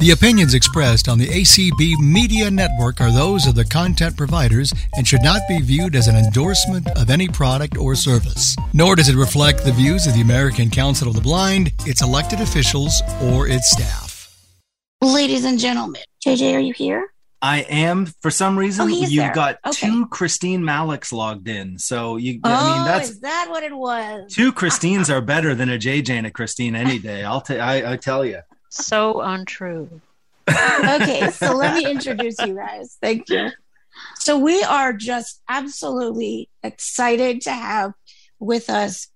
The opinions expressed on the ACB Media Network are those of the content providers and should not be viewed as an endorsement of any product or service. Nor does it reflect the views of the American Council of the Blind, its elected officials, or its staff. Ladies and gentlemen, JJ, are you here? I am. For some reason, Oh, you've there. got Okay. two Christine Malec's logged in. So you, oh, I mean, oh, that's is that what it was? two Christines are better than a JJ and a Christine any day. I'll tell. I, I tell you. So untrue. okay, so let me introduce you guys. Thank you. So we are just absolutely excited to have with us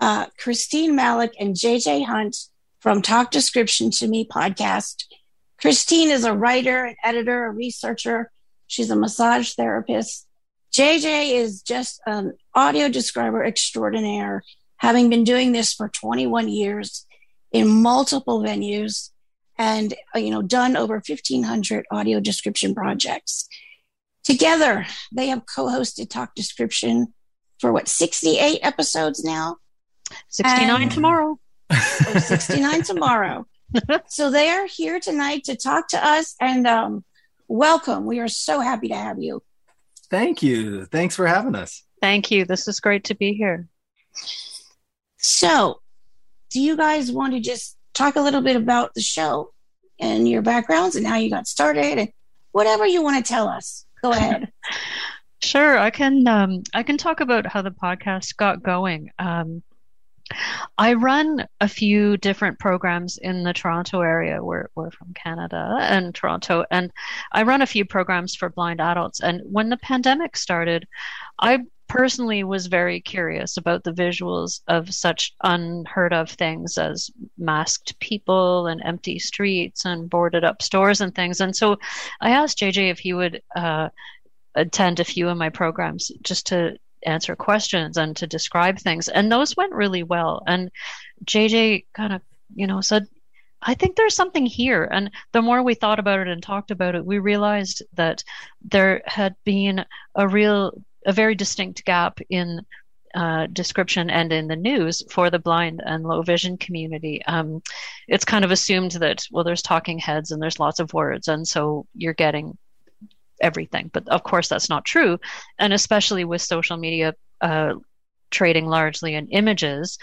uh, Christine Malec and JJ Hunt from Talk Description to Me podcast. Christine is a writer, an editor, a researcher. She's a massage therapist. JJ is just an audio describer extraordinaire, having been doing this for 21 years in multiple venues and uh, you know done over 1500 audio description projects together they have co-hosted talk description for what 68 episodes now 69 And- tomorrow. or 69 tomorrow so they are here tonight to talk to us and um, welcome we are so happy to have you Thank you. Thanks for having us. Thank you. This is great to be here. so do you guys want to just talk a little bit about the show and your backgrounds and how you got started and whatever you want to tell us go ahead Sure, I can. Um, I can talk about how the podcast got going. Um, I run a few different programs in the Toronto area. We're we're from Canada and Toronto, and I run a few programs for blind adults. And when the pandemic started, I personally was very curious about the visuals of such unheard of things as masked people and empty streets and boarded up stores and things. And so I asked JJ if he would uh, attend a few of my programs just to answer questions and to describe things. And those went really well. And JJ kind of, you know, said, I think there's something here. And the more we thought about it and talked about it, we realized that there had been a real, a very distinct gap in uh, description and in the news for the blind and low vision community. Um, it's kind of assumed that, well, there's talking heads and there's lots of words. And so you're getting everything. But of course, that's not true. And especially with social media uh, trading largely in images,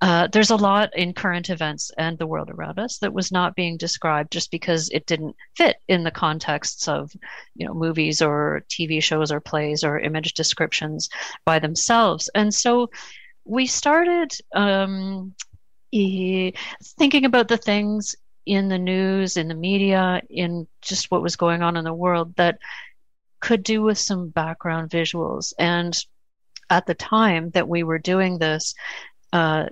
uh, there's a lot in current events and the world around us that was not being described just because it didn't fit in the contexts of, you know, movies or TV shows or plays or image descriptions by themselves. And so we started um, thinking about the things in the news, in the media, in just what was going on in the world that could do with some background visuals. And at the time that we were doing this, uh,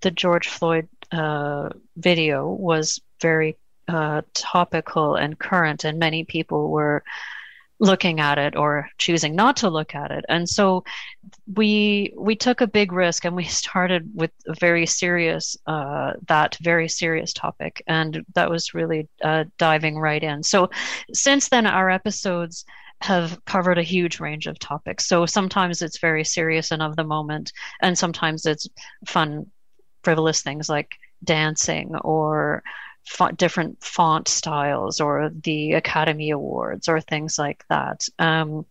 the George Floyd uh, video was very uh, topical and current, and many people were looking at it or choosing not to look at it. And so we we took a big risk and we started with a very serious uh, that very serious topic, and that was really uh, diving right in. So since then, our episodes have covered a huge range of topics. So sometimes it's very serious and of the moment, and sometimes it's fun, frivolous things like dancing or different font styles or the Academy Awards or things like that. Um,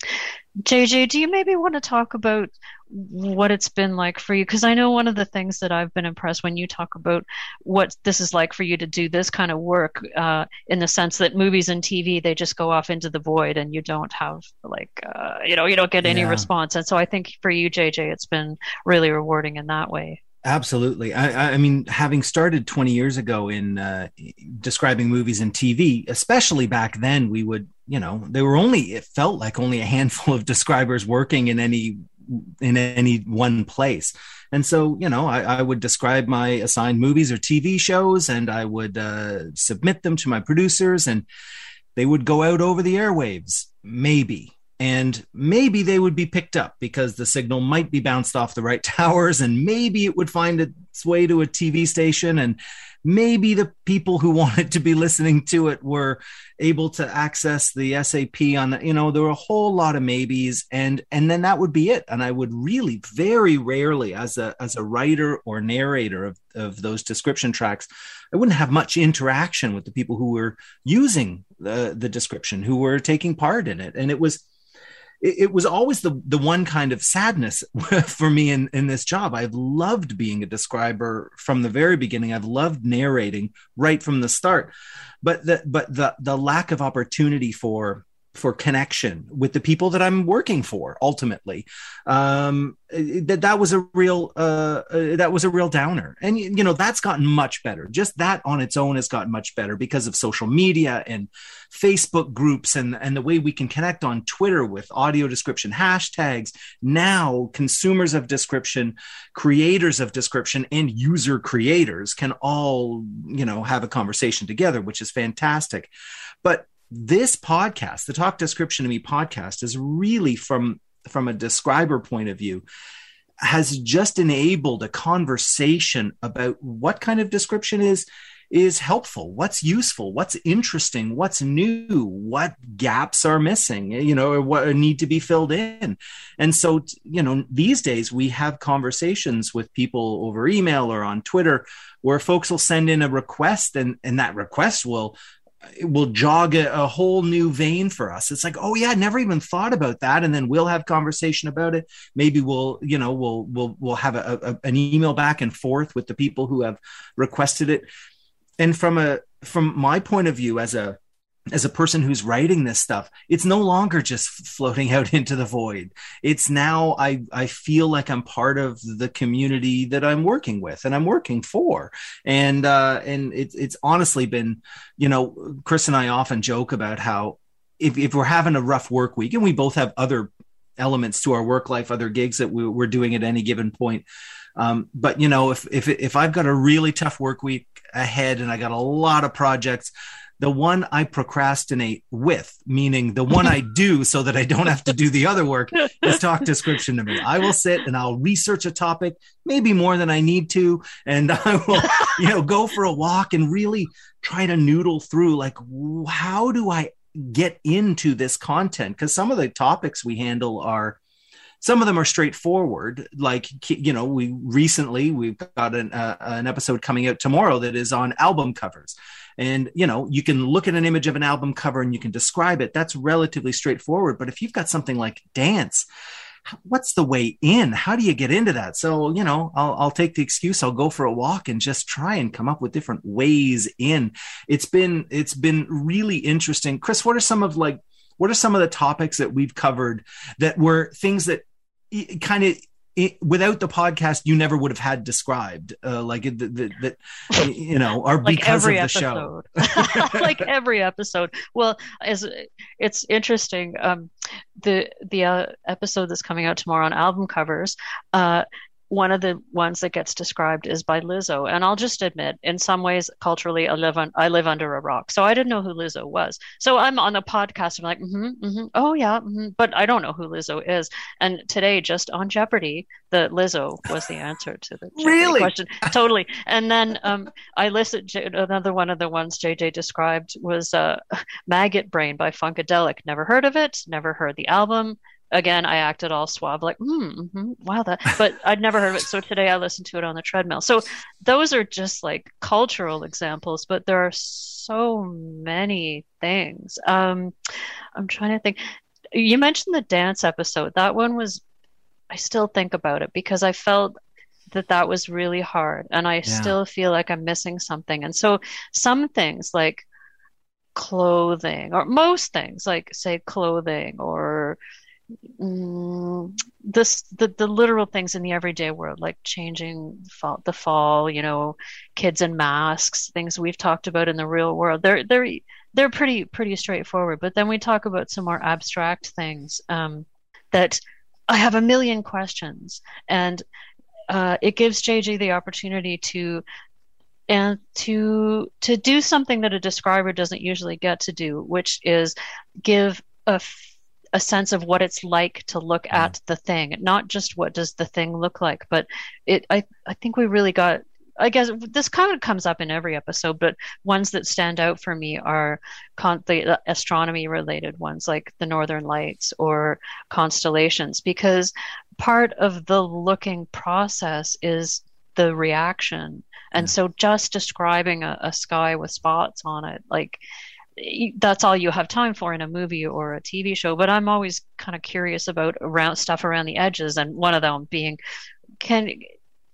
JJ, do you maybe want to talk about what it's been like for you? Because I know one of the things that I've been impressed when you talk about what this is like for you to do this kind of work, uh, in the sense that movies and TV they just go off into the void and you don't have like uh, you know you don't get any Yeah. response. And so I think for you, JJ, it's been really rewarding in that way. Absolutely. I, I- mean, having started 20 years ago in uh, describing movies and TV, especially back then, we would, you know, there were only, it felt like only a handful of describers working in any in any one place. And so, you know, I, I would describe my assigned movies or TV shows and I would uh, submit them to my producers and they would go out over the airwaves, maybe. And maybe they would be picked up because the signal might be bounced off the right towers and maybe it would find its way to a TV station. And maybe the people who wanted to be listening to it were able to access the SAP on the you know there were a whole lot of maybes and and then that would be it and i would really very rarely as a as a writer or narrator of, of those description tracks i wouldn't have much interaction with the people who were using the the description who were taking part in it and it was it, it was always the the one kind of sadness for me in in this job. I've loved being a describer from the very beginning. I've loved narrating right from the start, but the but the the lack of opportunity for for connection with the people that I'm working for ultimately. Um, that that was a real uh, uh, that was a real downer, and you know that's gotten much better. Just that on its own has gotten much better because of social media and Facebook groups and and the way we can connect on Twitter with audio description hashtags. Now consumers of description, creators of description, and user creators can all you know have a conversation together, which is fantastic. But this podcast, the Talk Description to Me podcast, is really from from a describer point of view has just enabled a conversation about what kind of description is is helpful what's useful what's interesting what's new what gaps are missing you know what need to be filled in. And so you know these days we have conversations with people over email or on twitter where folks will send in a request and and that request will it will jog a, a, whole new vein for us. It's like, oh yeah, never even thought about that, and then we'll have conversation about it. Maybe we'll, you know, we'll we'll we'll have a, a, an email back and forth with the people who have requested it. And from a from my point of view as a as a person who's writing this stuff it's no longer just floating out into the void. It's now i i feel like i'm part of the community that i'm working with and i'm working for. And uh and it's it's honestly been you know chris and i often joke about how if, if we're having a rough work week and we both have other elements to our work life other gigs that we, we're doing at any given point um, but you know if if if i've got a really tough work week ahead and i got a lot of projects the one I procrastinate with, meaning the one I do so that I don't have to do the other work, is talk description to me. I will sit and I'll research a topic, maybe more than I need to, and I will, you know, go for a walk and really try to noodle through like, how do I get into this content? Because some of the topics we handle are some of them are straightforward. Like you know we recently we've got an, uh, an episode coming out tomorrow that is on album covers. And you know you can look at an image of an album cover and you can describe it. That's relatively straightforward. But if you've got something like dance what's the way in? How do you get into that? So you know I'll, I'll take the excuse i'll go for a walk and just try and come up with different ways in. It's been it's been really interesting. Chris what are some of like what are some of the topics that we've covered that were things that kind of it, without the podcast, you never would have had described, uh, like that, you know, are like because of the episode. show. like every episode. Well, as it's interesting, um, the the uh, episode that's coming out tomorrow on album covers, uh, one of the ones that gets described is by Lizzo. And I'll just admit, in some ways, culturally, I live on I live under a rock, so I didn't know who Lizzo was. So I'm on the podcast. I'm like, mm-hmm, mm-hmm, oh yeah, mm-hmm, but I don't know who Lizzo is. And today, just on Jeopardy, the Lizzo was the answer to the Jeopardy really? question. totally. And then um, I listened. To Another one of the ones JJ described was uh, "Maggot Brain" by Funkadelic. Never heard of it. Never heard the album again, I acted all suave, like, hmm, mm-hmm, wow, that, but I'd never heard of it. So today I listened to it on the treadmill. So those are just like cultural examples, but there are so many things. Um, I'm trying to think. You mentioned the dance episode. That one was, I still think about it because I felt that that was really hard and I yeah. still feel like I'm missing something. And so some things like clothing or most things like say clothing or mm, this the, the literal things in the everyday world like changing fall, the fall you know kids in masks things we've talked about in the real world. They're they're they're pretty pretty straightforward. But then we talk about some more abstract things um, that i have a million questions. And uh, it gives jj the opportunity to and to to do something that a describer doesn't usually get to do which is give a a sense of what it's like to look mm-hmm. at the thing, not just what does the thing look like, but it. I I think we really got I guess this kind of comes up in every episode, but ones that stand out for me are con- the astronomy related ones like the Northern Lights or constellations, because part of the looking process is the reaction. And so just describing a, a sky with spots on it, like that's all you have time for in a movie or a TV show. But I'm always kind of curious about around stuff around the edges, and one of them being, can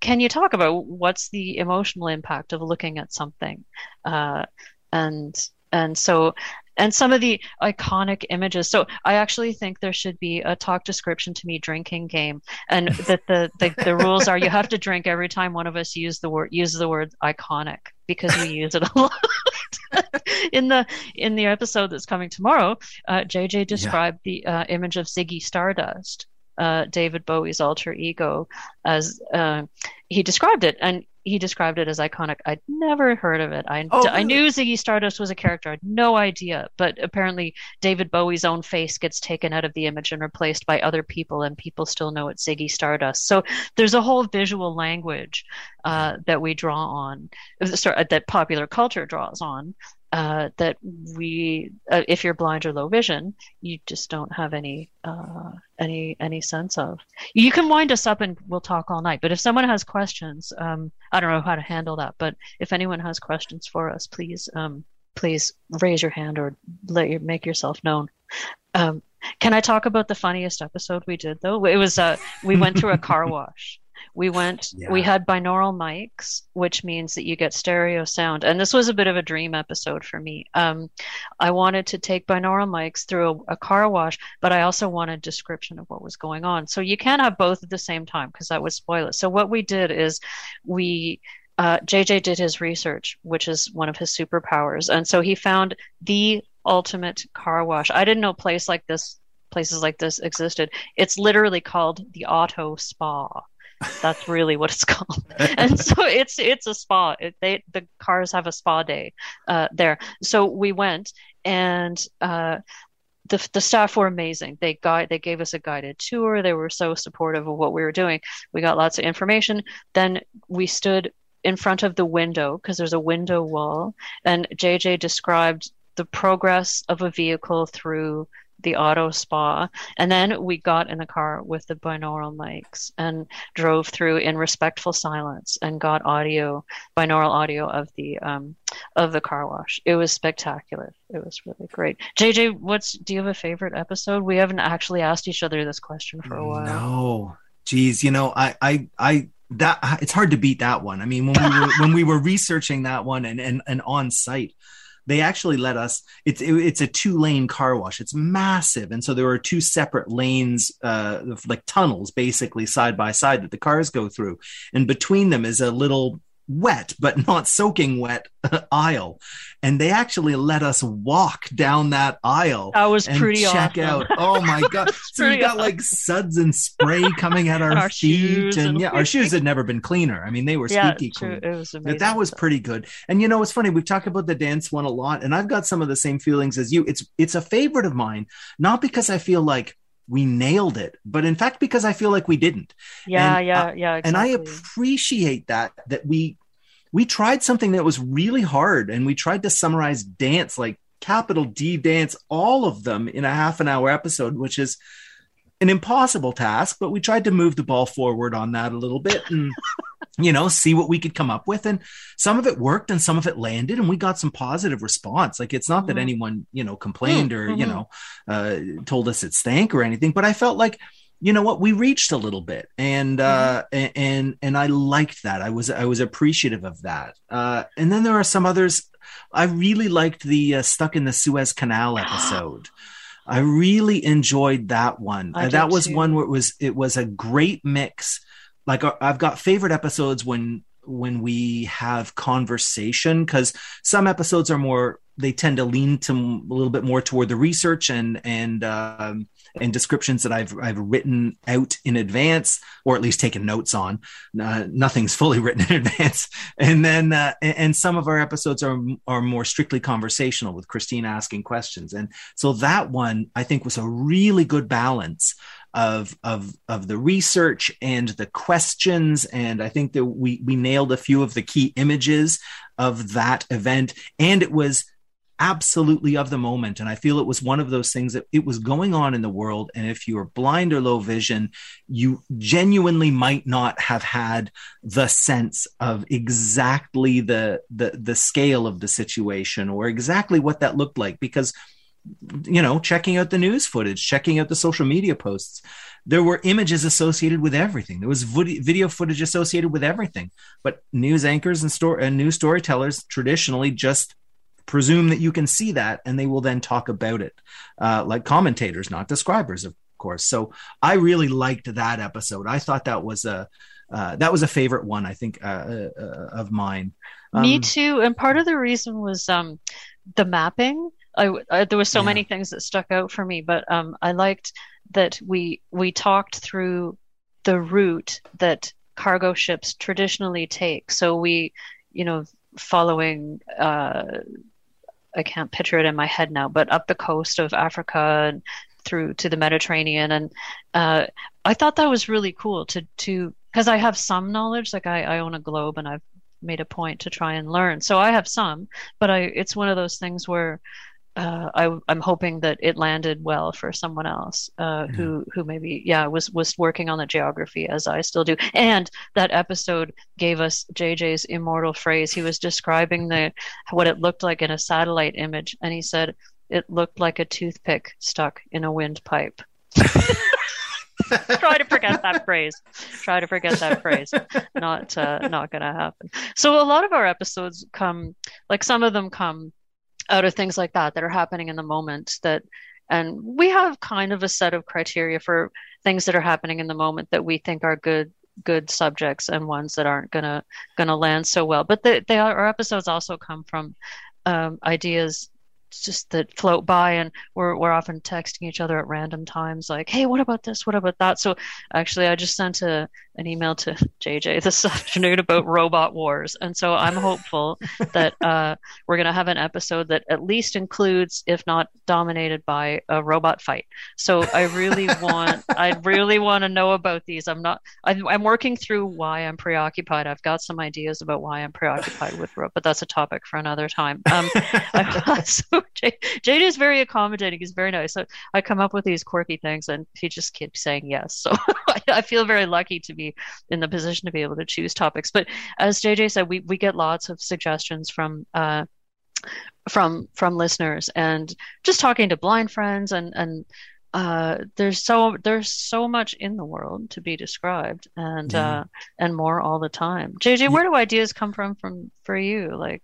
can you talk about what's the emotional impact of looking at something, uh, and and so and some of the iconic images. So I actually think there should be a talk description to me drinking game, and that the, the the rules are you have to drink every time one of us use the word uses the word iconic because we use it a lot. in the in the episode that's coming tomorrow, uh, JJ described yeah. the uh, image of Ziggy Stardust, uh, David Bowie's alter ego, as uh, he described it, and he described it as iconic. I'd never heard of it. I, oh, I knew Ziggy Stardust was a character. I had no idea. But apparently, David Bowie's own face gets taken out of the image and replaced by other people, and people still know it's Ziggy Stardust. So there's a whole visual language uh, that we draw on, sorry, that popular culture draws on uh, that we, uh, if you're blind or low vision, you just don't have any uh, any any sense of. You can wind us up and we'll talk all night. But if someone has questions, um, I don't know how to handle that. But if anyone has questions for us, please um, please raise your hand or let you make yourself known. Um, can I talk about the funniest episode we did though? It was uh, we went through a car wash we went yeah. we had binaural mics which means that you get stereo sound and this was a bit of a dream episode for me um, i wanted to take binaural mics through a, a, car wash but i also wanted description of what was going on so you can't have both at the same time because that would spoil it so what we did is we uh, JJ did his research, which is one of his superpowers, and so he found the ultimate car wash. I didn't know place like this, places like this existed. It's literally called the Auto Spa. That's really what it's called. and so it's it's a spa. It, they the cars have a spa day uh, there. So we went and. Uh, the, the staff were amazing. They guide, they gave us a guided tour. They were so supportive of what we were doing. We got lots of information. Then we stood in front of the window because there's a window wall, and JJ described the progress of a vehicle through the auto spa. And then we got in the car with the binaural mics and drove through in respectful silence and got audio, binaural audio of the um, of the car wash. It was spectacular. It was really great. JJ, what's do you have a favorite episode? We haven't actually asked each other this question for a while. No. Geez, you know, I I I that it's hard to beat that one. I mean, when we were when we were researching that one and and, and on site, they actually let us it's it, it's a two lane car wash. It's massive. And so there are two separate lanes uh, like tunnels basically side by side that the cars go through. And between them is a little wet but not soaking wet aisle. And they actually let us walk down that aisle that was pretty check awesome. out. Oh my god. So you got awesome. like suds and spray coming at our, our feet and, and yeah our shoes had never been cleaner. I mean they were yeah, squeaky clean. It was amazing. that was pretty good. And you know it's funny we've talked about the dance one a lot and i've got some of the same feelings as you. It's it's a favorite of mine not because i feel like we nailed it but in fact because i feel like we didn't. Yeah and, yeah yeah exactly. and i appreciate that that we we tried something that was really hard and we tried to summarize dance like capital d dance all of them in a half an hour episode which is an impossible task but we tried to move the ball forward on that a little bit and you know, see what we could come up with. And some of it worked and some of it landed and we got some positive response. Like it's not mm-hmm. that anyone, you know, complained or, mm-hmm. you know, uh, told us it stank or anything, but I felt like, you know what, we reached a little bit and, uh, mm-hmm. and, and I liked that. I was, I was appreciative of that. Uh, and then there are some others. I really liked the uh, stuck in the Suez Canal episode. I really enjoyed that one. Uh, that was too. one where it was, it was a great mix like uh, I've got favorite episodes when when we have conversation because some episodes are more they tend to lean to a little bit more toward the research and and um, and descriptions that I've I've written out in advance or at least taken notes on. Uh, nothing's fully written in advance, and then uh, and some of our episodes are are more strictly conversational with Christine asking questions, and so that one I think was a really good balance of of of the research and the questions. And i think that we we nailed a few of the key images of that event. And it was absolutely of the moment. And I feel it was one of those things that it was going on in the world. And if you were blind or low vision, you genuinely might not have had the sense of exactly the, the, the scale of the situation or exactly what that looked like because you know checking out the news footage checking out the social media posts there were images associated with everything there was video footage associated with everything but news anchors and store and news storytellers traditionally just presume that you can see that and they will then talk about it uh, like commentators not describers of course. So i really liked that episode. I thought that was a uh, that was a favorite one i think uh, uh, of mine. Um, me too and part of the reason was um, the mapping. I, I, there were so yeah. many things that stuck out for me but um, i liked that we we talked through the route that cargo ships traditionally take. So we you know following uh, I can't picture it in my head now, but up the coast of Africa and through to the Mediterranean, and uh, I thought that was really cool to to because I have some knowledge, like I, I own a globe and I've made a point to try and learn, so I have some, but I it's one of those things where uh, I, am hoping that it landed well for someone else uh, yeah. who who maybe yeah was was working on the geography as I still do. And that episode gave us JJ's immortal phrase. He was describing the what it looked like in a satellite image, and he said it looked like a toothpick stuck in a windpipe. Try to forget that phrase. Try to forget that phrase. Not uh, not gonna happen. So a lot of our episodes come, like some of them come out of things like that that are happening in the moment that and we have kind of a set of criteria for things that are happening in the moment that we think are good good subjects and ones that aren't gonna gonna land so well. But they, they are, our episodes also come from um, ideas just that float by and we're, we're often texting each other at random times like hey what about this? What about that? So actually i just sent a, an email to jj this afternoon about robot wars and so i'm hopeful that uh, we're going to have an episode that at least includes if not dominated by a robot fight so i really want i really want to know about these i'm not I'm, I'm working through why i'm preoccupied i've got some ideas about why i'm preoccupied with robot but that's a topic for another time um, so Jay, Jade is very accommodating. He's very nice. So I come up with these quirky things, and he just keeps saying yes. So I, I, feel very lucky to be in the position to be able to choose topics. But as JJ said, we we get lots of suggestions from. Uh, from from listeners and just talking to blind friends and and uh, there's so there's so much in the world to be described and yeah. uh, and more all the time. JJ, where do ideas come from from for you? Like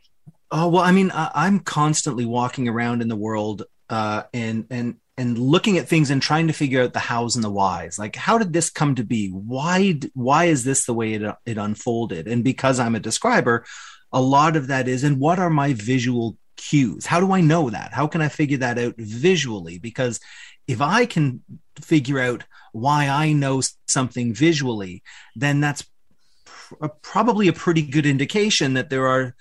Oh well, I mean, I, am constantly walking around in the world uh, and and and looking at things and trying to figure out the hows and the whys. Like, how did this come to be? Why why is this the way it it unfolded? And because I'm a describer, a lot of that is, and what are my visual cues? How do I know that? How can I figure that out visually? Because if I can figure out why I know something visually, then that's pr- probably a pretty good indication that there are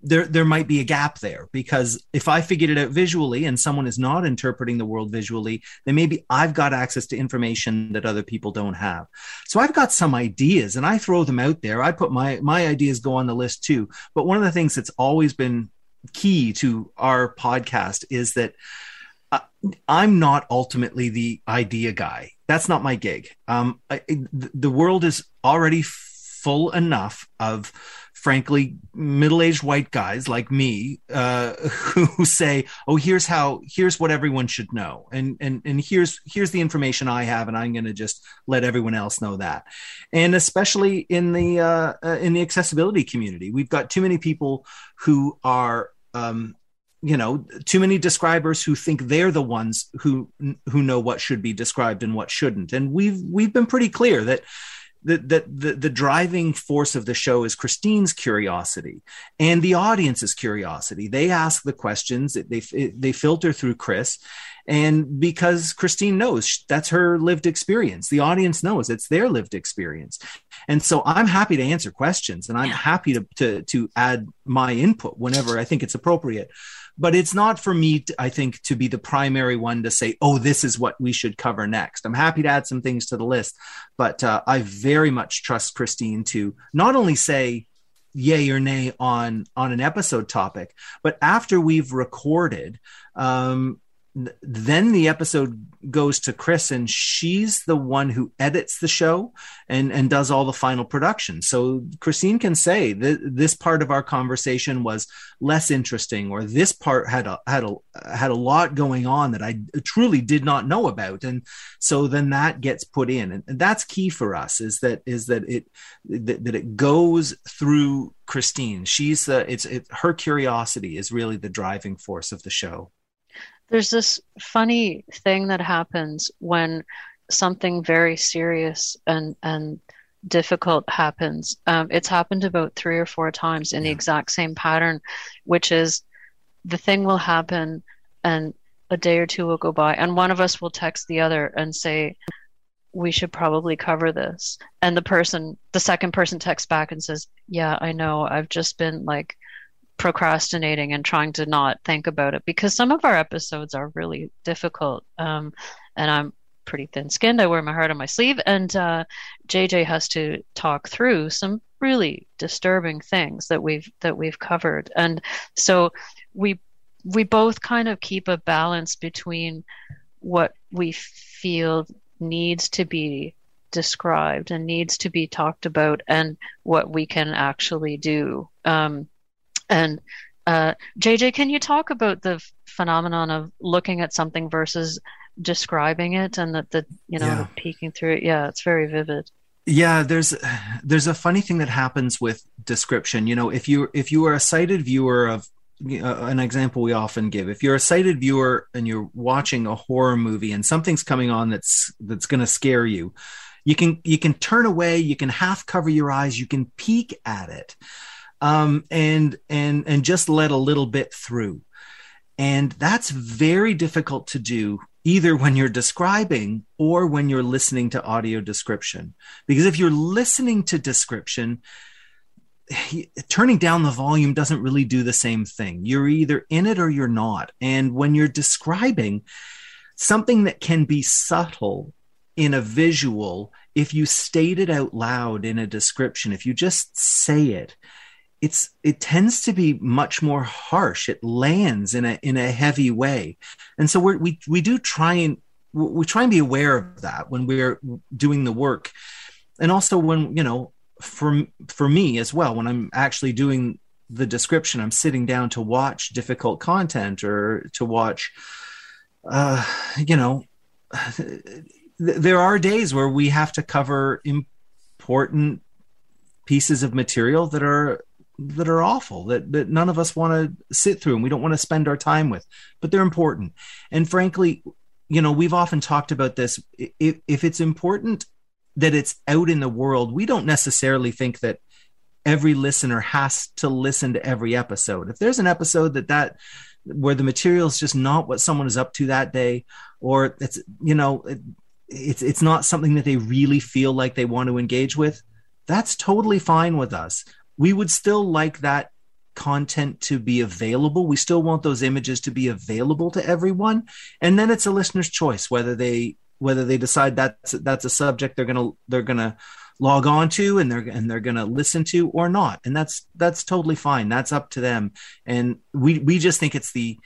there there might be a gap there because if I figured it out visually and someone is not interpreting the world visually, then maybe I've got access to information that other people don't have. So I've got some ideas and I throw them out there. I put my my ideas go on the list too. But one of the things that's always been key to our podcast is that uh, I'm not ultimately the idea guy. That's not my gig. Um, I, the world is already full enough of frankly middle-aged white guys like me uh, who say oh here's how here's what everyone should know. And and and here's here's the information i have and i'm going to just let everyone else know that. And especially in the uh, uh, in the accessibility community we've got too many people who are um, you know too many describers who think they're the ones who who know what should be described and what shouldn't. And we've we've been pretty clear that the, the, the, the driving force of the show is Christine's curiosity and the audience's curiosity. They ask the questions, they, they filter through Chris. And because Christine knows that's her lived experience, the audience knows it's their lived experience. And so I'm happy to answer questions and I'm happy to, to, to add my input whenever I think it's appropriate but it's not for me to, i think to be the primary one to say oh this is what we should cover next. I'm happy to add some things to the list but uh, i very much trust christine to not only say yay or nay on on an episode topic but after we've recorded um, then the episode goes to Chris and she's the one who edits the show and and does all the final production. So Christine can say that this part of our conversation was less interesting or this part had a had a had a lot going on that I truly did not know about and so then that gets put in and, that's key for us is that is that it that, that it goes through Christine. She's the it's it, her curiosity is really the driving force of the show. There's this funny thing that happens when something very serious and and difficult happens. Um, it's happened about three or four times in yeah. the exact same pattern, which is the thing will happen and a day or two will go by, and one of us will text the other and say, we should probably cover this. And the person, the second person texts back and says, Yeah, I know. I've just been like procrastinating and trying to not think about it because some of our episodes are really difficult. Um, and I'm pretty thin skinned. I wear my heart on my sleeve. And uh, JJ has to talk through some really disturbing things that we've that we've covered. And so we we both kind of keep a balance between what we feel needs to be described and needs to be talked about and what we can actually do. Um, and uh, JJ, can you talk about the phenomenon of looking at something versus describing it, and that the you know yeah. peeking through it? Yeah, it's very vivid. Yeah, there's there's a funny thing that happens with description. You know, if you if you are a sighted viewer of uh, an example we often give if you're a sighted viewer and you're watching a horror movie and something's coming on that's that's going to scare you you can you can turn away you can half cover your eyes you can peek at it um, and and and just let a little bit through. And that's very difficult to do either when you're describing or when you're listening to audio description. Because if you're listening to description, turning down the volume doesn't really do the same thing. You're either in it or you're not. And when you're describing something that can be subtle in a visual, if you state it out loud in a description, if you just say it, it's it tends to be much more harsh. It lands in a in a heavy way. And so we we do try and we try and be aware of that when we're doing the work. And also when you know for for me as well when i'm actually doing the description i'm sitting down to watch difficult content or to watch uh you know there are days where we have to cover important pieces of material that are that are awful that that none of us want to sit through and we don't want to spend our time with but they're important. And frankly you know we've often talked about this if, if it's important that it's out in the world we don't necessarily think that every listener has to listen to every episode. If there's an episode that that where the material is just not what someone is up to that day or it's you know it, it's it's not something that they really feel like they want to engage with that's totally fine with us we would still like that content to be available. We still want those images to be available to everyone. And then it's a listener's choice whether they whether they decide that's that's a subject they're gonna they're gonna log on to and they're and they're gonna listen to or not. And that's that's totally fine. That's up to them. And we we just think it's the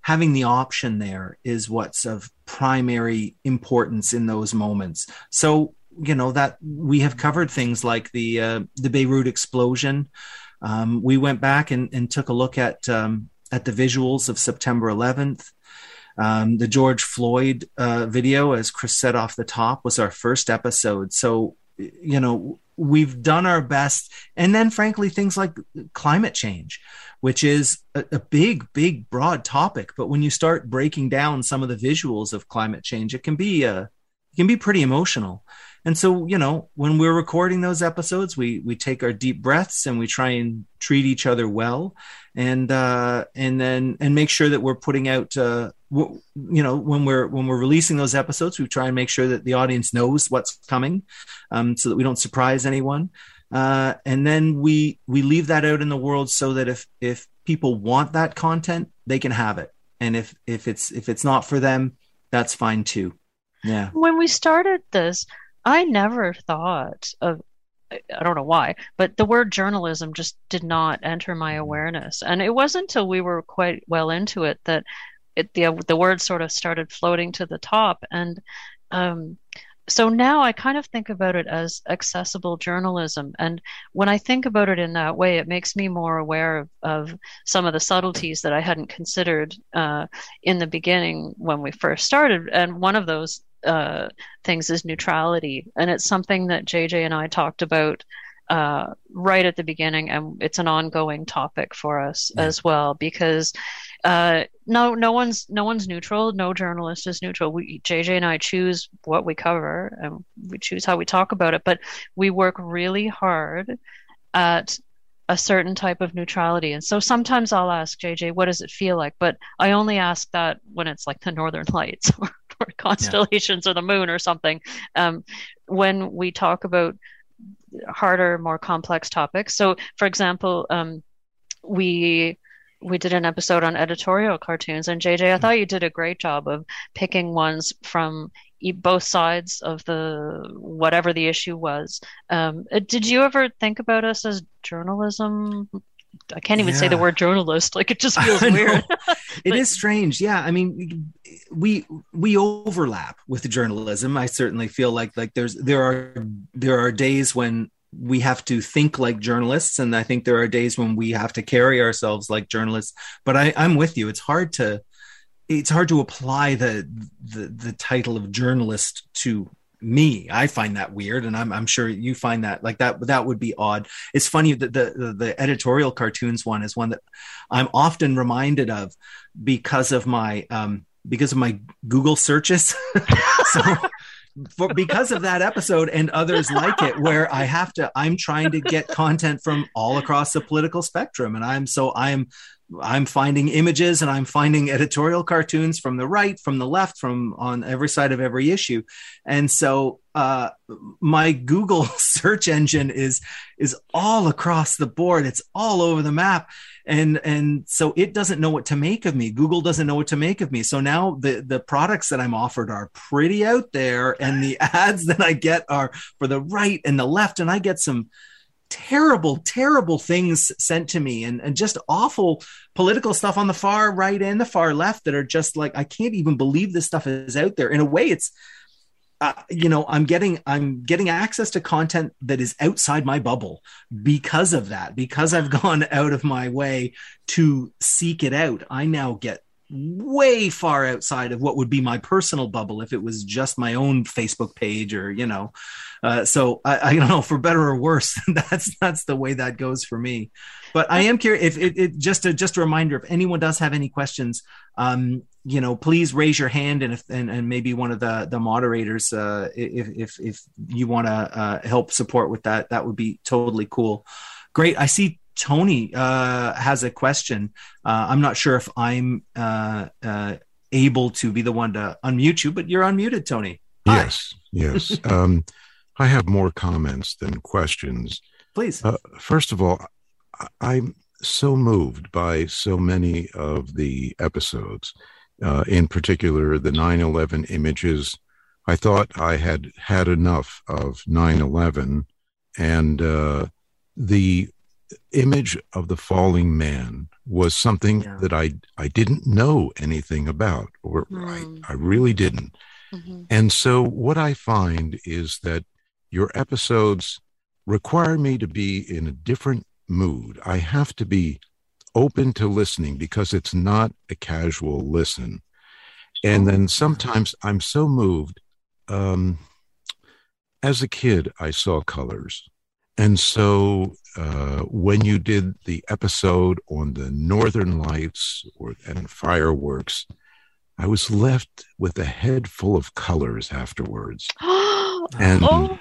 having the option there is what's of primary importance in those moments. So you know that we have covered things like the uh, the Beirut explosion. Um, we went back and, and, took a look at um, at the visuals of September 11th. Um, the George Floyd uh, video, as Chris said off the top, was our first episode. So you know we've done our best, and then frankly things like climate change, which is a, a big, big, broad topic. But when you start breaking down some of the visuals of climate change, it can be uh, it can be pretty emotional and so you know when we're recording those episodes we we take our deep breaths and we try and treat each other well and uh and then and make sure that we're putting out uh w- you know when we're when we're releasing those episodes we try and make sure that the audience knows what's coming um so that we don't surprise anyone uh and then we we leave that out in the world so that if if people want that content, they can have it. And if if it's if it's not for them, that's fine too. Yeah. When we started this, I never thought of I don't know why, but the word journalism just did not enter my awareness. And it wasn't until we were quite well into it that it, the the word sort of started floating to the top. And um, so now I kind of think about it as accessible journalism. And when I think about it in that way, it makes me more aware of, of some of the subtleties that I hadn't considered uh, in the beginning when we first started. And one of those uh, things is neutrality. And it's something that JJ and I talked about uh, right at the beginning, and it's an ongoing topic for us yeah. as well because uh, no, no one's no one's neutral. No journalist is neutral. We JJ and I choose what we cover, and we choose how we talk about it. But we work really hard at a certain type of neutrality. And so sometimes I'll ask JJ, what does it feel like? But I only ask that when it's like the Northern Lights or, or constellations yeah. or the moon or something. Um, when we talk about harder, more complex topics. So, for example, um, we we did an episode on editorial cartoons, and JJ, I thought you did a great job of picking ones from both sides of the whatever the issue was. Um, uh, did you ever think about us as journalism? I can't even yeah. say the word journalist. Like it just feels weird. it is strange. Yeah, I mean, we we overlap with journalism. I certainly feel like like there's there are there are days when we have to think like journalists and i think there are days when we have to carry ourselves like journalists but I, i'm with you it's hard to it's hard to apply the, the the title of journalist to me i find that weird and i'm, I'm sure you find that like that that would be odd. It's funny that the, the, the editorial cartoons one is one that i'm often reminded of because of my um because of my google searches. So for because of that episode and others like it where i have to i'm trying to get content from all across the political spectrum and i'm so i'm i'm finding images and i'm finding editorial cartoons from the right from the left from on every side of every issue. And so uh, my google search engine is is all across the board. It's all over the map. And and so it doesn't know what to make of me. Google doesn't know what to make of me. So now the the products that i'm offered are pretty out there and the ads that i get are for the right and the left. And i get some terrible terrible things sent to me and, and just awful political stuff on the far right and the far left that are just like i can't even believe this stuff is out there. In a way it's uh, you know i'm getting i'm getting access to content that is outside my bubble because of that because i've gone out of my way to seek it out. I now get way far outside of what would be my personal bubble if it was just my own facebook page or you know uh, so I, I, don't know for better or worse that's that's the way that goes for me but i am curious if it, it just a just a reminder if anyone does have any questions um, you know, please raise your hand and if and, and maybe one of the the moderators, uh, if if if you want to uh, help support with that, that would be totally cool. Great. I see Tony uh, has a question. Uh, I'm not sure if I'm uh, uh, able to be the one to unmute you, but you're unmuted, Tony. Hi. Yes, yes. um, I have more comments than questions. Please. first of all, I'm so moved by so many of the episodes uh, in particular the 9 11 images. I thought I had had enough of 9 11, and uh, the image of the falling man was something yeah. that I, I didn't know anything about, or mm. I, hmm. I really didn't. Mm-hmm. And so, what I find is that your episodes require me to be in a different mood. I have to be open to listening because it's not a casual listen. And then sometimes I'm so moved. Um, as a kid, I saw colors. And so uh, when you did the episode on the Northern Lights or, and fireworks, I was left with a head full of colors afterwards. and oh,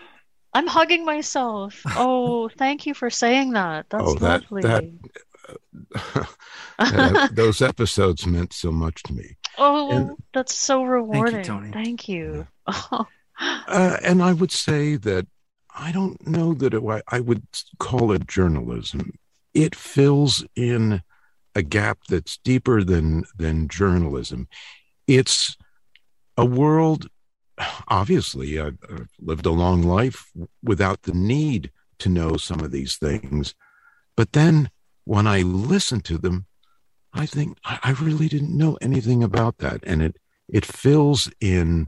I'm hugging myself. Oh, thank you for saying that. That's oh, that, lovely. That, uh, those episodes meant so much to me. Oh, and, that's so rewarding. Thank you. Tony. Thank you. uh, and I would say that I don't know that it, I would call it journalism. It fills in a gap that's deeper than than journalism. It's a world. Obviously, I've, I've lived a long life without the need to know some of these things, but then when I listen to them, I think I really didn't know anything about that, and it it fills in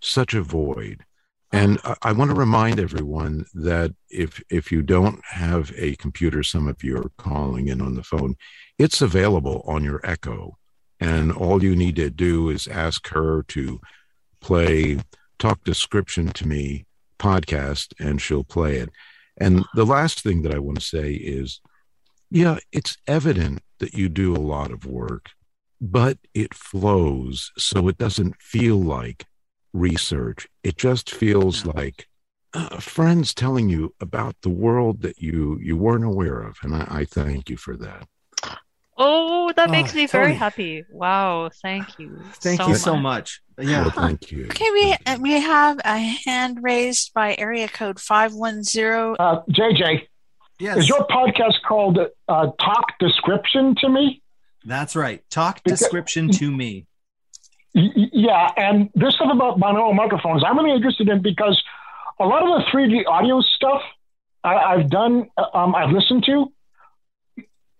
such a void. And I, want to remind everyone that if if you don't have a computer, some of you are calling in on the phone, it's available on your Echo, and all you need to do is ask her to play "Talk Description to Me" podcast, and she'll play it. And the last thing that I want to say is, yeah, it's evident that you do a lot of work, but it flows so it doesn't feel like research. It just feels yeah. like uh, friends telling you about the world that you you weren't aware of, and I, I thank you for that. Oh, that makes oh, me very happy. Wow, thank you. Thank so you much. so much. Yeah, well, thank you. Okay, we we have a hand raised by area code five one zero. Uh, JJ, yes. is your podcast called uh, Talk Description to Me? That's right. Talk Description to Me. Yeah, and this stuff about binaural microphones, I'm really interested in because a lot of the 3D audio stuff I, have done, um, I've listened to,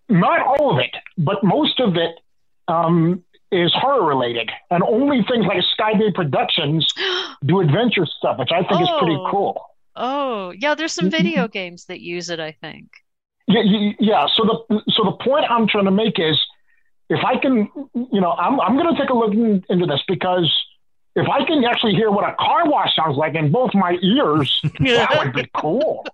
not all of it, but most of it um, is horror related, and only things like Skybay Productions do adventure stuff, which I think oh. is pretty oh. cool. Oh, yeah, there's some video games that use it. I think. Yeah, yeah. So the so the point I'm trying to make is if I can, you know, I'm, I'm going to take a look in, into this because if I can actually hear what a car wash sounds like in both my ears, that would be cool.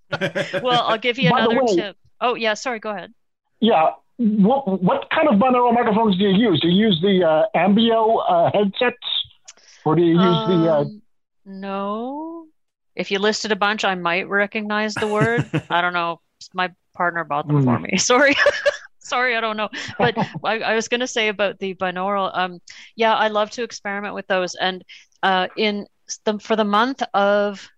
well, I'll give you another way, tip. Oh, yeah, sorry, go ahead. Yeah. What, what kind of binaural microphones do you use? Do you use the uh, Ambeo uh, headsets or do you use um, the. Uh... Um, no. If you listed a bunch, I might recognize the word. I don't know. My partner bought them mm. for me. Sorry. Sorry, I don't know. But I, I, was going to say about the binaural. Um, yeah, I love to experiment with those. And uh, in the, for the month of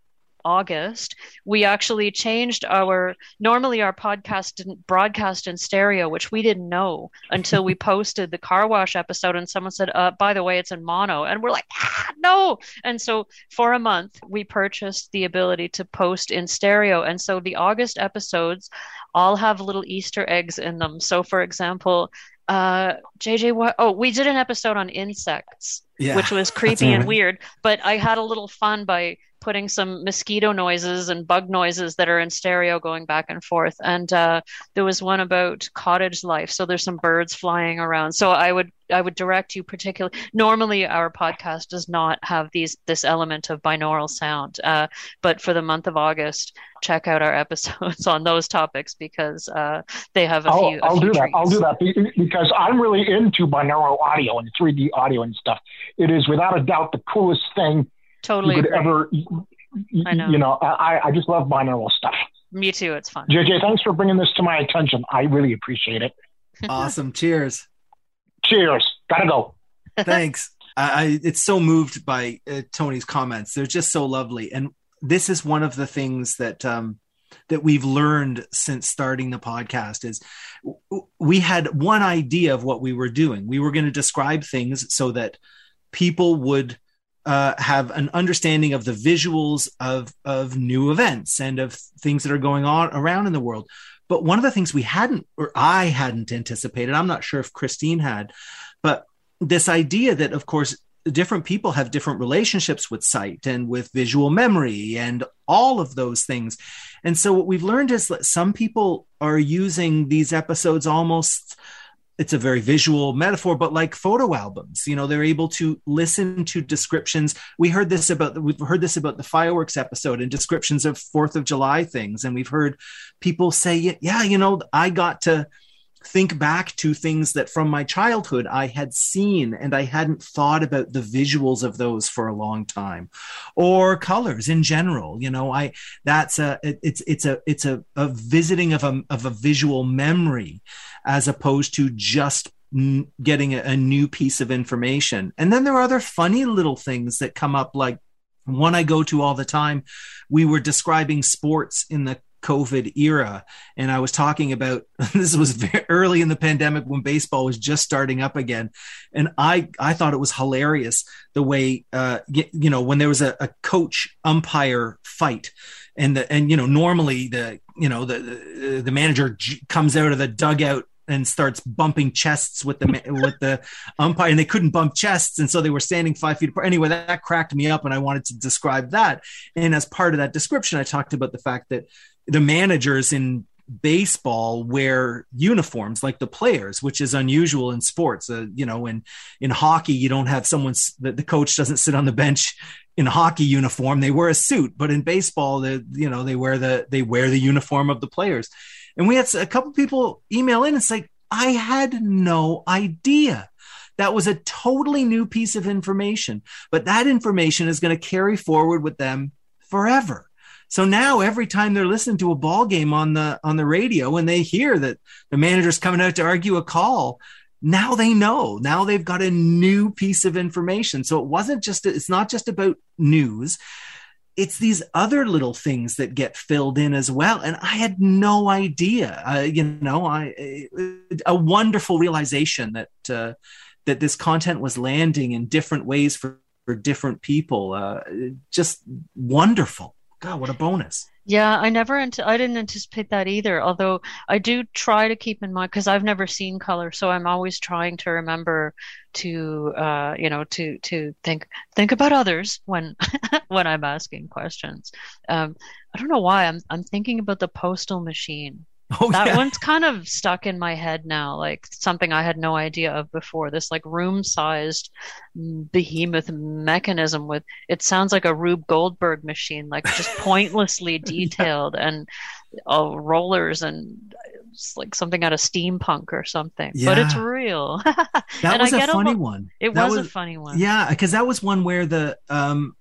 August, we actually changed our normally our podcast didn't broadcast in stereo, which we didn't know until we posted the car wash episode and someone said, uh, by the way, it's in mono. And we're like, ah, no. And so for a month, we purchased the ability to post in stereo. And so the August episodes all have little Easter eggs in them. So for example, uh jj what oh we did an episode on insects yeah, which was creepy and weird but i had a little fun by putting some mosquito noises and bug noises that are in stereo going back and forth. And uh, there was one about cottage life. So there's some birds flying around. So I would I would direct you particularly. Normally, our podcast does not have these this element of binaural sound, uh, but for the month of August, check out our episodes on those topics because uh, they have a I'll, few. A I'll few do treats. that. I'll do that because I'm really into binaural audio and 3D audio and stuff. It is without a doubt the coolest thing totally you could ever. I know. You know, I, I just love binaural stuff. Me too. It's fun. JJ, thanks for bringing this to my attention. I really appreciate it. awesome. Cheers. Cheers. Gotta go. Thanks. I, it's so moved by uh, Tony's comments. They're just so lovely, and this is one of the things that um, that we've learned since starting the podcast is we had one idea of what we were doing. We were going to describe things so that people would uh, have an understanding of the visuals of of new events and of things that are going on around in the world. But one of the things we hadn't, or I hadn't anticipated, I'm not sure if Christine had, but this idea that, of course, different people have different relationships with sight and with visual memory and all of those things. And so what we've learned is that some people are using these episodes almost it's a very visual metaphor but like photo albums you know they're able to listen to descriptions. We heard this about we've heard this about the fireworks episode and descriptions of fourth of july things. And we've heard people say yeah you know i got to think back to things that from my childhood I had seen and I hadn't thought about the visuals of those for a long time. Or colors in general you know I that's a it's it's a it's a, a visiting of a of a visual memory as opposed to just getting a, a new piece of information. And then there are other funny little things that come up like one I go to all the time we were describing sports in the COVID era. And I was talking about this was very early in the pandemic when baseball was just starting up again. And I, I thought it was hilarious the way, uh, you, know, when there was a, a coach umpire fight and the, and, you know, normally the, you know, the, the, manager comes out of the dugout and starts bumping chests with the with the umpire, and they couldn't bump chests, and so they were standing five feet apart. Anyway, that cracked me up, and I wanted to describe that. And as part of that description, I talked about the fact that the managers in baseball wear uniforms like the players, which is unusual in sports. Uh, you know, in in hockey, you don't have someone the, the coach doesn't sit on the bench in hockey uniform; they wear a suit. But in baseball, the you know they wear the they wear the uniform of the players. And we had a couple people email in and say, I had no idea. That was a totally new piece of information, but that information is going to carry forward with them forever. So now every time they're listening to a ball game on the on the radio and they hear that the manager's coming out to argue a call, now they know. Now they've got a new piece of information. So it wasn't just it's not just about news. It's these other little things that get filled in as well. And i had no idea. Uh, you know i a wonderful realization that uh, that this content was landing in different ways for, for different people. Uh, just wonderful god what a bonus yeah, I never, ant- I didn't anticipate that either. Although I do try to keep in mind because I've never seen color, so I'm always trying to remember to, uh, you know, to to think think about others when when I'm asking questions. Um, I don't know why I'm I'm thinking about the postal machine. Oh, that yeah. one's kind of stuck in my head now, like something I had no idea of before. This like room sized behemoth mechanism with it sounds like a Rube Goldberg machine, like just pointlessly detailed yeah. and uh, rollers and it's like something out of steampunk or something. Yeah. But it's real. that was a funny a, one. It was, was, a funny one. Yeah, because that was one where the um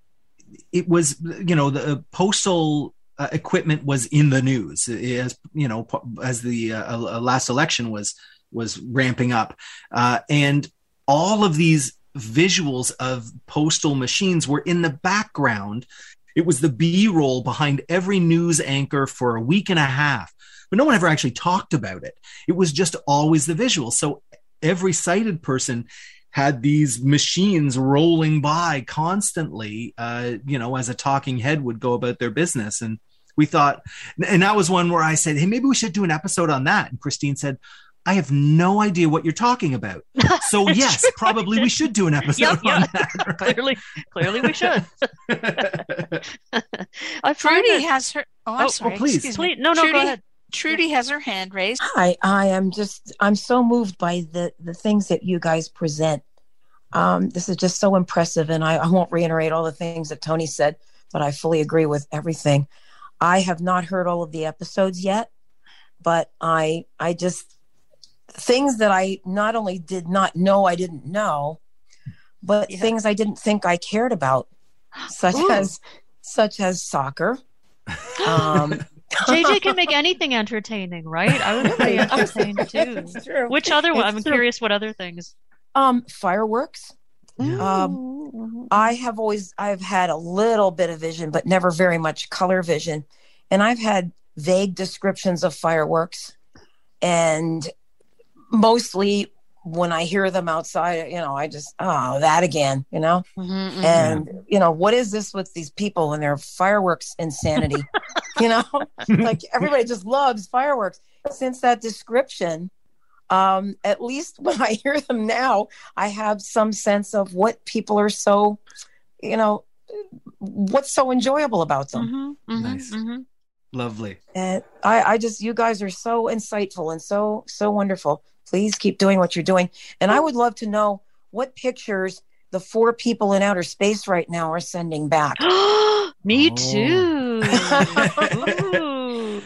it was you know the postal uh, equipment was in the news as you know as the uh, last election was was ramping up. Uh, and all of these visuals of postal machines were in the background. It was the b-roll behind every news anchor for a week and a half but no one ever actually talked about it. It was just always the visual so every sighted person had these machines rolling by constantly, uh, you know, as a talking head would go about their business. And we thought, and that was one where I said, Hey, maybe we should do an episode on that. And Christine said, I have no idea what you're talking about. So yes, true. probably we should do an episode yep, yep. on that. Right? clearly, clearly we should. I Trudy has her. Oh, I'm oh, sorry. Well, please, please. No, no, Trudy, go ahead. Trudy has her hand raised. Hi, I am just. I'm so moved by the the things that you guys present. Um, this is just so impressive, and I, I won't reiterate all the things that Tony said, but I fully agree with everything. I have not heard all of the episodes yet, but I I just things that I not only did not know I didn't know, but yeah. things I didn't think I cared about, such Ooh. as such as soccer. Um, JJ can make anything entertaining, right? I would be entertained too. Which other one? I'm true. curious what other things. Um, fireworks. Um, I have always I've had a little bit of vision, but never very much color vision, and I've had vague descriptions of fireworks, and mostly when I hear them outside, you know, I just oh that again, you know, mm-hmm, mm-hmm. and you know what is this with these people and their fireworks insanity, you know, like everybody just loves fireworks. Since that description, um, at least when I hear them now, I have some sense of what people are so, you know, what's so enjoyable about them. Mm-hmm, mm-hmm, nice. Mm-hmm. Lovely. And I, I just, you guys are so insightful and so, so wonderful. Please keep doing what you're doing. And I would love to know what pictures the four people in outer space right now are sending back. Me oh. too.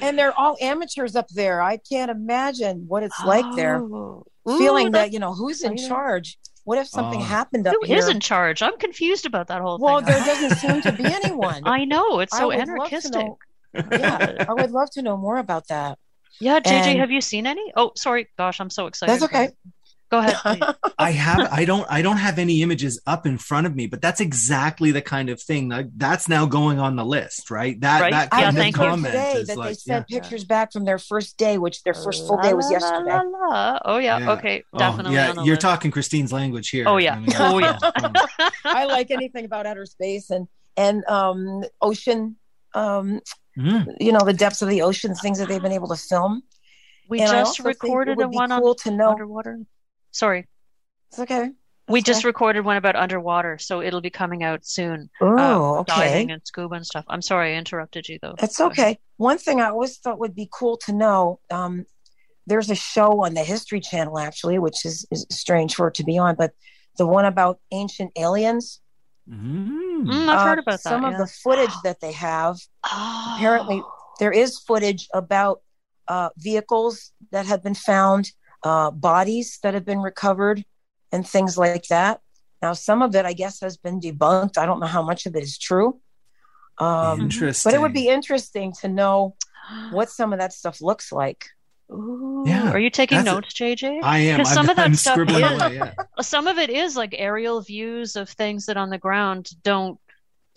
and they're all amateurs up there. I can't imagine what it's like there. Oh. Feeling Ooh, that, you know, who's in charge? What if something oh. happened up Who here? Who is in charge? I'm confused about that whole well, thing. Well, there doesn't seem to be anyone. I know. It's so anarchistic. Know, yeah, I would love to know more about that. Yeah, JJ, and, have you seen any? Oh, sorry. Gosh, I'm so excited. That's okay. Go ahead. I have I don't I don't have any images up in front of me, but that's exactly the kind of thing that that's now going on the list, right? That Right. that I Yeah, kind read thank of comment today is that they sent yeah. pictures back from their first day, which their first full day was La, la, yesterday. la, la. Oh yeah. Yeah. Okay. Oh, Definitely. yeah, on you're list. talking Christine's language here. Oh, yeah. I mean, Oh, yeah. I like anything about outer space and and um, ocean. Um, Mhm. you know the depths of the ocean, things that they've been able to film. We And just also think it recorded a one cool on to know. underwater. Sorry. It's okay. We That's just okay. recorded one about underwater, so it'll be coming out soon. Oh, uh, okay. Diving and scuba and stuff. I'm sorry I interrupted you though. It's Go ahead. okay. One thing I always thought would be cool to know um, there's a show on the History Channel, actually, which is, is strange for it to be on, but the one about ancient aliens. Mm. Mm, I've uh, heard about that. Some of yeah. the footage that they have, Oh. apparently, there is footage about uh, vehicles that have been found, uh, bodies that have been recovered, and things like that. Now, some of it, I guess, has been debunked. I don't know how much of it is true. Um, Interesting. but it would be interesting to know what some of that stuff looks like. Ooh. Yeah, Are you taking that's a- notes, JJ? I am. 'Cause I'm, some of that I'm stuff scribbling is- away. Yeah. Some of it is like aerial views of things that on the ground don't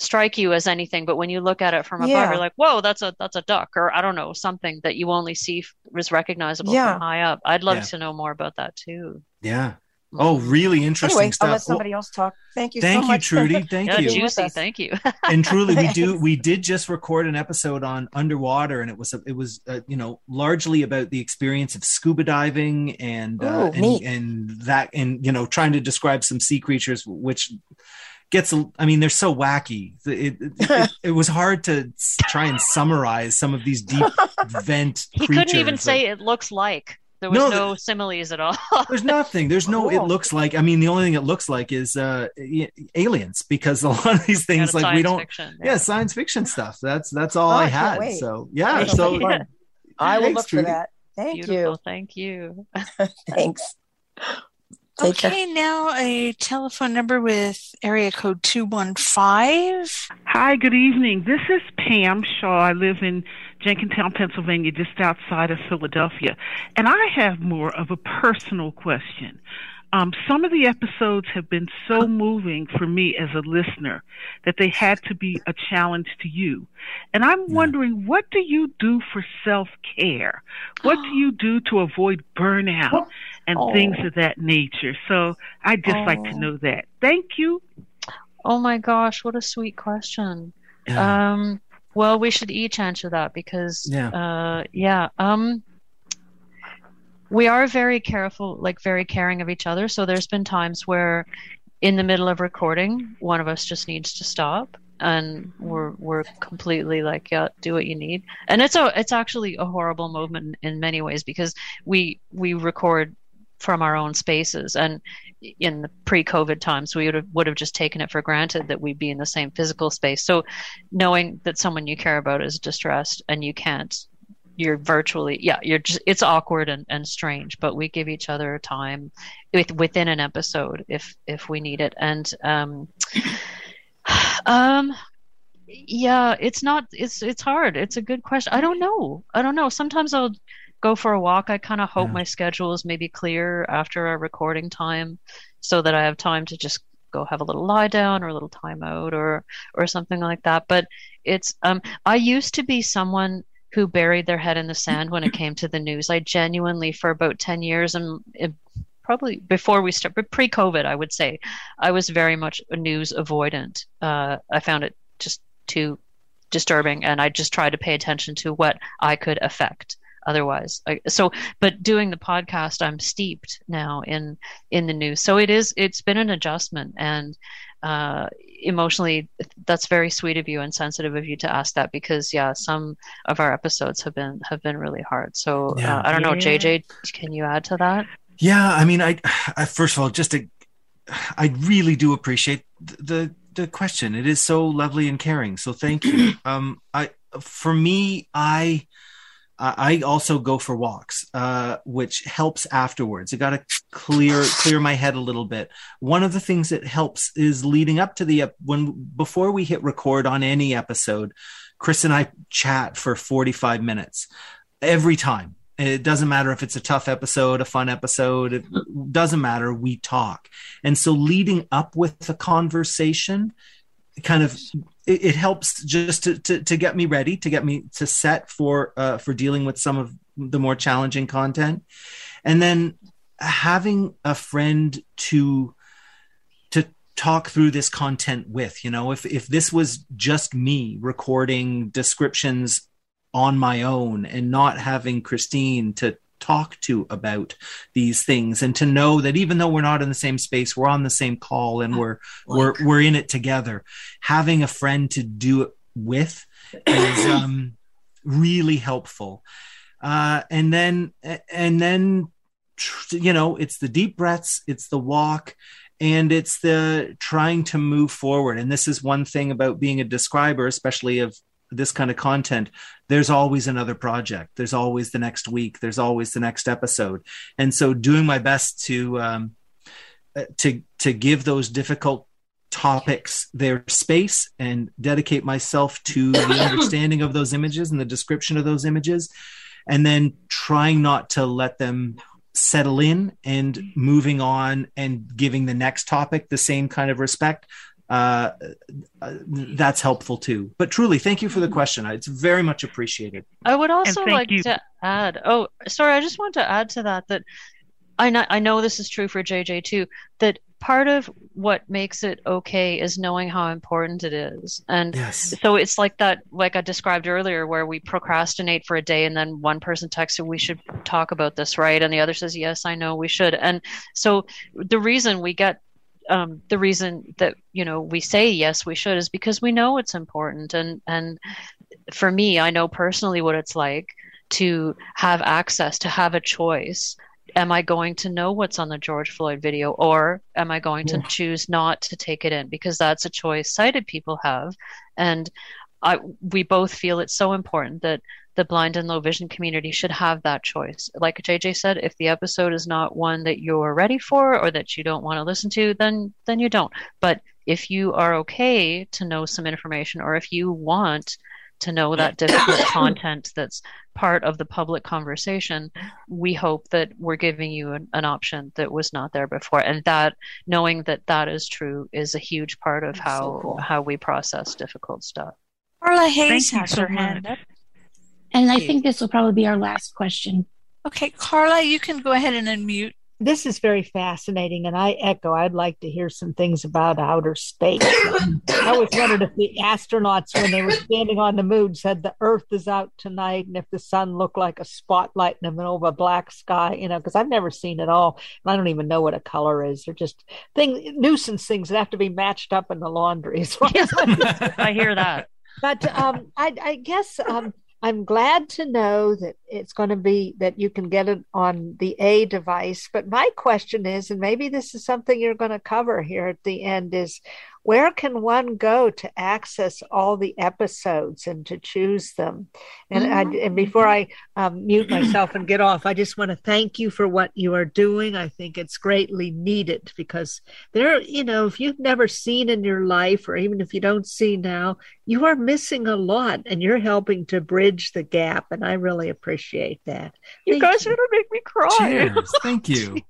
strike you as anything, but when you look at it from above, Yeah. you're like, "Whoa, that's a that's a duck," or I don't know, something that you only see f- is recognizable Yeah. from high up. I'd love Yeah. to know more about that too. Yeah. Oh, really interesting Anyway, I'll stuff. let Well, somebody else talk. Thank you thank so you, much. Trudy. Thank yeah, you. being juicy. Thank you. and truly we do we did just record an episode on underwater and it was it was uh, you know largely about the experience of scuba diving and uh, and, and that and you know trying to describe some sea creatures which gets i mean they're so wacky it, it, it, it was hard to try and summarize some of these deep vent he couldn't even say it looks like. There was No, no, similes at all. there's nothing there's no it looks like i mean the only thing it looks like is uh aliens because a lot of these things Kind of like we don't fiction, yeah science fiction stuff that's that's all Oh, i I had wait. so yeah That'll so be fun. I will Thanks, look for Trudy. that. Thank Beautiful. Thank you. you. Thanks. Take care. Okay, now a telephone number with area code 215. Hi, good evening. This is Pam Shaw. I live in Jenkintown, Pennsylvania, just outside of Philadelphia. And I have more of a personal question. Um, some of the episodes have been so moving for me as a listener that they had to be a challenge to you. And I'm wondering, what do you do for self care? What do you do to avoid burnout and things of that nature? So I'd just like to Oh. know that. Thank you. Oh my gosh, what a sweet question. Yeah. Um, well, we should each answer that because, Yeah. uh, yeah, um, we are very careful, like very caring of each other. So there's been times where, in the middle of recording, one of us just needs to stop, and we're we're completely like, yeah, do what you need. And it's a it's actually a horrible moment in, in many ways because we we record from our own spaces. And in the pre-covid times we would have would have just taken it for granted that we'd be in the same physical space. So knowing that someone you care about is distressed and you can't you're virtually yeah you're just it's awkward and, and strange but we give each other time with, within an episode if if we need it. And um um yeah it's not it's it's hard. It's a good question. I don't know. I don't know. Sometimes i'll go for a walk. I kind of hope Yeah. my schedule is maybe clear after a recording time so that i have time to just go have a little lie down or a little time out or or something like that. But it's um i used to be someone who buried their head in the sand when it came to the news. I genuinely for about 10 years and it, probably before we start but pre-covid i would say i was very much a news avoidant. Uh, i found it just too disturbing and i just tried to pay attention to what i could affect otherwise so but doing the podcast i'm steeped now in in the news so it is it's been an adjustment and uh emotionally that's very sweet of you and sensitive of you to ask that because yeah some of our episodes have been have been really hard so Yeah. uh, i don't know Yeah. jj can you add to that Yeah, I mean, I, I first of all, just to, I really do appreciate the the question. It is so lovely and caring. So thank you. um, I for me, I I also go for walks, uh, which helps afterwards. I got to clear clear my head a little bit. One of the things that helps is leading up to the when before we hit record on any episode, Chris and I chat for forty five minutes every time It doesn't matter if it's a tough episode, a fun episode, it doesn't matter. We talk. And so leading up with the conversation kind of it, it helps just to, to, to get me ready, to get me to set for uh, for dealing with some of the more challenging content. And then having a friend to to talk through this content with you know if if this was just me recording descriptions on my own and not having Christine to talk to about these things and to know that even though we're not in the same space we're on the same call and we're we're we're in it together. Having a friend to do it with is um really helpful. Uh and then and then you know it's the deep breaths it's the walk and it's the trying to move forward. And this is one thing about being a describer especially of this kind of content there's always another project. There's always the next week. There's always the next episode. And so doing my best to um, uh, to to give those difficult topics their space and dedicate myself to the understanding of those images and the description of those images and then trying not to let them settle in and moving on and giving the next topic the same kind of respect uh, that's helpful too. But truly, thank you for the question. It's very much appreciated. I would also like you. to add. Oh, sorry, I just want to add to that that I know, I know this is true for JJ too. That part of what makes it okay is knowing how important it is, and yes. so it's like that, like I described earlier, where we procrastinate for a day, and then one person texts, and "We should talk about this, right?" And the other says, "Yes, I know we should." And so the reason we get um, the reason that you know we say yes we should is because we know it's important. And and for me i know personally what it's like to have access to have a choice. Am i going to know what's on the george floyd video or am i going to choose not to take it in? Because that's a choice sighted people have. And I, we both feel it's so important that the blind and low vision community should have that choice. Like JJ said, if the episode is not one that you're ready for or that you don't want to listen to, then then you don't. But if you are okay to know some information or if you want to know that difficult content that's part of the public conversation, we hope that we're giving you an, an, option that was not there before. And that knowing that that is true is a huge part of how so cool. how we process difficult stuff. Carla Hayes has her hand up. And I think this will probably be our last question. Okay, Carla, you can go ahead and unmute. This is very fascinating, and I echo. I'd like to hear some things about outer space. I was wondering if the astronauts, when they were standing on the moon, said the Earth is out tonight, and if the sun looked like a spotlight in the middle of a black sky, you know, because I've never seen it all, and I don't even know what a color is. They're just things, nuisance things that have to be matched up in the laundry. I hear that. But um, I, I guess um, I'm glad to know that it's going to be that you can get it on the A device. But my question is, and maybe this is something you're going to cover here at the end, is where can one go to access all the episodes and to choose them? And, mm-hmm. I, and before I um, mute myself and get off, I just want to thank you for what you are doing. I think it's greatly needed because there, you know, if you've never seen in your life, or even if you don't see now, you are missing a lot and you're helping to bridge the gap. And I really appreciate that. You thank guys you. are going to make me cry. Cheers. Thank you.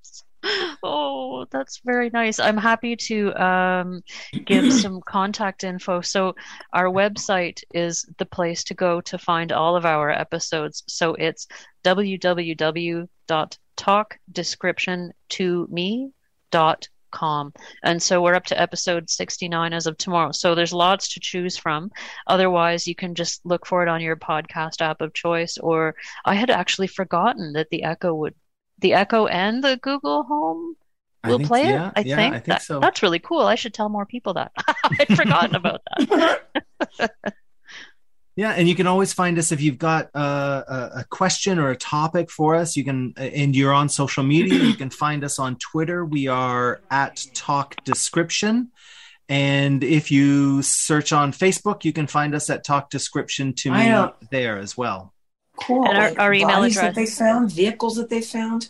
Oh, that's very nice. I'm happy to um, give some contact info. So, our website is the place to go to find all of our episodes. So, it's www.talkdescriptiontome.com. And so we're up to episode 69 as of tomorrow. So there's lots to choose from. Otherwise, you can just look for it on your podcast app of choice. Or I had actually forgotten that the Echo would the Echo and the Google Home will think, play yeah, it. I yeah, think, I think that, so. That's really cool. I should tell more people that. I'd forgotten about that. yeah, and you can always find us if you've got uh, a, a, question or a topic for us. You can, and you're on social media. you can find us on Twitter. We are at Talk Description. And if you search on Facebook, you can find us at Talk Description to me there as well. Cool. And our, our email bodies address that they found, vehicles that they found.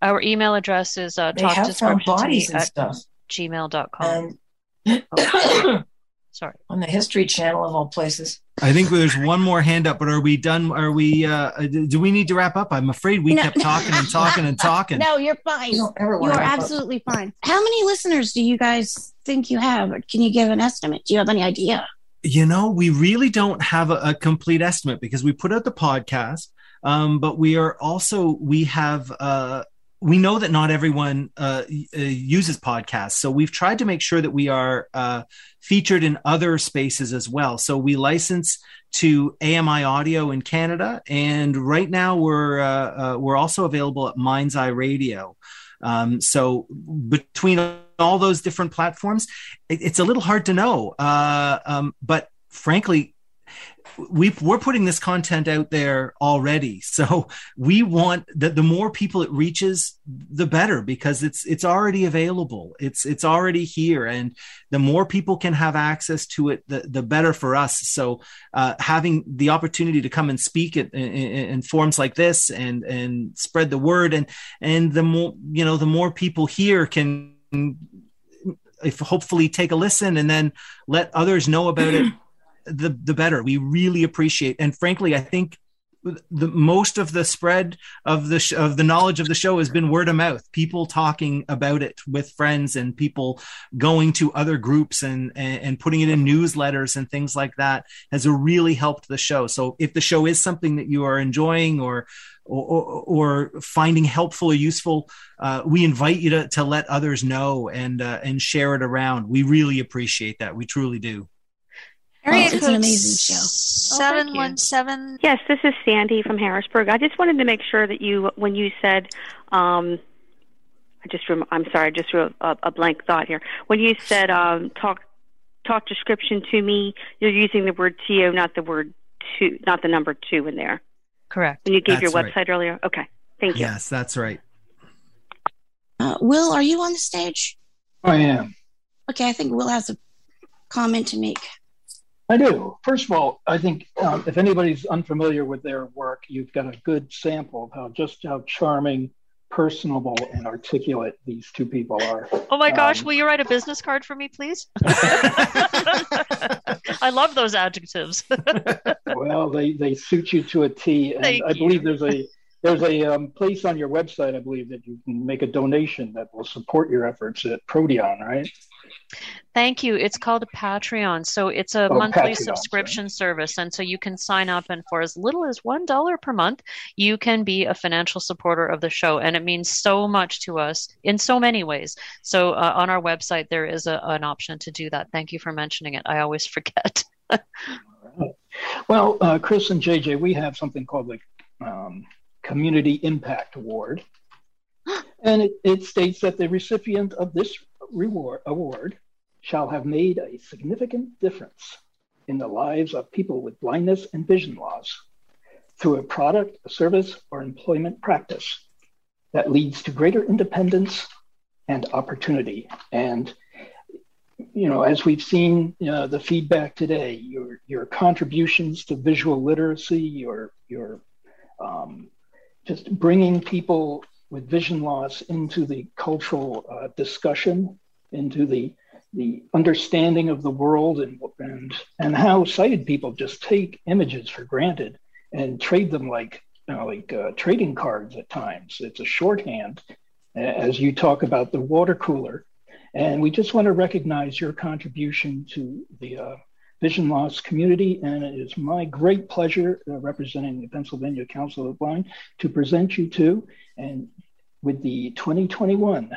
Our email address is uh, They have found bodies and at stuff. gmail.com. And Sorry. On the History Channel of all places. I think there's one more hand up, but are we done? Are we? Uh, do we need to wrap up? I'm afraid we No. kept talking and talking and talking. No, you're fine. You You are to wrap up. absolutely fine. How many listeners do you guys think you have? Or can you give an estimate? Do you have any idea? You know, we really don't have a, a complete estimate because we put out the podcast, um, but we are also we have uh, we know that not everyone uh, uh, uses podcasts, so we've tried to make sure that we are uh, featured in other spaces as well. So we license to AMI Audio in Canada, and right now we're uh, uh, we're also available at Mind's Eye Radio. Um, so between all those different platforms, it, it's a little hard to know. Uh, um, but frankly, we we're putting this content out there already. So we want that the more people it reaches, the better because it's it's already available. It's it's already here, and the more people can have access to it, the the better for us. So uh, having the opportunity to come and speak in, in in forums like this and and spread the word, and and the more you know, the more people here can if hopefully take a listen and then let others know about it the the better we really appreciate and frankly i think the most of the spread of the sh- of the knowledge of the show has been word of mouth people talking about it with friends and people going to other groups and and, putting it in newsletters and things like that has really helped the show so if the show is something that you are enjoying or or, or finding helpful or useful, uh, we invite you to, to let others know and uh, and share it around. We really appreciate that. We truly do. Area it's an code amazing show. Seven one seven. Yes, this is Sandy from Harrisburg. I just wanted to make sure that you, when you said, um, I just, rem- I'm sorry, I just drew a, a blank thought here. When you said um, talk, talk description to me, you're using the word to, not the word two, not the number two in there. Correct. When you gave your That's right. website earlier. Okay, thank you. Yes, that's right. Uh, Will, are you on the stage? I am. Okay, I think Will has a comment to make. I do. First of all, I think um, if anybody's unfamiliar with their work, you've got a good sample of how just how charming, personable, and articulate these two people are. Oh my gosh, Um, will you write a business card for me, please? I love those adjectives. well, they they suit you to a T, and Thank I believe there's a there's a um, place on your website, I believe, that you can make a donation that will support your efforts at Proteon, right? Thank you. It's called Patreon. So it's a Oh, monthly Patreon, subscription service. And so you can sign up, and for as little as $1 per month, you can be a financial supporter of the show. And it means so much to us in so many ways. So uh, on our website, there is a, an option to do that. Thank you for mentioning it. I always forget. Well, uh, Chris and JJ, we have something called the um, Community Impact Award. And it, it states that the recipient of this reward award shall have made a significant difference in the lives of people with blindness and vision loss through a product, a service, or employment practice that leads to greater independence and opportunity. And you know, as we've seen uh, the feedback today, your your contributions to visual literacy, your your um, just bringing people with vision loss into the cultural uh, discussion, into the the understanding of the world, and and and how sighted people just take images for granted and trade them like you know, like uh, trading cards at times. It's a shorthand, as you talk about the water cooler. And we just want to recognize your contribution to the uh, vision loss community. And it is my great pleasure, uh, representing the Pennsylvania Council of the Blind, to present you to and with the 2021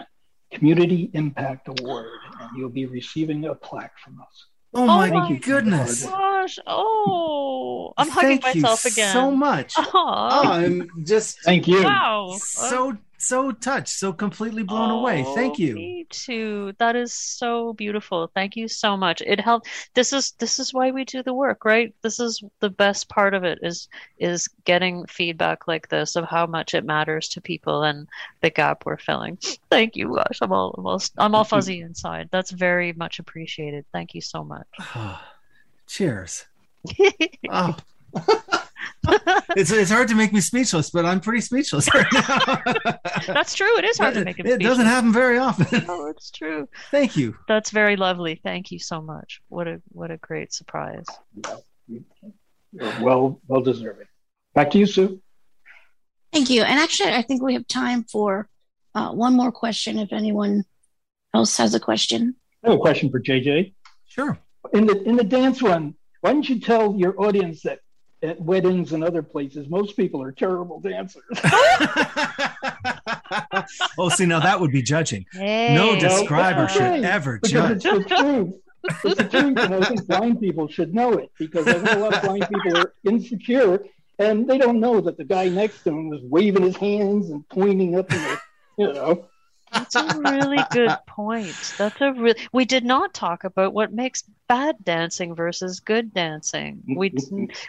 Community Impact Award. And you'll be receiving a plaque from us. Oh, my Thank you. goodness. Gosh, oh, I'm hugging Thank you myself again. so much. Aw. Oh, I'm just Thank you. Wow. so so touched, so completely blown away. Oh, Thank Oh, you. Me too. That is so beautiful. Thank you so much. It helped. This is this is why we do the work, right? This is the best part of it is is getting feedback like this of how much it matters to people and the gap we're filling. Thank you. Gosh, I'm all, I'm all I'm all fuzzy inside. That's very much appreciated. Thank you so much. Cheers. Oh, it's it's hard to make me speechless, but I'm pretty speechless right now. That's true. It is hard to make him It doesn't happen very often. Oh, it's true. Thank you. That's very lovely. Thank you so much. What a what a great surprise. You're well well deserving. Back to you, Sue. Thank you. And actually, I think we have time for uh, one more question if anyone else has a question. I have a question for JJ. Sure. In the in the dance one, why don't you tell your audience that at weddings and other places, most people are terrible dancers. Oh, see, now that would be judging. No Hey. describer Right. should ever Because judge. it's the truth. It's the truth, and I think blind people should know it because I think a lot of blind people are insecure and they don't know that the guy next to him was waving his hands and pointing up in the, you know. That's a really good point. That's a real. We did not talk about what makes bad dancing versus good dancing. We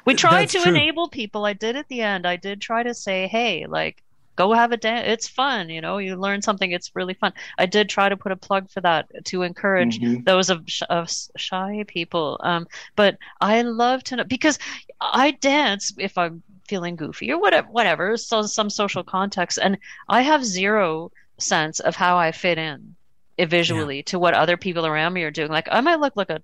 we tried to true. enable people. I did at the end. I did try to say, hey, like go have a dance. It's fun. You know, you learn something. It's really fun. I did try to put a plug for that to encourage Mhm. those of, sh- of shy people. Um, but I love to know because I dance if I'm feeling goofy or whatever, whatever. So some social context, and I have zero sense of how I fit in visually to what other people around me are doing. Like I might look like a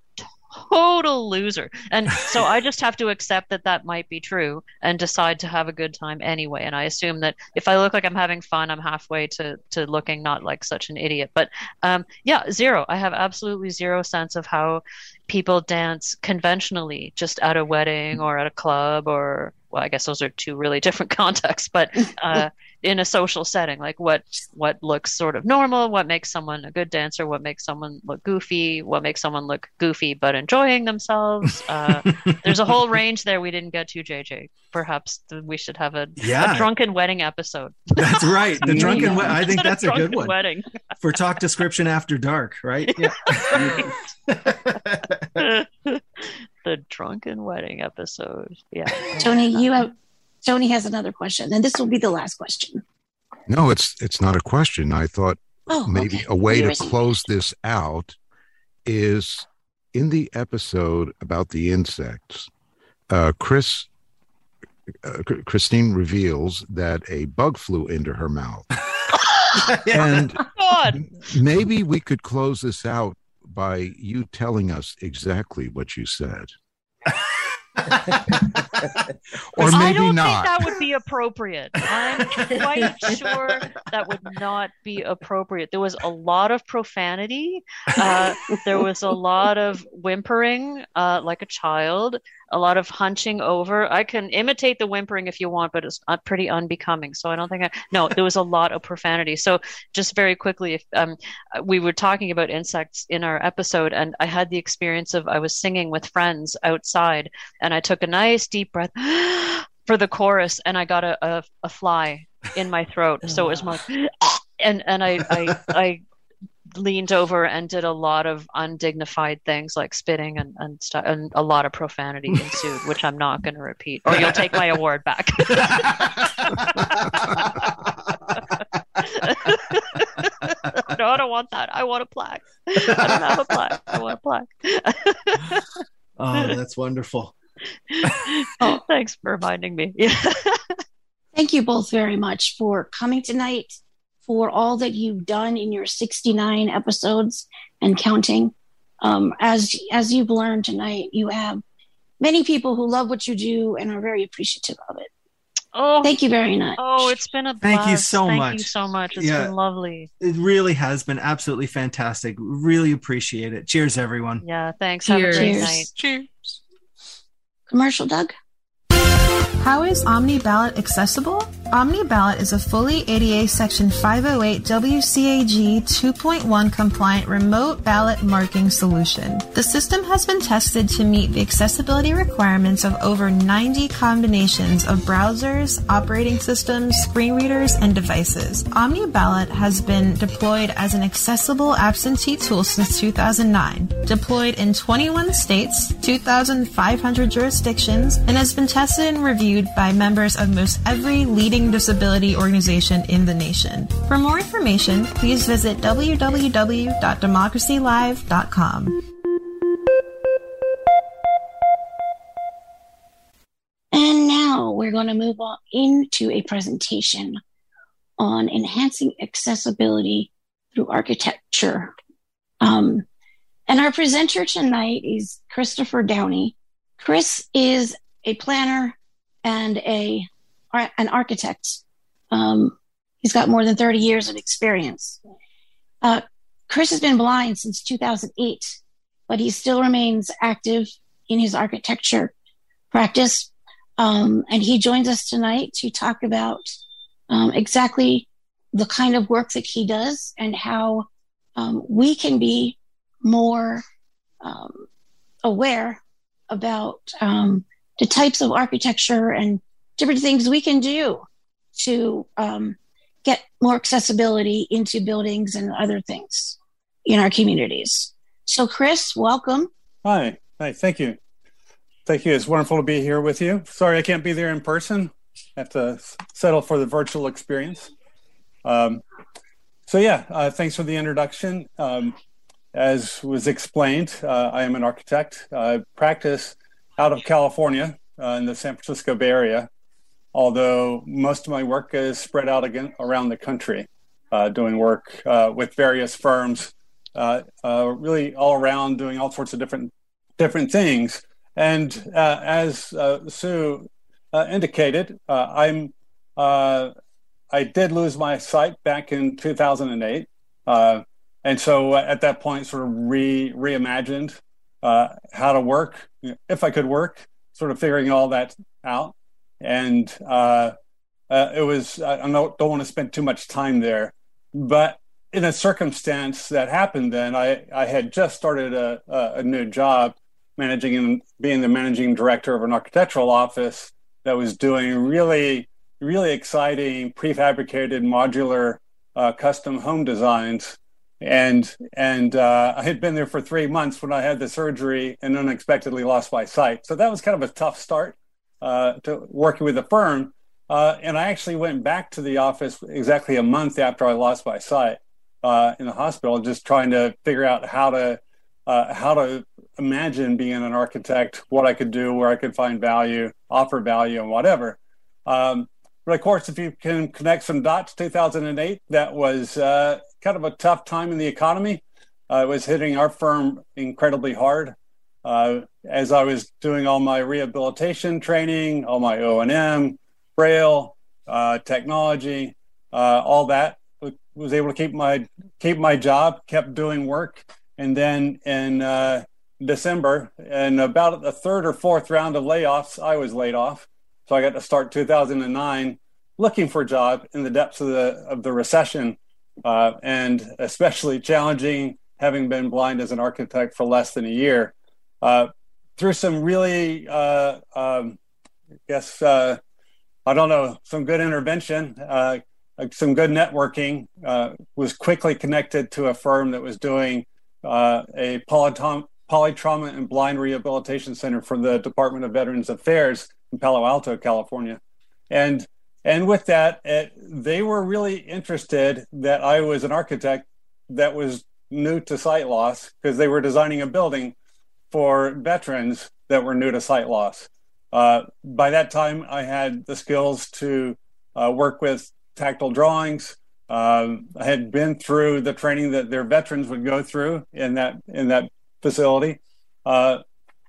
total loser, and so I just have to accept that that might be true and decide to have a good time anyway. And I assume that if I look like I'm having fun, I'm halfway to to looking not like such an idiot. But um, yeah, zero. I have absolutely zero sense of how people dance conventionally, just at a wedding or at a club or well, I guess those are two really different contexts, but uh, in a social setting, like what what looks sort of normal, what makes someone a good dancer, what makes someone look goofy, what makes someone look goofy but enjoying themselves. Uh, there's a whole range there we didn't get to, JJ. Perhaps we should have a, Yeah. a drunken wedding episode. That's right. The drunken. We- I think that's a good one Wedding. for talk description after dark. Right? Yeah. the drunken wedding episode. Yeah. Tony, you have Tony has another question, and this will be the last question. No, it's it's not a question. I thought Oh, maybe okay. a way Where to is he? close this out is in the episode about the insects. Uh, Chris uh, Christine reveals that a bug flew into her mouth, and God. maybe we could close this out by you telling us exactly what you said. or I don't not. think that would be appropriate. I'm quite sure that would not be appropriate. There was a lot of profanity. Uh, there was a lot of whimpering, uh, like a child. A lot of hunching over. I can imitate the whimpering if you want, but it's not pretty unbecoming. So I don't think I. No, there was a lot of profanity. So just very quickly, if um, we were talking about insects in our episode, and I had the experience of I was singing with friends outside, and I took a nice deep breath for the chorus, and I got a a, a fly in my throat. So it was more, and and I I I leaned over and did a lot of undignified things like spitting and and stuff, and a lot of profanity ensued, which I'm not going to repeat, or you'll take my award back. no, I don't want that. I want a plaque. I don't have a plaque. I want a plaque. Oh, that's wonderful. oh, thanks for reminding me. Yeah. Thank you both very much for coming tonight, for all that you've done in your 69 episodes and counting. Um, as as you've learned tonight, you have many people who love what you do and are very appreciative of it. Oh, thank you very much. Oh, it's been a Thank you blast. so Thank much. you so much. It's Yeah. been lovely. It really has been absolutely fantastic. Really appreciate it. Cheers, everyone. Yeah, thanks. Have a great Cheers. night. Cheers. Commercial, Doug. How is Omni Ballot accessible? Omni Ballot is a fully ADA Section 508 WCAG 2.1 compliant remote ballot marking solution. The system has been tested to meet the accessibility requirements of over 90 combinations of browsers, operating systems, screen readers, and devices. Omni Ballot has been deployed as an accessible absentee tool since 2009, deployed in 21 states, 2,500 jurisdictions, and has been tested and reviewed by members of most every leading disability organization in the nation. For more information, please visit www.democracylive.com. And now we're going to move on into a presentation on enhancing accessibility through architecture. Um, and our presenter tonight is Christopher Downey. Chris is a planner and a an architect. Um, he's got more than 30 years of experience. Uh, Chris has been blind since 2008, but he still remains active in his architecture practice. Um, and he joins us tonight to talk about um, exactly the kind of work that he does and how um, we can be more um, aware about um, the types of architecture and different things we can do to um, get more accessibility into buildings and other things in our communities. So, Chris, welcome. Hi. Hi. Thank you. Thank you. It's wonderful to be here with you. Sorry I can't be there in person. I have to settle for the virtual experience. Um, so, yeah, uh, thanks for the introduction. Um, as was explained, uh, I am an architect. I practice out of California uh, in the San Francisco Bay Area, although most of my work is spread out again around the country, uh, doing work uh, with various firms, uh, uh, really all around, doing all sorts of different different things. And as Sue indicated, I'm I did lose my sight back in 2008 and so uh, at that point sort of re reimagined uh, how to work if i could work sort of figuring all that out and uh, uh it was i don't, don't want to spend too much time there. But in a circumstance that happened then i, I had just started a, a new job managing and being the managing director of an architectural office that was doing really really exciting prefabricated modular uh, custom home designs. And and uh, I had been there for three months when I had the surgery and unexpectedly lost my sight. So that was kind of a tough start uh, to working with the firm. Uh, and I actually went back to the office exactly a month after I lost my sight uh, in the hospital, just trying to figure out how to uh, how to imagine being an architect, what I could do, where I could find value, offer value, and whatever. Um, but of course, if you can connect some dots, 2008, that was uh, kind of a tough time in the economy. It was hitting our firm incredibly hard. Uh, as I was doing all my rehabilitation training, all my O and M, Braille, uh, technology, uh, all that, was able to keep my keep my job, kept doing work, and then in uh, December, and about the third or fourth round of layoffs, I was laid off. So I got to start 2009 looking for a job in the depths of the of the recession uh, and especially challenging having been blind as an architect for less than a year. Uh, through some really, uh, um, I guess, uh, I don't know, some good intervention, uh, some good networking, uh, was quickly connected to a firm that was doing a polytom- polytrauma and blind rehabilitation center for the Department of Veterans Affairs in Palo Alto, California. And and with that, it, they were really interested that I was an architect that was new to sight loss because they were designing a building for veterans that were new to sight loss. Uh, by that time, I had the skills to uh, work with tactile drawings. Um, I had been through the training that their veterans would go through in that in that facility, uh,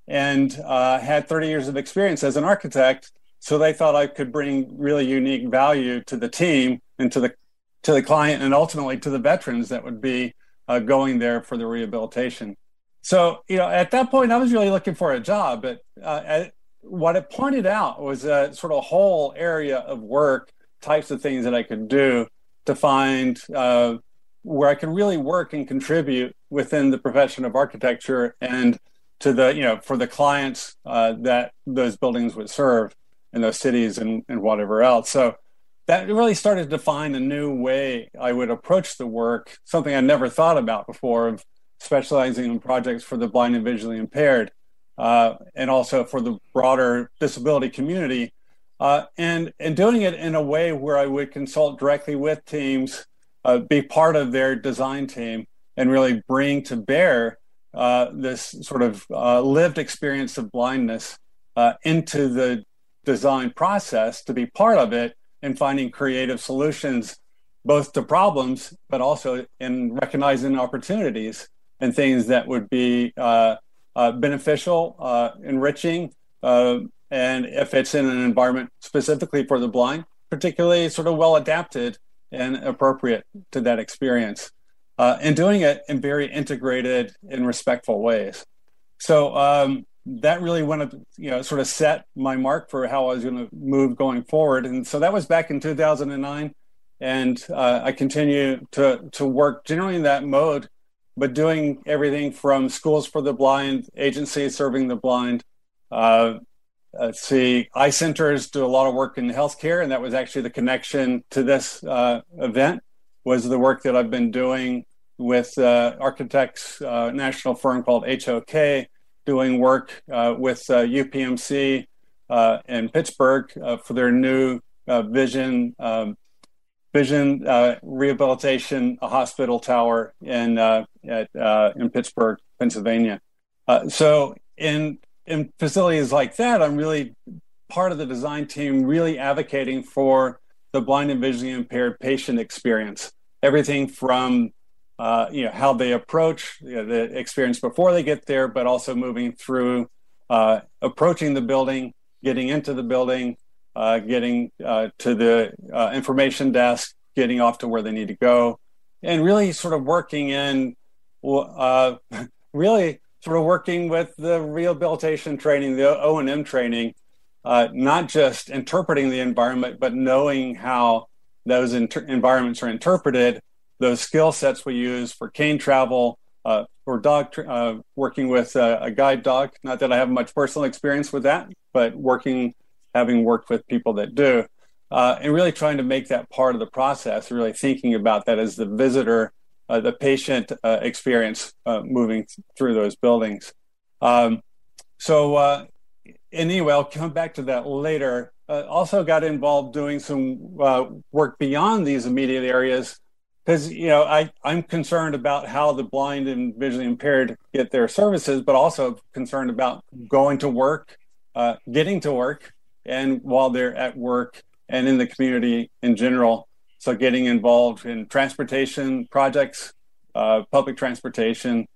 and uh, had 30 years of experience as an architect so they thought I could bring really unique value to the team and to the to the client and ultimately to the veterans that would be uh, going there for the rehabilitation. So you know, at that point, I was really looking for a job, but uh, at, what it pointed out was a sort of whole area of work, types of things that I could do to find uh, where I can really work and contribute within the profession of architecture and to the you know for the clients uh, that those buildings would serve in those cities and, and whatever else. So that really started to define a new way I would approach the work, something I never thought about before of specializing in projects for the blind and visually impaired, uh, and also for the broader disability community. Uh, and, and doing it in a way where I would consult directly with teams, uh, be part of their design team, and really bring to bear uh, this sort of uh, lived experience of blindness uh, into the design process to be part of it and finding creative solutions both to problems but also in recognizing opportunities and things that would be uh, uh, beneficial uh, enriching uh, and if it's in an environment specifically for the blind particularly sort of well adapted and appropriate to that experience uh, and doing it in very integrated and respectful ways so um, that really went up, you know, sort of set my mark for how I was going to move going forward. And so that was back in 2009. And uh, I continue to, to work generally in that mode, but doing everything from schools for the blind, agencies serving the blind. Uh, let's see, eye centers do a lot of work in healthcare. And that was actually the connection to this uh, event was the work that I've been doing with uh, architects uh, national firm called HOK doing work uh, with UPMC uh, uh, in Pittsburgh for their new vision um, vision rehabilitation hospital tower in at, in Pittsburgh, Pennsylvania. so in in facilities like that, I'm really part of the design team, really advocating for the blind and visually impaired patient experience. Everything from uh, you know how they approach you know, the experience before they get there, but also moving through uh, approaching the building, getting into the building, uh, getting uh, to the uh, information desk, getting off to where they need to go, and really sort of working in, uh, really sort of working with the rehabilitation training, the O and M training, not just interpreting the environment, but knowing how those inter- environments are interpreted those skill sets we use for cane travel, uh, for dog uh, working with a, a, guide dog. Not that I have much personal experience with that, but working, having worked with people that do, uh, and really trying to make that part of the process. Really thinking about that as the visitor, uh, the patient uh, experience uh, moving through those buildings. Um, so anyway, I'll come back to that later. also got involved doing some work beyond these immediate areas because you know I I'm concerned about how the blind and visually impaired get their services, but also concerned about going to work, uh, getting to work, and while they're at work and in the community in general. So getting involved in transportation projects, uh, public transportation,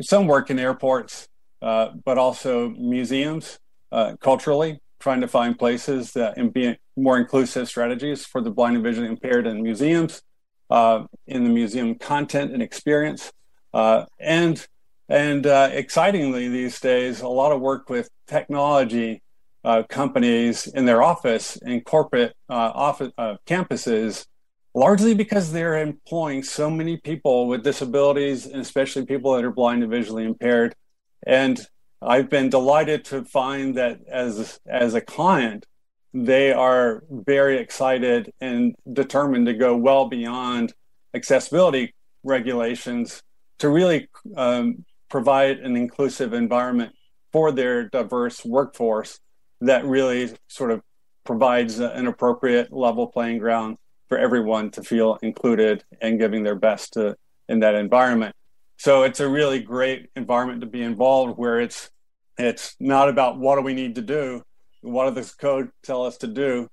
some work in airports, uh, but also museums uh, culturally, trying to find places that and be more inclusive strategies for the blind and visually impaired in museums uh, in the museum content and experience. Uh, and and uh, excitingly these days, a lot of work with technology uh, companies in their office and corporate uh, office uh, campuses, largely because they're employing so many people with disabilities, and especially people that are blind and visually impaired. And I've been delighted to find that as as a client, they are very excited and determined to go well beyond accessibility regulations to really um, provide an inclusive environment for their diverse workforce that really sort of provides an appropriate level playing ground for everyone to feel included and giving their best to, in that environment. So it's a really great environment to be involved where it's it's not about what do we need to do, what does the code tell us to do?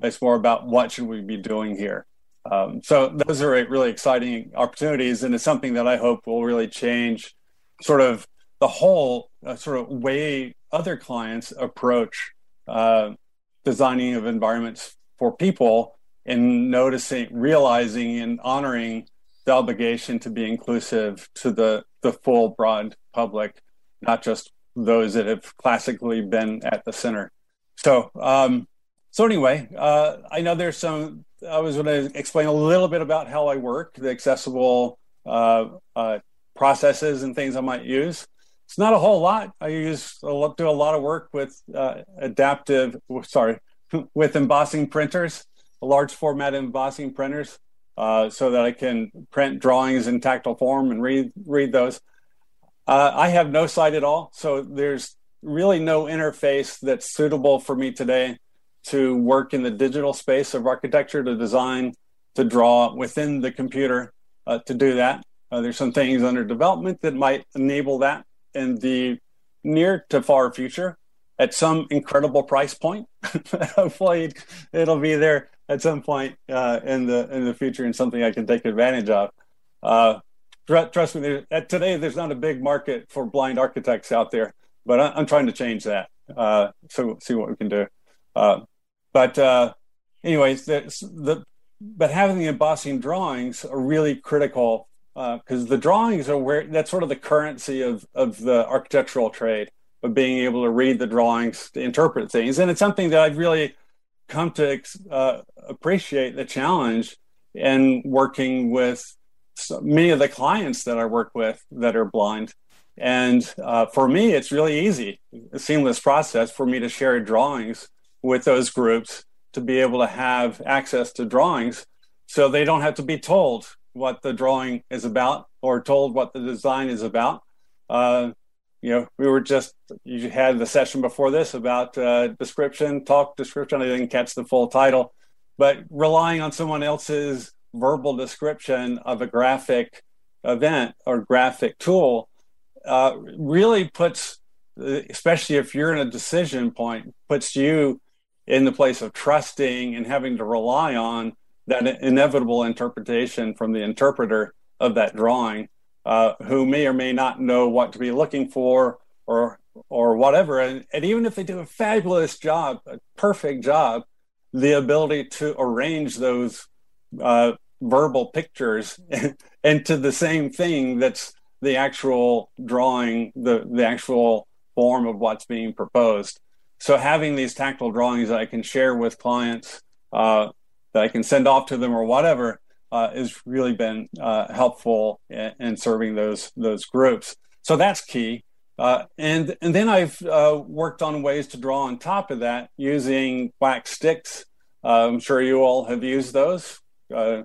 It's more about what should we be doing here. Um, so those are really exciting opportunities, and it's something that I hope will really change sort of the whole uh, sort of way other clients approach uh, designing of environments for people and noticing, realizing, and honoring the obligation to be inclusive to the the full broad public, not just those that have classically been at the center. So, um, so anyway, uh, I know there's some. I was going to explain a little bit about how I work, the accessible uh, uh, processes and things I might use. It's not a whole lot. I use a lot, do a lot of work with uh, adaptive. Sorry, with embossing printers, large format embossing printers, uh, so that I can print drawings in tactile form and read read those. Uh, I have no sight at all, so there's really no interface that's suitable for me today to work in the digital space of architecture, to design, to draw within the computer uh, to do that. Uh, there's some things under development that might enable that in the near to far future. at some incredible price point. Hopefully, it'll be there at some point uh, in the in the future and something I can take advantage of. Uh, trust me, there, at today there's not a big market for blind architects out there, but I, am trying to change that. Uh, so see what we can do. Uh, but uh, anyways, the, the but having the embossing drawings are really critical because uh, the drawings are where that's sort of the currency of of the architectural trade of being able to read the drawings to interpret things, and it's something that I've really come to uh, appreciate the challenge in working with many of the clients that I work with that are blind. And uh, for me, it's really easy, a seamless process for me to share drawings with those groups to be able to have access to drawings so they don't have to be told what the drawing is about or told what the design is about. Uh, you know, we were just, you had the session before this about uh, description, talk description. I didn't catch the full title, but relying on someone else's verbal description of a graphic event or graphic tool uh, really puts, especially if you're in a decision point, puts you in the place of trusting and having to rely on that inevitable interpretation from the interpreter of that drawing, uh, who may or may not know what to be looking for or or whatever. And, and even if they do a fabulous job, a perfect job, the ability to arrange those uh, verbal pictures into the same thing that's the actual drawing, the, the actual form of what's being proposed. So having these tactile drawings that I can share with clients, uh, that I can send off to them or whatever, uh, has really been uh, helpful in, in, serving those those groups. So that's key. Uh, and and then I've uh, worked on ways to draw on top of that using wax sticks. Uh, I'm sure you all have used those. Uh,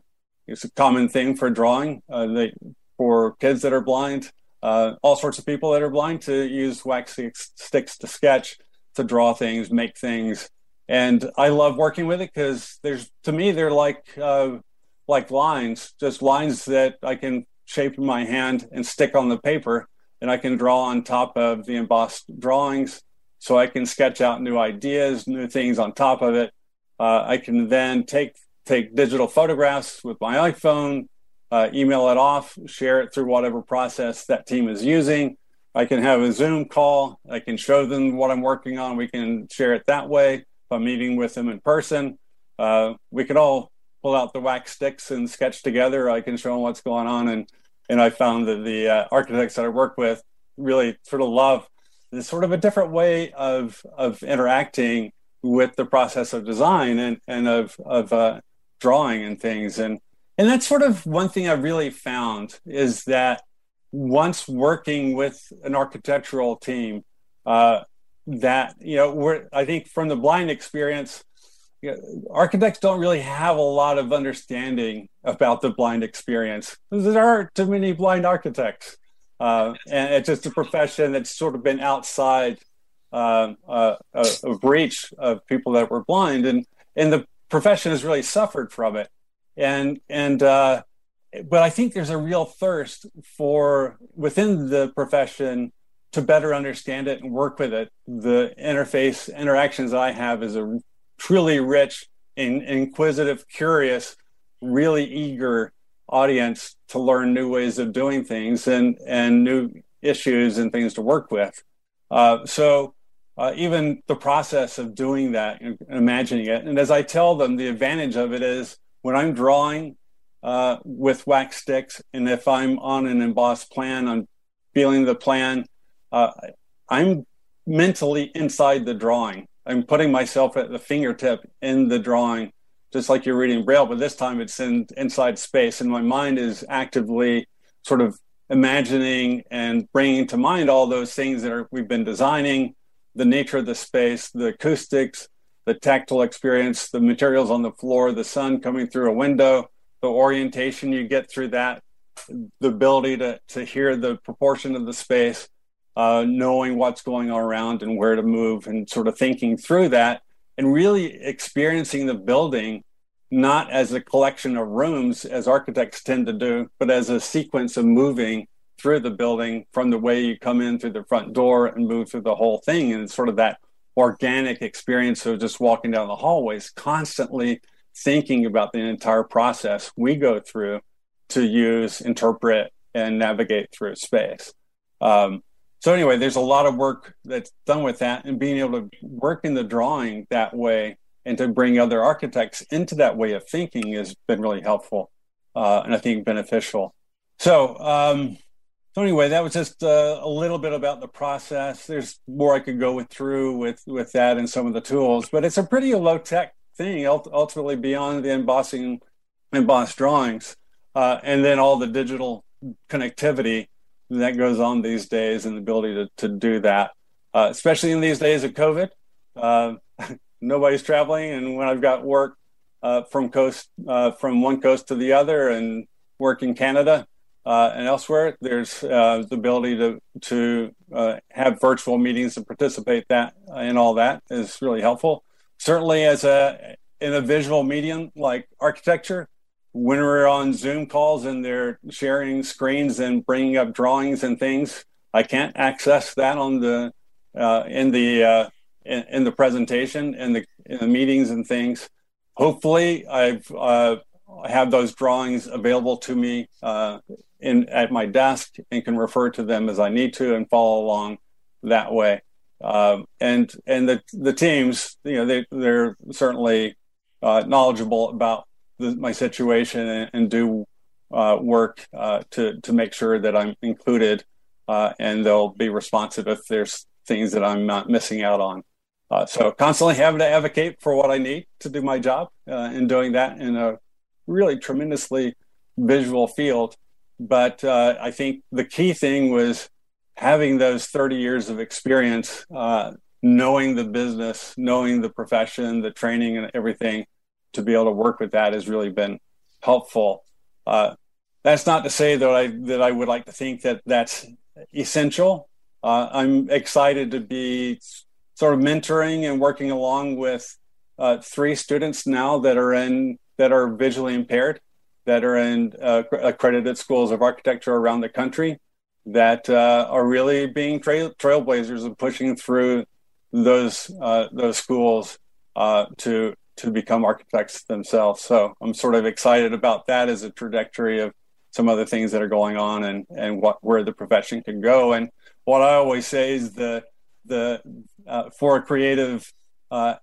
it's a common thing for drawing. They, for kids that are blind, all sorts of people that are blind to use wax sticks to sketch to draw things, make things. And I love working with it because there's to me they're like uh, like lines, just lines that I can shape in my hand and stick on the paper, and I can draw on top of the embossed drawings. So I can sketch out new ideas, new things on top of it. Uh, I can then take take digital photographs with my iPhone, uh, email it off, share it through whatever process that team is using, I can have a Zoom call. I can show them what I'm working on. We can share it that way. I'm meeting with them in person, uh, we could all pull out the wax sticks and sketch together. I can show them what's going on. And, and I found that the uh, architects that I work with really sort of love this sort of a different way of, of interacting with the process of design and, and of, of uh, drawing and things. And, and that's sort of one thing I really found is that once working with an architectural team, uh, that you know, we're I think from the blind experience, you know, architects don't really have a lot of understanding about the blind experience. There aren't too many blind architects, uh, and it's just a profession that's sort of been outside uh, uh, of reach of people that were blind, and and the profession has really suffered from it. And and uh, but I think there's a real thirst for within the profession to better understand it and work with it. The interface interactions I have is a truly rich and inquisitive, curious, really eager audience to learn new ways of doing things and and new issues and things to work with. Uh, so uh, even the process of doing that imagining it, and as I tell them, the advantage of it is when I'm drawing uh, with wax sticks. And if I'm on an embossed plan, I'm feeling the plan. Uh, I'm mentally inside the drawing. I'm putting myself at the fingertip in the drawing, just like you're reading Braille, but this time it's in inside space. And my mind is actively sort of imagining and bringing to mind all those things that are, we've been designing, the nature of the space, the acoustics, the tactile experience, the materials on the floor, the sun coming through a window, the orientation you get through that, the ability to, to hear the proportion of the space, uh, knowing what's going on around and where to move, and sort of thinking through that, and really experiencing the building not as a collection of rooms as architects tend to do, but as a sequence of moving through the building from the way you come in through the front door and move through the whole thing, and it's sort of that organic experience of just walking down the hallways, constantly thinking about the entire process we go through to use, interpret, and navigate through space. Um, so anyway, there's a lot of work that's done with that, and being able to work in the drawing that way and to bring other architects into that way of thinking has been really helpful uh, and I think beneficial. So, um, so anyway, that was just uh, a little bit about the process. There's more I could go with through with with that and some of the tools, but it's a pretty low tech thing. Ultimately, beyond the embossing, embossed drawings, uh, and then all the digital connectivity that goes on these days, and the ability to to do that, uh, especially in these days of COVID. Uh, nobody's traveling, and when I've got work uh, from coast uh, from one coast to the other, and work in Canada uh, and elsewhere, there's uh, the ability to to have virtual meetings and participate that in all that is really helpful. Certainly, as a in a visual medium like architecture, when we're on Zoom calls and they're sharing screens and bringing up drawings and things, I can't access that on the uh, in the in, in the presentation and the, in the meetings and things. Hopefully, I've uh, have those drawings available to me uh, in at my desk and can refer to them as I need to and follow along that way. Um, and and the the teams, you know, they they're certainly uh, knowledgeable about the, my situation and, and do uh, work uh, to to make sure that I'm included, uh, and they'll be responsive if there's things that I'm not missing out on. Uh, so constantly having to advocate for what I need to do my job uh, and doing that in a really tremendously visual field. But uh, I think the key thing was having those 30 years of experience, knowing the business, knowing the profession, the training, and everything to be able to work with that has really been helpful. Uh, that's not to say that I that I would like to think that that's essential. Uh, I'm excited to be sort of mentoring and working along with uh, three students now that are in that are visually impaired, that are in uh, accredited schools of architecture around the country, that uh, are really being trail- trailblazers and pushing through those uh, those schools to to become architects themselves. So I'm sort of excited about that as a trajectory of some other things that are going on and and what where the profession can go. And what I always say is the the uh, for a creative uh,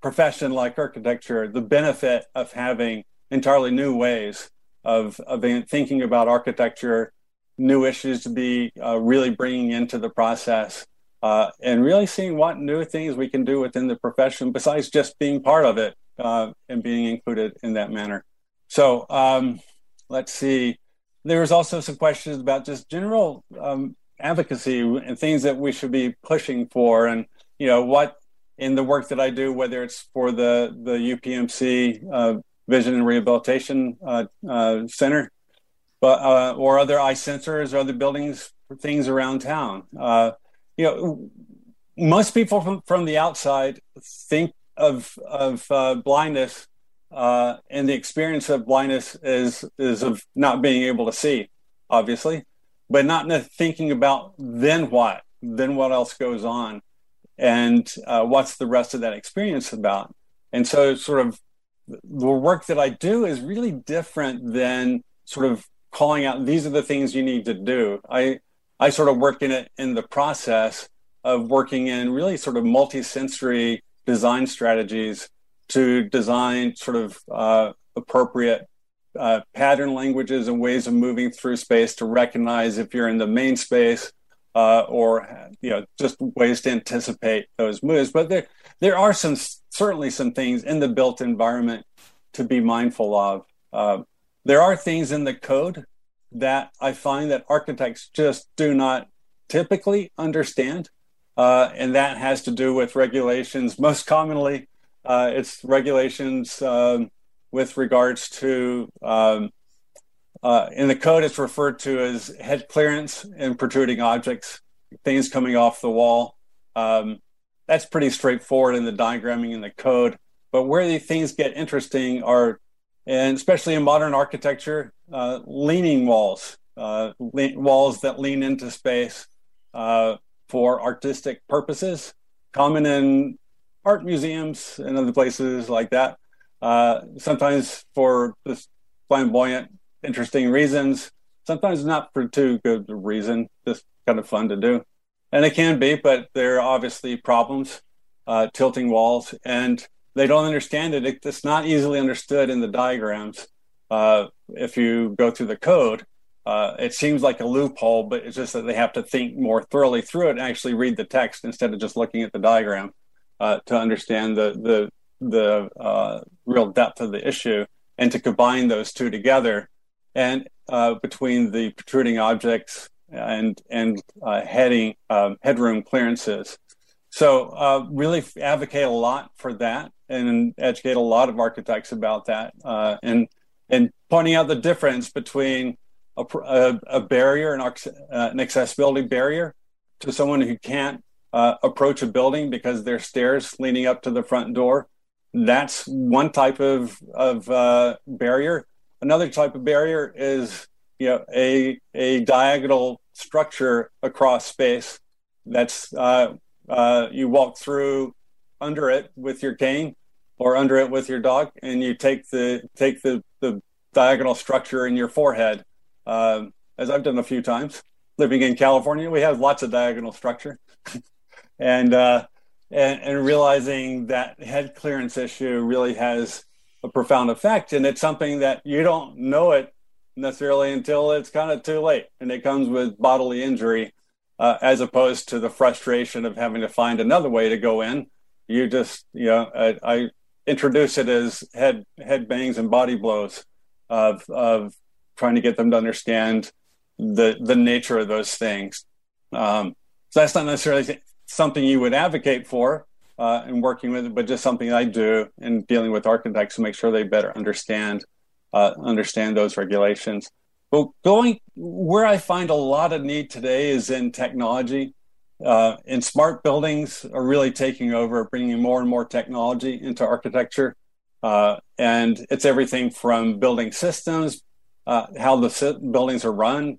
profession like architecture, the benefit of having entirely new ways of, of thinking about architecture, new issues to be uh, really bringing into the process, uh, and really seeing what new things we can do within the profession besides just being part of it uh, and being included in that manner. So um, let's see. There was also some questions about just general um, advocacy and things that we should be pushing for and you know what in the work that I do, whether it's for the the UPMC uh, Vision and Rehabilitation uh, uh, Center, but uh, or other eye sensors or other buildings, things around town. Uh, you know, most people from from the outside think of of uh, blindness and the experience of blindness is is of not being able to see, obviously, but not thinking about then what, then what else goes on and uh, what's the rest of that experience about. And so sort of the work that i do is really different than sort of calling out these are the things you need to do. I i sort of work in it in the process of working in really sort of multi-sensory design strategies to design sort of uh, appropriate uh, pattern languages and ways of moving through space to recognize if you're in the main space uh, or you know just ways to anticipate those moves. But there there are some certainly some things in the built environment to be mindful of. Uh, there are things in the code that I find that architects just do not typically understand, uh, and that has to do with regulations. Most commonly, uh, it's regulations um, with regards to um, uh, in the code, it's referred to as head clearance and protruding objects, things coming off the wall. Um, that's pretty straightforward in the diagramming in the code. But where the things get interesting are, and especially in modern architecture, uh, leaning walls, uh, le- walls that lean into space uh, for artistic purposes. common in art museums and other places like that. Uh, sometimes for just flamboyant, interesting reasons. Sometimes not for too good a reason, just kind of fun to do. And it can be, but there are obviously problems, uh, tilting walls, and they don't understand it. It's not easily understood in the diagrams. Uh, if you go through the code, uh, it seems like a loophole, but it's just that they have to think more thoroughly through it and actually read the text instead of just looking at the diagram uh, to understand the the the uh, real depth of the issue and to combine those two together and uh, between the protruding objects and and heading um, headroom clearances. So uh, really advocate a lot for that and educate a lot of architects about that uh, and and pointing out the difference between a, a, a barrier, an, uh, an, accessibility barrier to someone who can't uh, approach a building because there's stairs leading up to the front door. That's one type of, of uh, barrier. Another type of barrier is you know, a, a diagonal structure across space that's uh, uh, you walk through under it with your cane or under it with your dog, and you take the take the the diagonal structure in your forehead. Um, as I've done a few times, living in California, we have lots of diagonal structure, and, uh, and and realizing that head clearance issue really has a profound effect, and it's something that you don't know it necessarily until it's kind of too late, and it comes with bodily injury. Uh, as opposed to the frustration of having to find another way to go in, you just you know I, I introduce it as head head bangs and body blows of of trying to get them to understand the the nature of those things. Um, so that's not necessarily something you would advocate for uh, in working with it, but just something I do in dealing with architects to make sure they better understand uh, understand those regulations. But going where I find a lot of need today is in technology uh, and smart buildings are really taking over, bringing more and more technology into architecture. Uh, and it's everything from building systems, uh, how the si- buildings are run,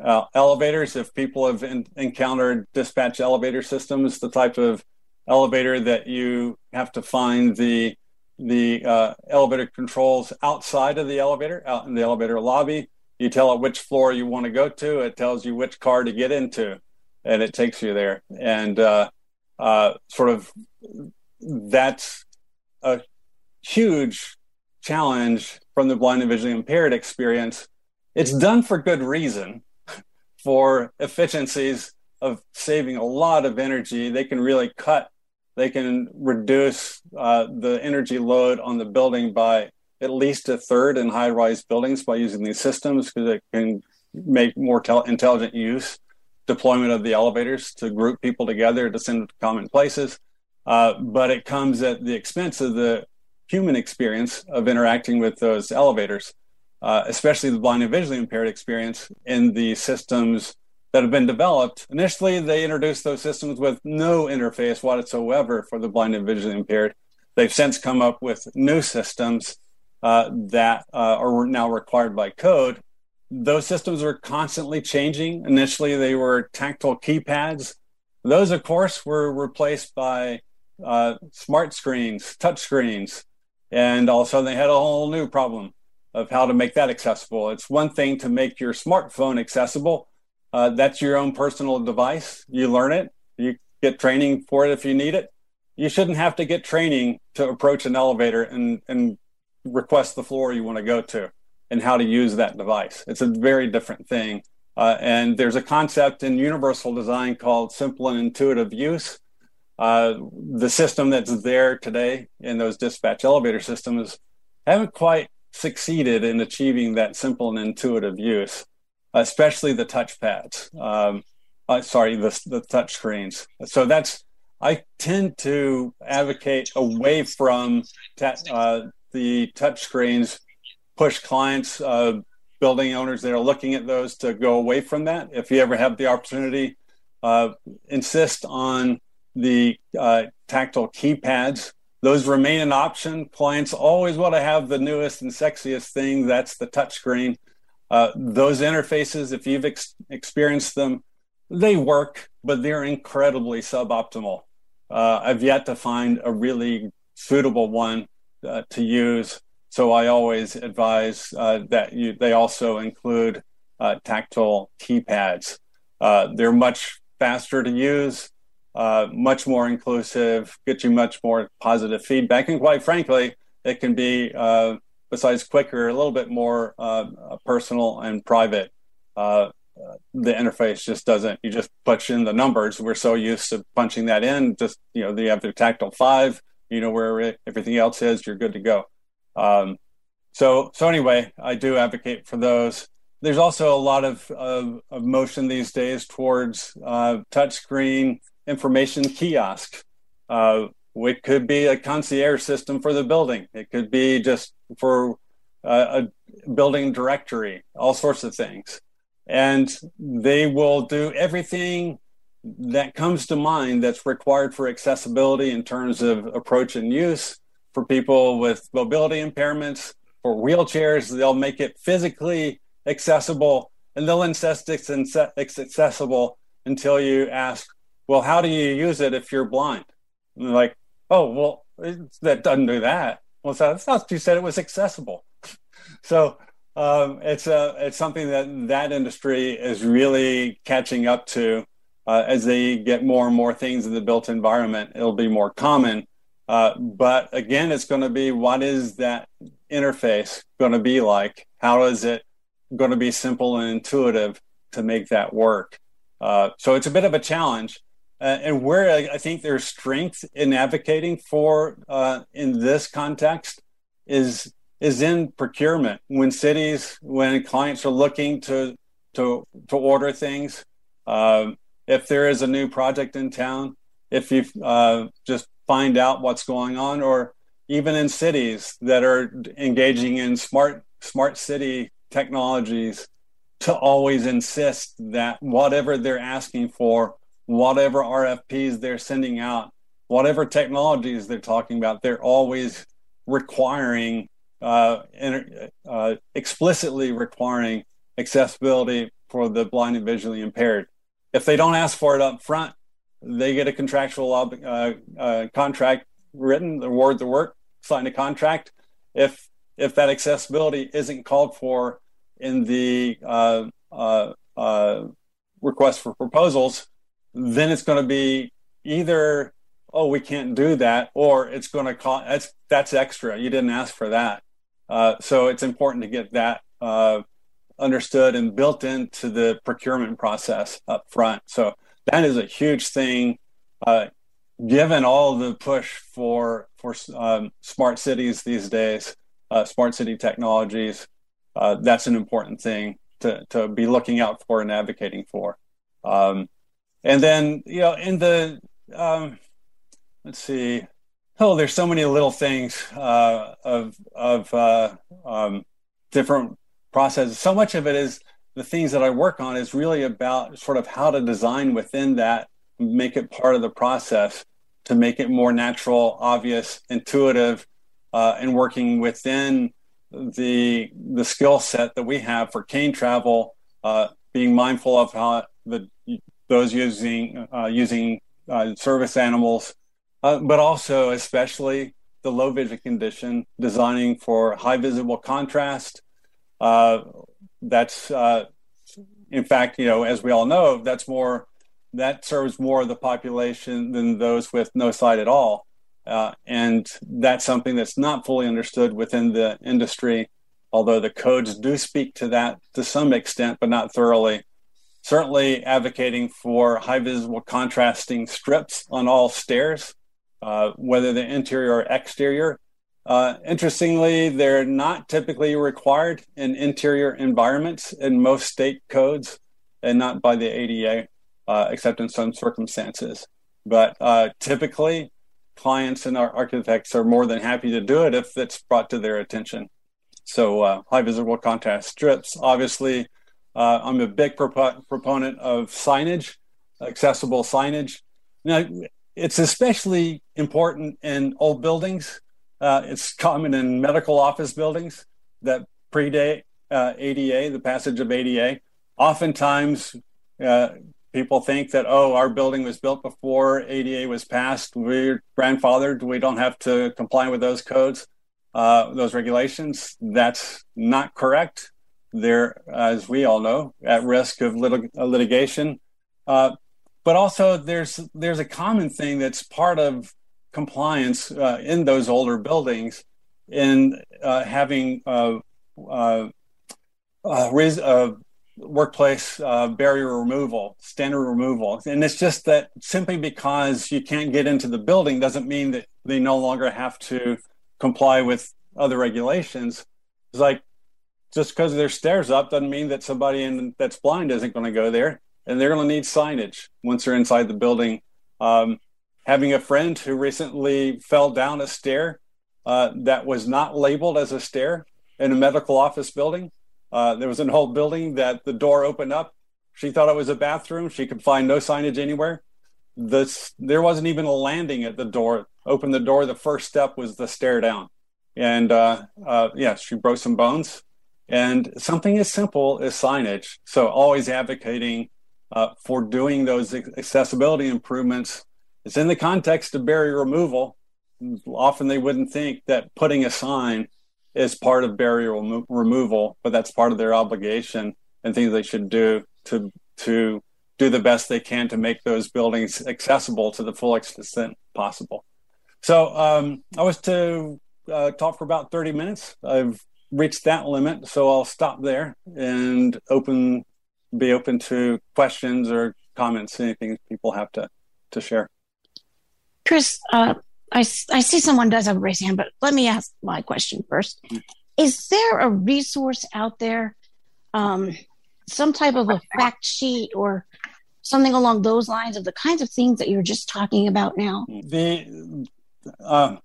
uh, elevators. If people have in- encountered dispatch elevator systems, the type of elevator that you have to find the the uh, elevator controls outside of the elevator, out in the elevator lobby. You tell it which floor you want to go to. It tells you which car to get into and it takes you there. And uh, uh, sort of that's a huge challenge from the blind and visually impaired experience. It's done for good reason, for efficiencies of saving a lot of energy. They can really cut, they can reduce uh, the energy load on the building by at least a third in high rise buildings by using these systems because it can make more tel- intelligent use deployment of the elevators to group people together to send them to common places. Uh, but it comes at the expense of the human experience of interacting with those elevators, uh, especially the blind and visually impaired experience in the systems that have been developed. Initially, they introduced those systems with no interface whatsoever for the blind and visually impaired. They've since come up with new systems uh, that uh, are now required by code those systems are constantly changing. Initially, they were tactile keypads. Those, of course, were replaced by uh, smart screens, touch screens. And all of a sudden, they had a whole new problem of how to make that accessible. It's one thing to make your smartphone accessible. Uh, that's your own personal device. You learn it. You get training for it if you need it. You shouldn't have to get training to approach an elevator and, and request the floor you want to go to and how to use that device. It's a very different thing. Uh, and there's a concept in universal design called simple and intuitive use. Uh, the system that's there today in those dispatch elevator systems haven't quite succeeded in achieving that simple and intuitive use, especially the touchpads. Um, uh, sorry, the, the touch screens. So that's I tend to advocate away from ta- uh, the touch screens push clients, uh, building owners that are looking at those to go away from that. If you ever have the opportunity, uh, insist on the uh, tactile keypads. Those remain an option. Clients always want to have the newest and sexiest thing. That's the touchscreen. Uh, those interfaces, if you've ex- experienced them, they work, but they're incredibly suboptimal. uh, I've yet to find a really suitable one uh, to use. So I always advise uh, that you, they also include uh, tactile keypads. Uh, they're much faster to use, uh, much more inclusive, get you much more positive feedback, and quite frankly, it can be besides quicker, a little bit more personal and private. The interface just doesn't you just punch in the numbers. We're so used to punching that in just you know you have the tactile five you know where everything else is you're good to go um, so so anyway i do advocate for those. There's also a lot of, of, of motion these days towards uh, touchscreen information kiosk. Uh, it could be a concierge system for the building. It could be just for uh, a building directory all sorts of things. And they will do everything that comes to mind that's required for accessibility in terms of approach and use for people with mobility impairments for wheelchairs they'll make it physically accessible and they'll insist it's accessible until you ask well how do you use it if you're blind? And they're like oh well that doesn't do that. Well so that's not you said it was accessible. So um, it's a it's something that that industry is really catching up to. Uh, as they get more and more things in the built environment. It'll be more common, uh, but again, it's going to be what is that interface going to be like? How is it going to be simple and intuitive to make that work? Uh, so it's a bit of a challenge. Uh, and where I, I, think there's strength in advocating for uh, in this context is is in procurement. When cities, when clients are looking to to to order things, uh, if there is a new project in town, if you uh, just find out what's going on, or even in cities that are engaging in smart smart city technologies, to always insist that whatever they're asking for, whatever RFPs they're sending out, whatever technologies they're talking about, they're always requiring uh, uh, explicitly requiring accessibility for the blind and visually impaired. If they don't ask for it up front, they get a contractual uh, uh, contract written, award the work, sign a contract. If if that accessibility isn't called for in the uh, uh, request for proposals, then it's going to be either oh we can't do that or it's going to cost that's that's extra you didn't ask for that uh, so it's important to get that uh, understood and built into the procurement process up front. So that is a huge thing. Uh, given all the push for for um, smart cities these days, uh, smart city technologies, uh, that's an important thing to to be looking out for and advocating for. Um, and then you know in the um, let's see oh, there's so many little things uh, of of uh, um, different processes. So much of it is the things that I work on is really about sort of how to design within that, make it part of the process to make it more natural, obvious, intuitive, uh, and working within the the skill set that we have for cane travel, uh, being mindful of how the those using uh, using uh, service animals uh, but also especially the low vision condition, designing for high visible contrast. That's, uh, in fact, you know, as we all know, that's more that serves more of the population than those with no sight at all. Uh, and that's something that's not fully understood within the industry, although the codes do speak to that to some extent, but not thoroughly certainly advocating for high visible contrasting strips on all stairs uh, whether they're interior or exterior. Uh, interestingly, they're not typically required in interior environments in most state codes and not by the ADA, uh, except in some circumstances. But uh, typically, clients and our architects are more than happy to do it if it's brought to their attention. So, uh, high visible contrast strips. Obviously, uh, I'm a big prop- proponent of signage, accessible signage. Now, it's especially important in old buildings. Uh, it's common in medical office buildings that predate uh, ADA, the passage of ADA. Oftentimes, uh, people think that oh, our building was built before ADA was passed. We're grandfathered. We don't have to comply with those codes, uh, those regulations. That's not correct. They're, as we all know, at risk of lit- litigation. Uh, but also, there's there's a common thing that's part of compliance uh, in those older buildings in uh, having uh, uh, uh, uh, workplace barrier removal, standard removal. And it's just that simply because you can't get into the building doesn't mean that they no longer have to comply with other regulations. It's like just because there's stairs up doesn't mean that somebody in, that's blind isn't going to go there. And they're going to need signage once they're inside the building. Um, having a friend who recently fell down a stair uh, that was not labeled as a stair in a medical office building uh, there was an whole building that the door opened up. She thought it was a bathroom. She could find no signage anywhere. This, there wasn't even a landing at the door. Open the door. The first step was the stair down. And uh, uh, yeah, she broke some bones. And something as simple as signage. So always advocating uh, for doing those accessibility improvements. It's in the context of barrier removal. Often they wouldn't think that putting a sign is part of barrier remo- removal, but that's part of their obligation and things they should do to to do the best they can to make those buildings accessible to the full extent possible. So um, I was to uh, talk for about 30 minutes. I've reached that limit, so I'll stop there and open be open to questions or comments, anything people have to to share. Chris, uh, I, I see someone does have a raised hand, but let me ask my question first. Is there a resource out there, um, some type of a fact sheet or something along those lines of the kinds of things that you're just talking about now? The uh,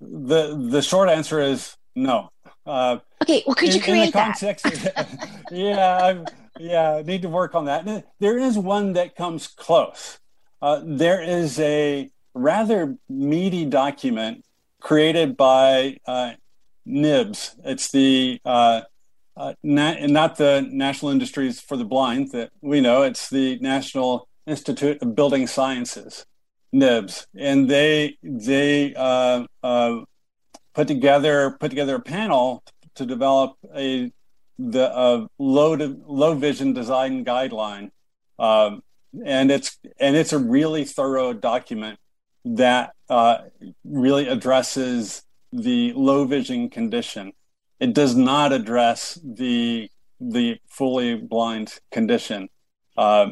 the the short answer is no. Uh, okay, well, could you create context, that? yeah, I've, yeah, I need to work on that. There is one that comes close. Uh, there is a rather meaty document created by uh, NIBS. It's the uh, uh, not the National Industries for the Blind that we know. It's the National Institute of Building Sciences, NIBS, and they they uh, uh, put together put together a panel to develop a the low to, low vision design guideline. Um, and it's and it's a really thorough document that uh, really addresses the low vision condition. It does not address the the fully blind condition, uh,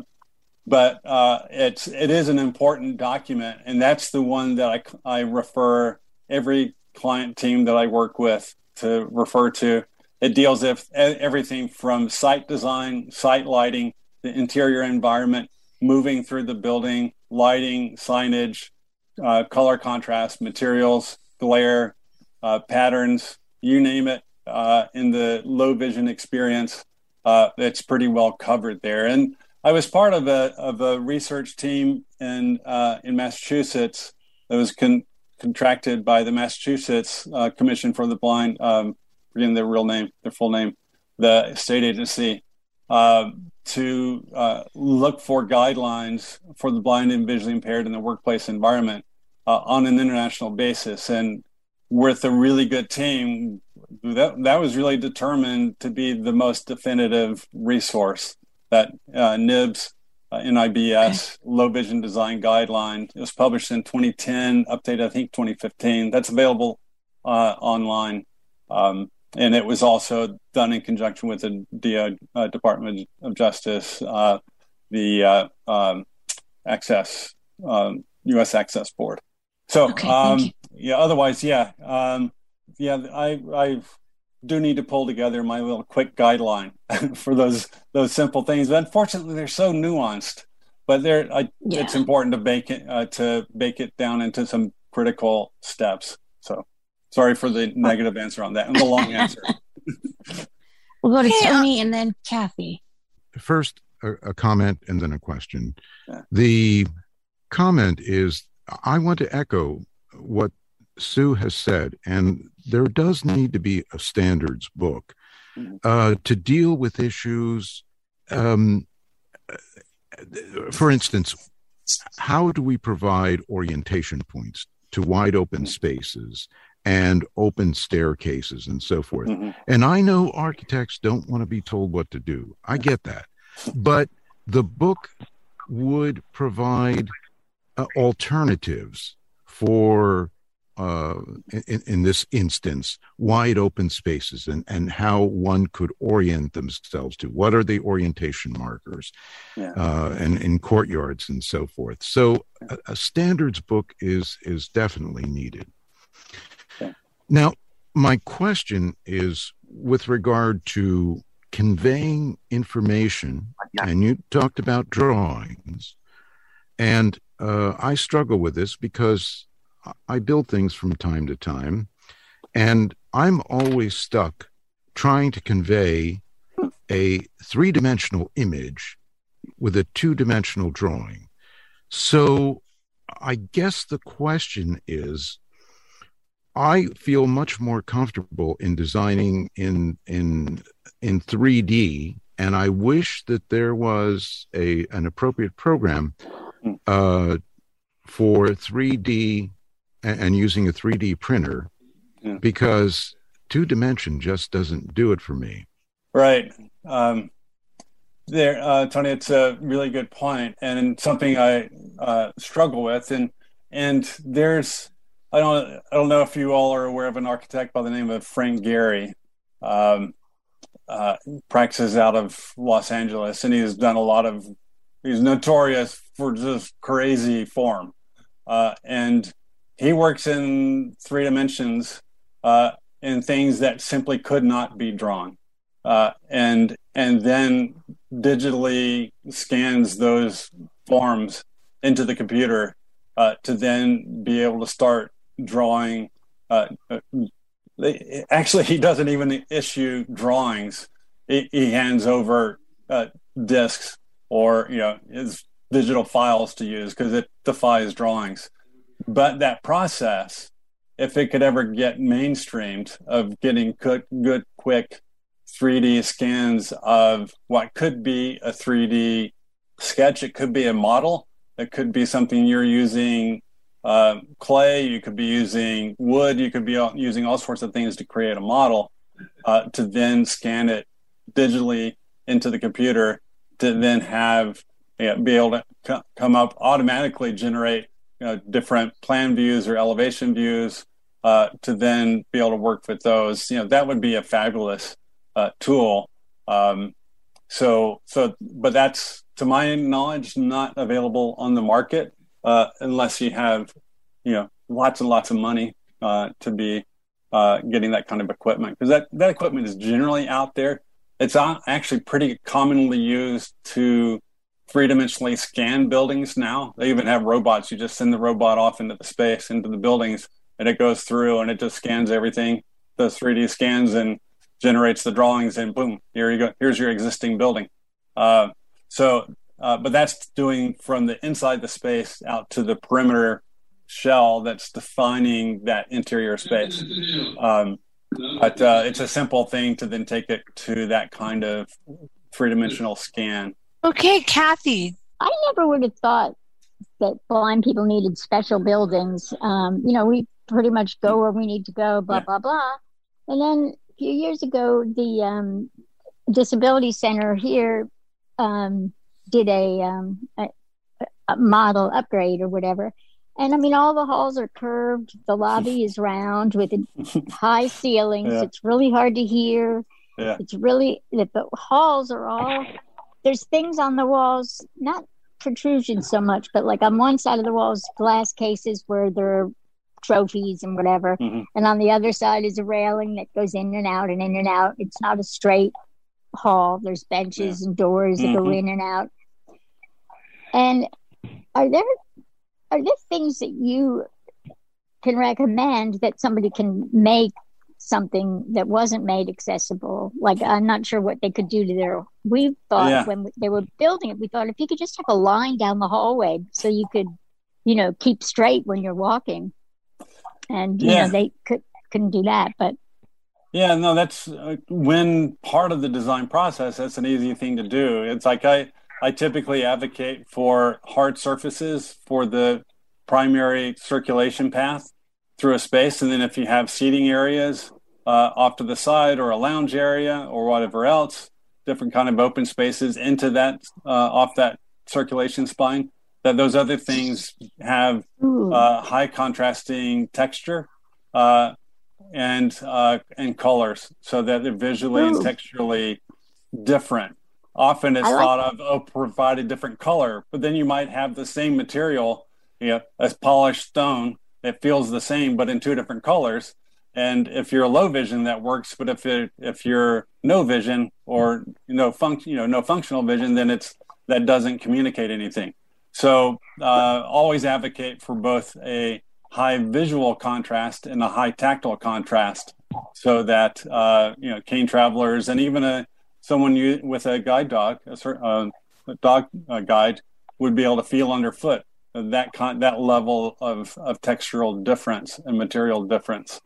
but uh, it's it is an important document, and that's the one that I I refer every client team that I work with to refer to. It deals with everything from site design, site lighting, the interior environment, moving through the building, lighting, signage, uh, color contrast, materials, glare, uh, patterns, you name it, uh, in the low vision experience. Uh, it's pretty well covered there. And I was part of a of a research team in uh, in Massachusetts that was con- contracted by the Massachusetts Commission for the Blind. Um, forgetting their real name, their full name, the state agency. Uh, to uh, look for guidelines for the blind and visually impaired in the workplace environment uh, on an international basis. And with a really good team, that, that was really determined to be the most definitive resource that uh, NIBS, uh, NIBS, Low Vision Design Guideline. It was published in 2010, updated, I think, 2015. That's available uh, online. Um, and it was also done in conjunction with the uh, Department of Justice, uh, the uh, um, Access, um, U.S. Access Board. So, okay, um, yeah. Otherwise, yeah, um, yeah. I I do need to pull together my little quick guideline for those those simple things. But unfortunately, they're so nuanced. But they're I, yeah. it's important to bake it uh, to bake it down into some critical steps. So, sorry for the negative answer on that and the long answer. we'll go to yeah. Tony and then Kathy. First, a, a comment and then a question. Yeah. The comment is I want to echo what Sue has said, and there does need to be a standards book mm-hmm. uh, to deal with issues um, for instance, how do we provide orientation points to wide open spaces and open staircases and so forth? Mm-hmm. And I know architects don't want to be told what to do. I get that. But the book would provide uh, alternatives for uh, in, in, this instance, wide open spaces and, and how one could orient themselves to what are the orientation markers yeah. uh, and in courtyards and so forth. So a, a standards book is is definitely needed. Yeah. Now, my question is with regard to conveying information, and you talked about drawings, and uh, I struggle with this because I build things from time to time, and I'm always stuck trying to convey a three dimensional image with a two dimensional drawing. So I guess the question is I feel much more comfortable in designing in in in 3D and I wish that there was a an appropriate program uh, for 3D and, using a 3D printer Yeah. because two dimension just doesn't do it for me. Right. Um, there, uh, Tony, it's a really good point and something I uh, struggle with. And and there's, I don't, I don't know if you all are aware of an architect by the name of Frank Gehry. Um, uh, practices out of Los Angeles, and he has done a lot of. He's notorious for just crazy form, uh, and he works in three dimensions uh, in things that simply could not be drawn, uh, and and then digitally scans those forms into the computer uh, to then be able to start drawing. Uh, uh, actually, he doesn't even issue drawings. He, he hands over discs or you know his digital files to use because it defies drawings. But that process, if it could ever get mainstreamed, of getting good, good quick 3D scans of what could be a 3D sketch, it could be a model, it could be something you're using uh, clay, you could be using wood, you could be using all sorts of things to create a model, uh, to then scan it digitally into the computer, to then have be able to co- come up automatically generate you know, different plan views or elevation views, uh, to then be able to work with those. You know, that would be a fabulous uh, tool. Um, so, so, but that's to my knowledge not available on the market uh, unless you have, you know, lots and lots of money uh, to be uh, getting that kind of equipment because that that equipment is generally out there. It's actually pretty commonly used to three dimensionally scan buildings now. They even have robots. You just send the robot off into the space, into the buildings, and it goes through and it just scans everything, does 3D scans and generates the drawings, and boom, here you go. Here's your existing building. Uh, so, uh, but that's doing from the inside the space out to the perimeter shell that's defining that interior space. Um, but uh, it's a simple thing to then take it to that kind of three dimensional scan. Okay, Kathy. I never would have thought that blind people needed special buildings. Um, you know, we pretty much go where we need to go, blah, blah, blah. And then a few years ago, the um, Disability Center here um, did a, um, a, a model upgrade or whatever. And I mean, all the halls are curved. The lobby is round with high ceilings. Yeah. It's really hard to hear. Yeah. It's really the halls are all there's things on the walls, not protrusions so much, but like on one side of the walls, glass cases where there are trophies and whatever, Mhm. and on the other side is a railing that goes in and out and in and out. It's not a straight hall. There's benches and doors that go Mhm. in and out. And are there are there things that you can recommend that somebody can make something that wasn't made accessible. Like I'm not sure what they could do to their. We thought Yeah. when they were building it, we thought if you could just have a line down the hallway so you could, you know, keep straight when you're walking, and you Yeah. know they could couldn't do that. But Yeah, no, that's uh, when part of the design process. That's an easy thing to do. It's like I, I typically advocate for hard surfaces for the primary circulation path through a space. And then if you have seating areas uh, off to the side or a lounge area or whatever else, different kind of open spaces into that uh, off that circulation spine, that those other things have uh, high contrasting texture uh, and uh, and colors, so that they're visually Ooh. and texturally different. Often it's like- thought of oh, provide a different color, but then you might have the same material, you know, as polished stone. It feels the same, but in two different colors. And if you're low vision, that works. But if it, if you're no vision or no function, you know, no functional vision, then it's that doesn't communicate anything. So uh, always advocate for both a high visual contrast and a high tactile contrast, so that uh, you know cane travelers and even a someone you, with a guide dog, a, uh, dog uh, guide, would be able to feel underfoot that con- that level of of textural difference and material difference.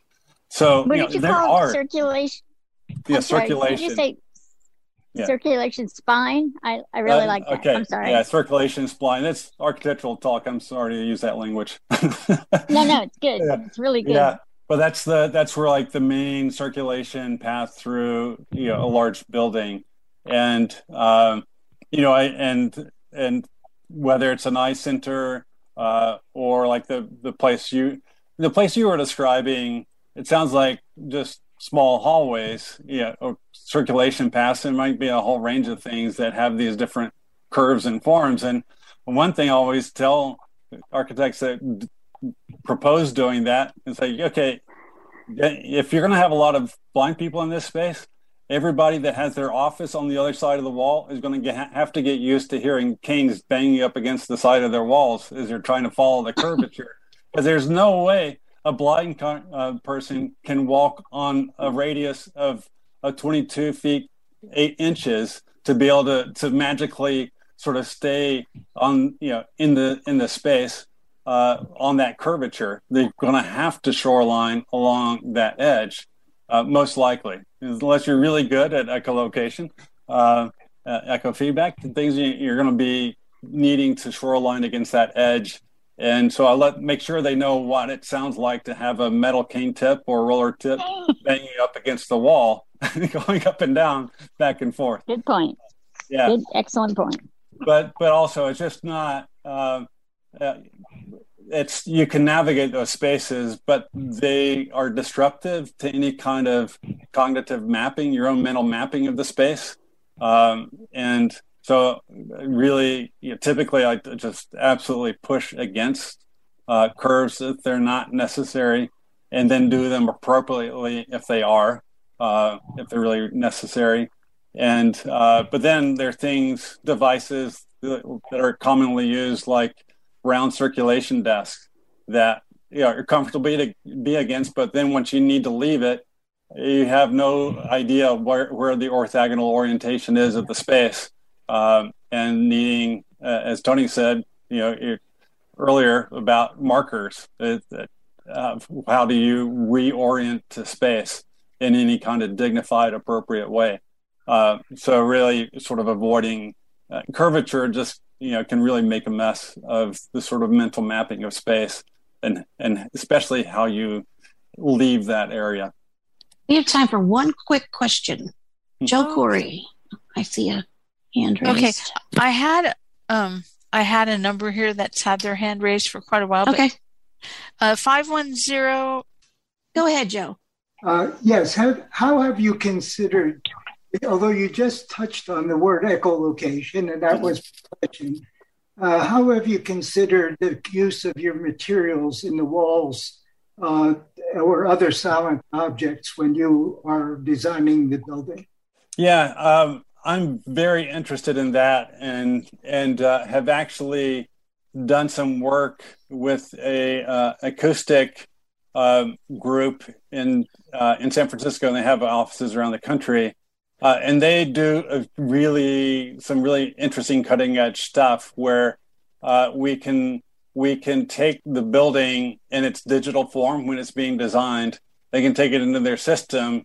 So what you did you there call are circulation? yeah I'm sorry, circulation. Did you say Yeah. circulation spine? I, I really Uh, like that. Okay. I'm sorry. Yeah, circulation spine. That's architectural talk. I'm sorry to use that language. No, no, it's good. Yeah. It's really good. Yeah, but that's the that's where like the main circulation path through you know a large building, and um, you know I and and whether it's an eye center uh, or like the the place you the place you were describing, it sounds like just small hallways, yeah, or circulation paths. It might be a whole range of things that have these different curves and forms. And one thing I always tell architects that d- propose doing that is say, okay, if you're going to have a lot of blind people in this space, everybody that has their office on the other side of the wall is going to have to get used to hearing canes banging up against the side of their walls as they're trying to follow the curvature. Because there's no way a blind con- uh, person can walk on a radius of uh, 22 feet 8 inches to be able to, to magically sort of stay on you know in the in the space uh, on that curvature. They're going to have to shoreline along that edge uh, most likely. Unless you're really good at echolocation uh, uh, echo feedback things you, you're going to be needing to shoreline against that edge and so I let make sure they know what it sounds like to have a metal cane tip or roller tip banging up against the wall, going up and down, back and forth. Good point. Yeah. Good, excellent point. But but also it's just not. Uh, uh, it's you can navigate those spaces, but they are disruptive to any kind of cognitive mapping, your own mental mapping of the space, um, and so really, you know, typically I just absolutely push against uh, curves if they're not necessary, and then do them appropriately if they are, uh, if they're really necessary. And uh, but then there are things, devices that, are commonly used, like round circulation desks, that you know, are comfortable to be against. But then once you need to leave it, you have no idea where, where the orthogonal orientation is of the space um, and needing, uh, as Tony said, you know, earlier about markers. It, uh, how do you reorient to space in any kind of dignified, appropriate way? Uh, so really, sort of avoiding uh, curvature just you know can really make a mess of the sort of mental mapping of space, and and especially how you leave that area. We have time for one quick question. Joe Corey, I see a hand raised. Okay, I had um I had a number here that's had their hand raised for quite a while. but- Okay. Uh, five one zero. Go ahead, Joe. Uh, yes. How, how have you considered, although you just touched on the word echolocation, and that was the question, uh, how have you considered the use of your materials in the walls uh, or other silent objects when you are designing the building? Yeah, um, I'm very interested in that, and and uh, have actually done some work with a uh, acoustic um, group in uh, in San Francisco, and they have offices around the country, uh, and they do really some really interesting cutting edge stuff where uh, we can we can take the building in its digital form when it's being designed. They can take it into their system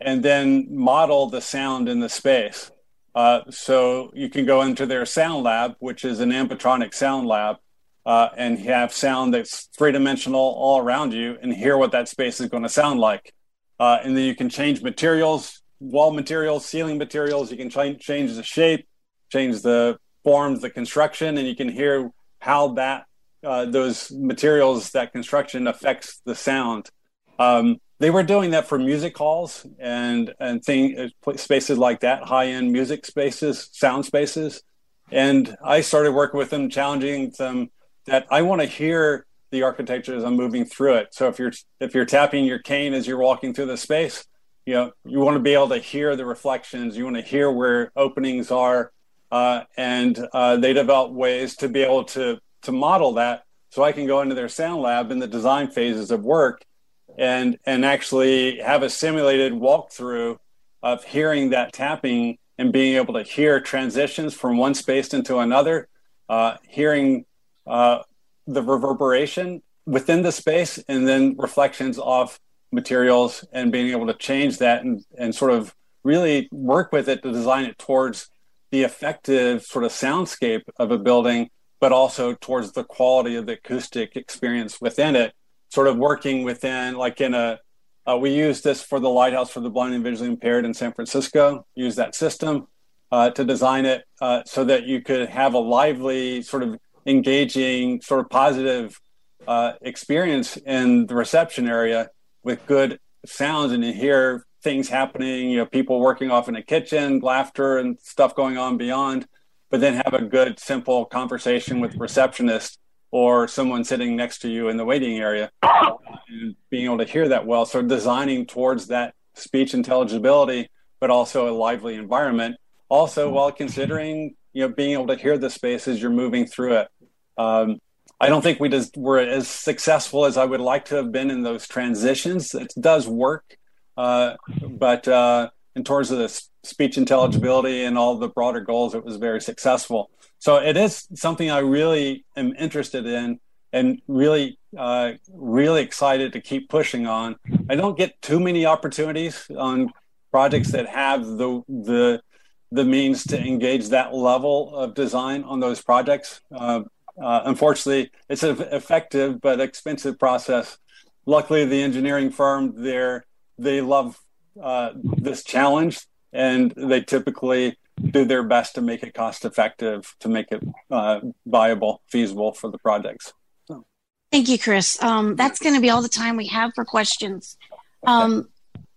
and then model the sound in the space. Uh, so you can go into their sound lab, which is an ambisonic sound lab, uh, and have sound that's three dimensional all around you and hear what that space is going to sound like. Uh, and then you can change materials, wall materials, ceiling materials. You can ch- change the shape, change the forms, the construction, and you can hear how that uh, those materials, that construction affects the sound. Um, they were doing that for music halls and and thing uh, spaces like that, high end music spaces, sound spaces. And I started working with them, challenging them that I want to hear the architecture as I'm moving through it. So if you're if you're tapping your cane as you're walking through the space, you know you want to be able to hear the reflections. You want to hear where openings are, uh, and uh, they develop ways to be able to to model that. So I can go into their sound lab in the design phases of work, and and actually have a simulated walkthrough of hearing that tapping and being able to hear transitions from one space into another, uh, hearing uh, the reverberation within the space and then reflections off materials and being able to change that and, and sort of really work with it to design it towards the effective sort of soundscape of a building, but also towards the quality of the acoustic experience within it. Sort of working within, like in a, uh, we use this for the lighthouse for the blind and visually impaired in San Francisco. Use that system uh, to design it uh, so that you could have a lively sort of engaging, sort of positive uh, experience in the reception area with good sounds, and you hear things happening. You know, people working off in the kitchen, laughter and stuff going on beyond. But then have a good, simple conversation with the receptionist or someone sitting next to you in the waiting area, and being able to hear that well. So designing towards that speech intelligibility, but also a lively environment. Also, while considering you know being able to hear the space as you're moving through it um, I don't think we just were as successful as I would like to have been in those transitions. It does work, uh, but uh, in terms of the speech intelligibility and all the broader goals, it was very successful. So it is something I really am interested in and really, uh, really excited to keep pushing on. I don't get too many opportunities on projects that have the the the means to engage that level of design on those projects. Uh, uh, unfortunately, it's an effective but expensive process. Luckily, the engineering firm there they love uh, this challenge, and they typically do their best to make it cost effective, to make it uh, viable, feasible for the projects. Thank you, Chris. Um, that's going to be all the time we have for questions. Um,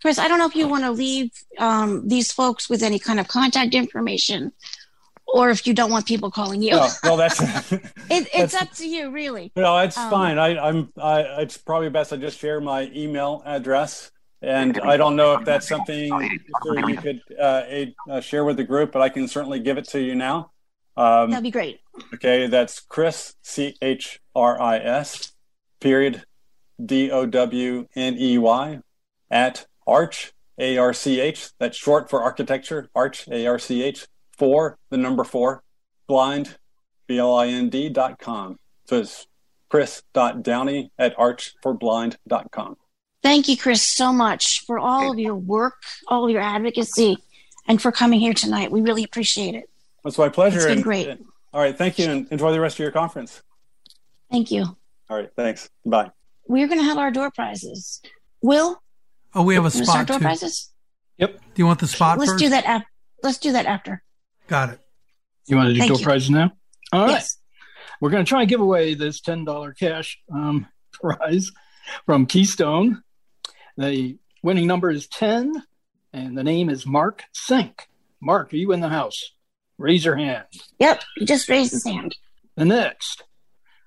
Chris, I don't know if you want to leave um, these folks with any kind of contact information or if you don't want people calling you. No, well, that's it, it's that's, up to you, really. No, it's um, fine. I, I'm. I, it's probably best I just share my email address, and I don't know if that's something you could uh, uh, share with the group, but I can certainly give it to you now. Um, That'd be great. Okay, that's Chris C H R I S period D O W N E Y at Arch A R C H. That's short for architecture. Arch A R C H for the number four, blind, B-L-I-N-D dot com. So it's chris.downey at archforblind.com. Thank you, Chris, so much for all of your work, all of your advocacy, and for coming here tonight. We really appreciate it. It's my pleasure. It's been and, great. And, all right. Thank you. And enjoy the rest of your conference. Thank you. All right. Thanks. Bye. We're going to have our door prizes. Will? Oh, we have a spot. Door too. prizes? Yep. Do you want the spot Let's first? do that. Af- let's do that after. Got it. You want to do Thank door you. prizes now? All right. Yes. We're going to try and give away this $10 cash um, prize from Keystone. The winning number is 10, and the name is Mark Sink. Mark, are you in the house? Raise your hand. Yep. He just raised his hand. The next,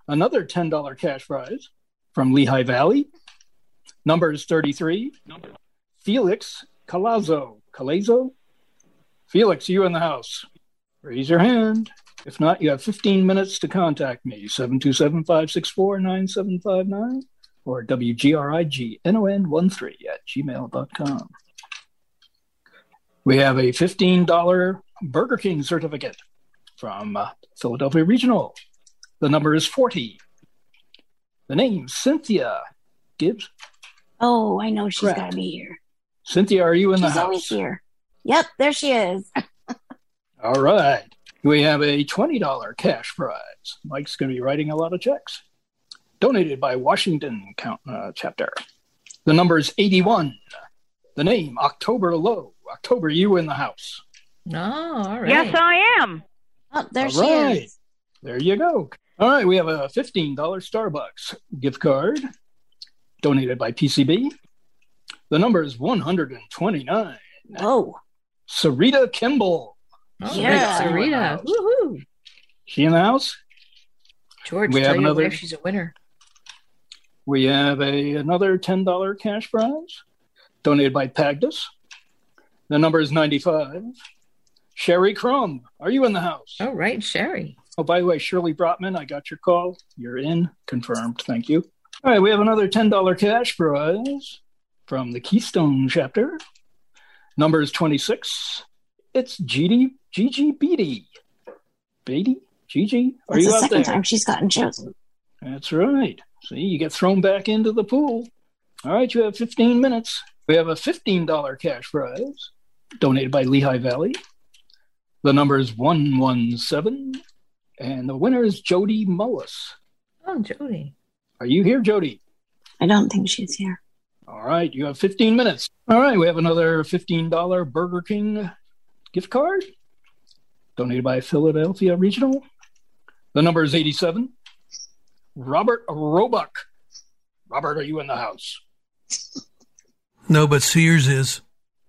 another $10 cash prize from Lehigh Valley. Number is 33. Felix Calazo. Calazo? Felix, you in the house? Raise your hand. If not, you have 15 minutes to contact me, 727 564 9759 or WGRIGNON13 at gmail.com. We have a $15 Burger King certificate from uh, Philadelphia Regional. The number is 40. The name, Cynthia Gibbs. Oh, I know she's got to be here. Cynthia, are you in the She's house? always here. Yep, there she is. All right. We have a $20 cash prize. Mike's going to be writing a lot of checks. Donated by Washington Count, uh, Chapter. The number is 81. The name, October Low. October, you in the house. Oh, all right. Yes, I am. Oh, there All she right. is. There you go. All right, we have a $15 Starbucks gift card donated by PCB. The number is 129. Oh. Sarita Kimball. Oh, Yeah. Sarita. Sarita. Woohoo. She in the house? George, We tell have your another- wife she's a winner. We have a another $10 cash prize donated by Pagdus. The number is 95. Sherry Crum, are you in the house? Oh, right, Sherry. Oh, by the way, Shirley Brotman, I got your call. You're in. Confirmed. Thank you. All right, we have another $10 cash prize from the Keystone chapter. Number is 26. It's GD, Gigi Beatty. Beatty? Gigi? Are That's you the out second there? time she's gotten chosen. That's right. See, you get thrown back into the pool. All right, you have 15 minutes. We have a $15 cash prize donated by Lehigh Valley. The number is 117, and the winner is Jody Mullis. Oh, Jody. Are you here, Jody? I don't think she's here. All right, you have 15 minutes. All right, we have another $15 Burger King gift card donated by Philadelphia Regional. The number is 87. Robert Roebuck. Robert, are you in the house? No, but Sears is.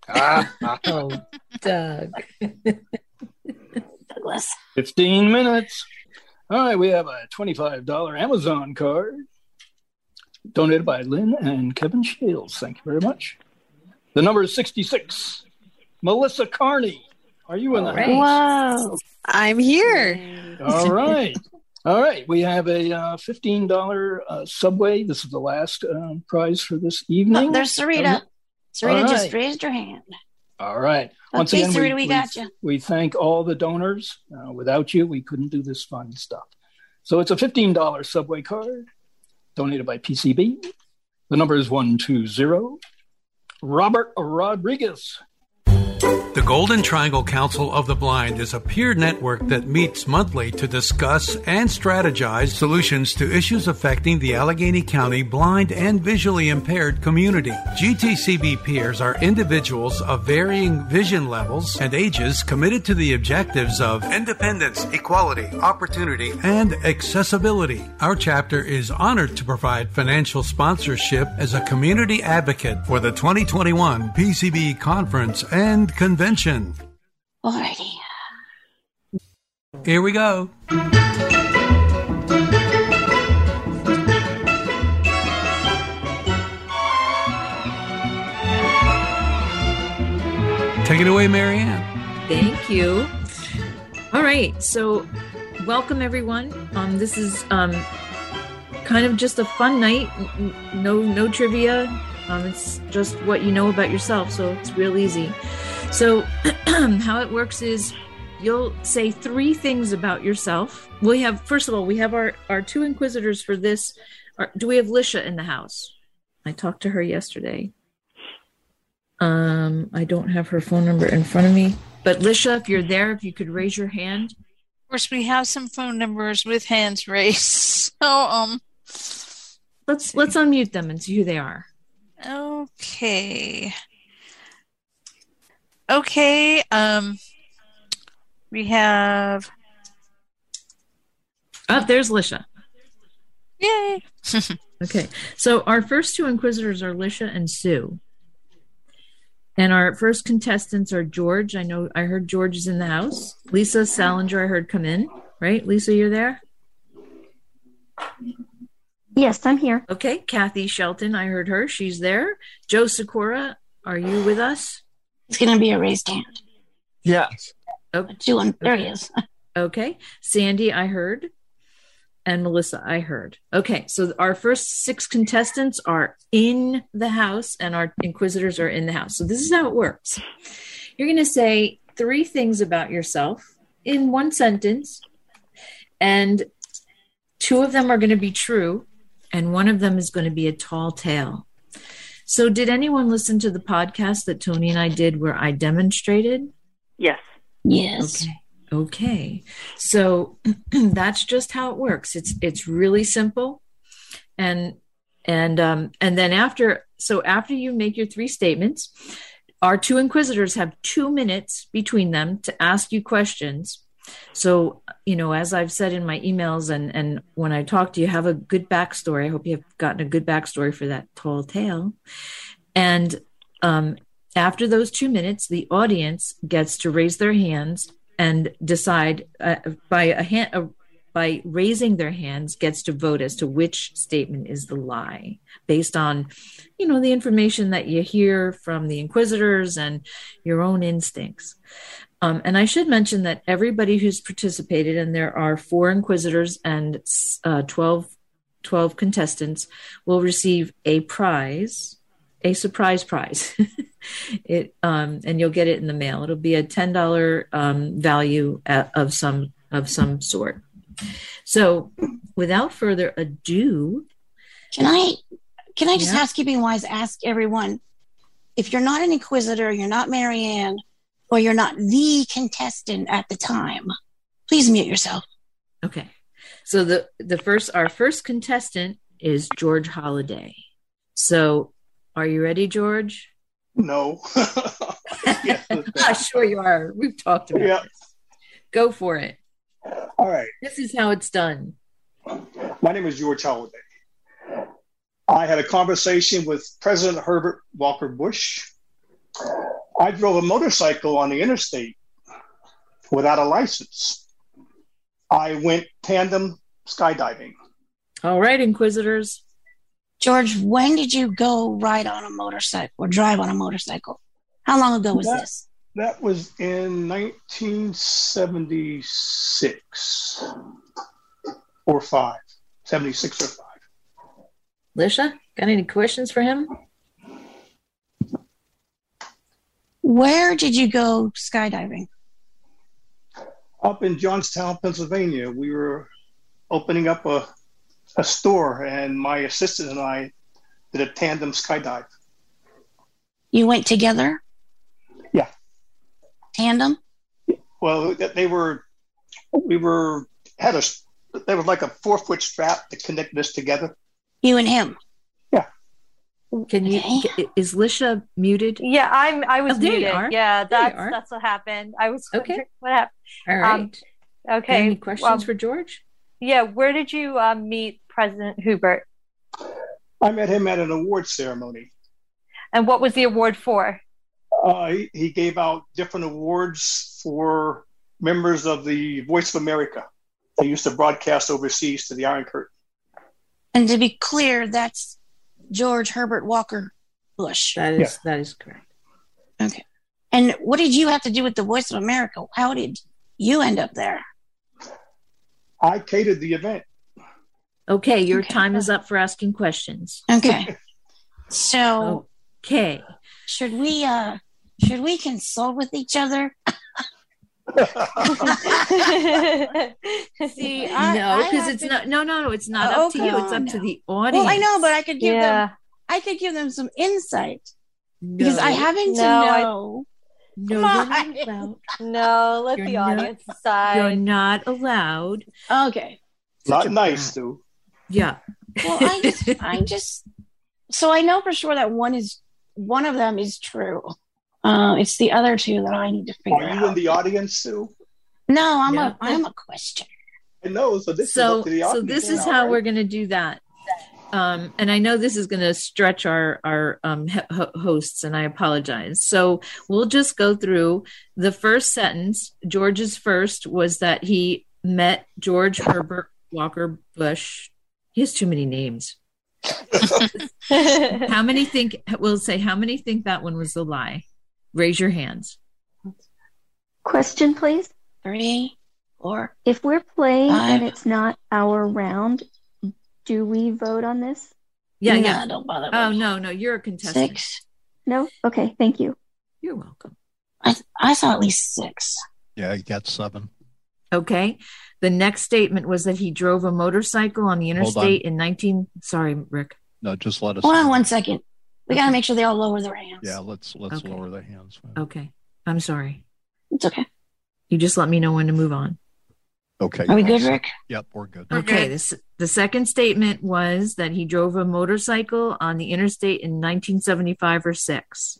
Ah, Oh, Doug. Douglas. 15 minutes. All right, we have a $25 Amazon card donated by Lynn and Kevin Shields. Thank you very much. The number is 66. Melissa Carney. Are you in the house? Whoa. I'm here. All right. All right. We have a uh, $15 uh, Subway. This is the last um, prize for this evening. Oh, there's Sarita. Sarita All just raised her hand. All right. Once again, Sarita, we got you. we thank all the donors. Uh, without you, we couldn't do this fun stuff. So it's a $15 Subway card donated by PCB. The number is 120. Robert Rodriguez. The Golden Triangle Council of the Blind is a peer network that meets monthly to discuss and strategize solutions to issues affecting the Allegheny County blind and visually impaired community. GTCB peers are individuals of varying vision levels and ages committed to the objectives of independence, equality, opportunity, and accessibility. Our chapter is honored to provide financial sponsorship as a community advocate for the 2021 PCB Conference and Convention. Alrighty. Here we go. Take it away, Marianne. Thank you. All right. So, welcome everyone. Um, this is um, kind of just a fun night. N- n- No, no trivia. Um, it's just what you know about yourself. So it's real easy. So, how it works is you'll say three things about yourself. We have first of all, we have our our two inquisitors for this. Are, do we have Lisha in the house? I talked to her yesterday. Um, I don't have her phone number in front of me. But Lisha, if you're there, if you could raise your hand. Of course, we have some phone numbers with hands raised. So, um, Let's let's unmute them and see who they are. okay. Okay, um, we have, Oh, there's Lisha. yay. Okay. So our first two inquisitors are Lisha and Sue. And our first contestants are George. I know I heard George is in the house. Lisa Salinger, I heard come in. Right? Lisa, you're there? Yes, I'm here. Okay. Kathy Shelton, I heard her. She's there. Joe Sakura, are you with us? It's going to be a raised hand. Yes. Oh, Two on, um, there he is. Okay. Sandy, I heard. And Melissa, I heard. Okay. So our first six contestants are in the house and our inquisitors are in the house. So this is how it works. You're going to say three things about yourself in one sentence, and two of them are going to be true, and one of them is going to be a tall tale. So, did anyone listen to the podcast that Tony and I did where I demonstrated? Yes. Yes. Okay. Okay. So that's just how it works. It's it's really simple. And and um and then after so after you make your three statements, our two inquisitors have 2 minutes between them to ask you questions. So, you know, as I've said in my emails and and when I talk to you, have a good backstory. I hope you have gotten a good backstory for that tall tale. And um, after those two minutes, the audience gets to raise their hands and decide uh, by a hand uh, by raising their hands gets to vote as to which statement is the lie based on you know the information that you hear from the inquisitors and your own instincts um, and i should mention that everybody who's participated and there are four inquisitors and uh, 12, 12 contestants will receive a prize a surprise prize. it um, and you'll get it in the mail. It'll be a ten dollar um, value at, of some of some sort. So, without further ado, can I can I just Yeah. housekeeping wise ask everyone if you're not an inquisitor, you're not Marianne, or you're not the contestant at the time, please mute yourself. okay. So the the first our first contestant is George Holiday. So, are you ready, George? No. Ah, sure you are. We've talked about Yeah. this. Go for it. All right. This is how it's done. My name is George Holiday. I had a conversation with President Herbert Walker Bush. I drove a motorcycle on the interstate without a license. I went tandem skydiving. All right, Inquisitors. George, when did you go ride on a motorcycle or drive on a motorcycle? How long ago was That- this? That was in 1976 or 5, 76 or 5. Lisha, got any questions for him? Where did you go skydiving? Up in Johnstown, Pennsylvania, we were opening up a, a store, and my assistant and I did a tandem skydive. You went together? Yeah. Tandem? Well, they were, we were, had a, there was like a four foot strap to connect us together. You and him? Can you? Is Lisha muted? Yeah, I'm. I was Oh, there you muted. are. Yeah, There you that's are. that's what happened. I was Okay. what happened. All Um, okay. Any questions um, for George? Yeah, where did you um, meet President Hubert, I met him at an award ceremony. and what was the award for? Uh, he, he gave out different awards for members of the Voice of America. They used to broadcast overseas to the Iron Curtain. And to be clear, that's George Herbert Walker Bush. That is that is correct. Okay. And what did you have to do with the Voice of America? How did you end up there? I catered the event. Okay, your time is up for asking questions. Okay. So Okay. should we uh should we consult with each other? See, I, no, because have it's not. No, no, no. It's not Oh, up to you. It's come up to the audience. Well, I know, but I could give Yeah. them I could give them some insight because I No. happen to No, I- know. No, Come you're not allowed. No, let You're the not- audience decide. You're not allowed. Okay. Not nice, Stu. Yeah. Well, I just I just so I know for sure that one is one of them is true. Uh, it's the other two that I need to figure out. Are you out. in the audience, Sue? no, I'm Yeah. a I'm a question. I know. So this is so up to the so this is now, how right? we're going to do that um and i know this is going to stretch our our um ho- ho- hosts and i apologize so we'll just go through the first sentence george's first was that he met george herbert walker bush he has too many names how many think we'll say how many think that one was a lie raise your hands Question, please. Three, four. If we're playing and it's not our round, do we vote on this? yeah Nah, yeah don't bother. oh me. no no you're a contestant Six. No? Okay, thank you. you're welcome I I saw at least six. Yeah, you got seven. Okay. The next statement was that he drove a motorcycle on the Hold interstate in 19. Sorry, Rick. No, just let us. Hold on one second. We gotta make sure they all lower their hands. Yeah, let's let's Okay. lower the hands. Okay. I'm sorry. It's okay. You just let me know when to move on. Okay. Are we good, Rick? Yep, we're good. Okay. This the second statement was that he drove a motorcycle on the interstate in 1975 or six.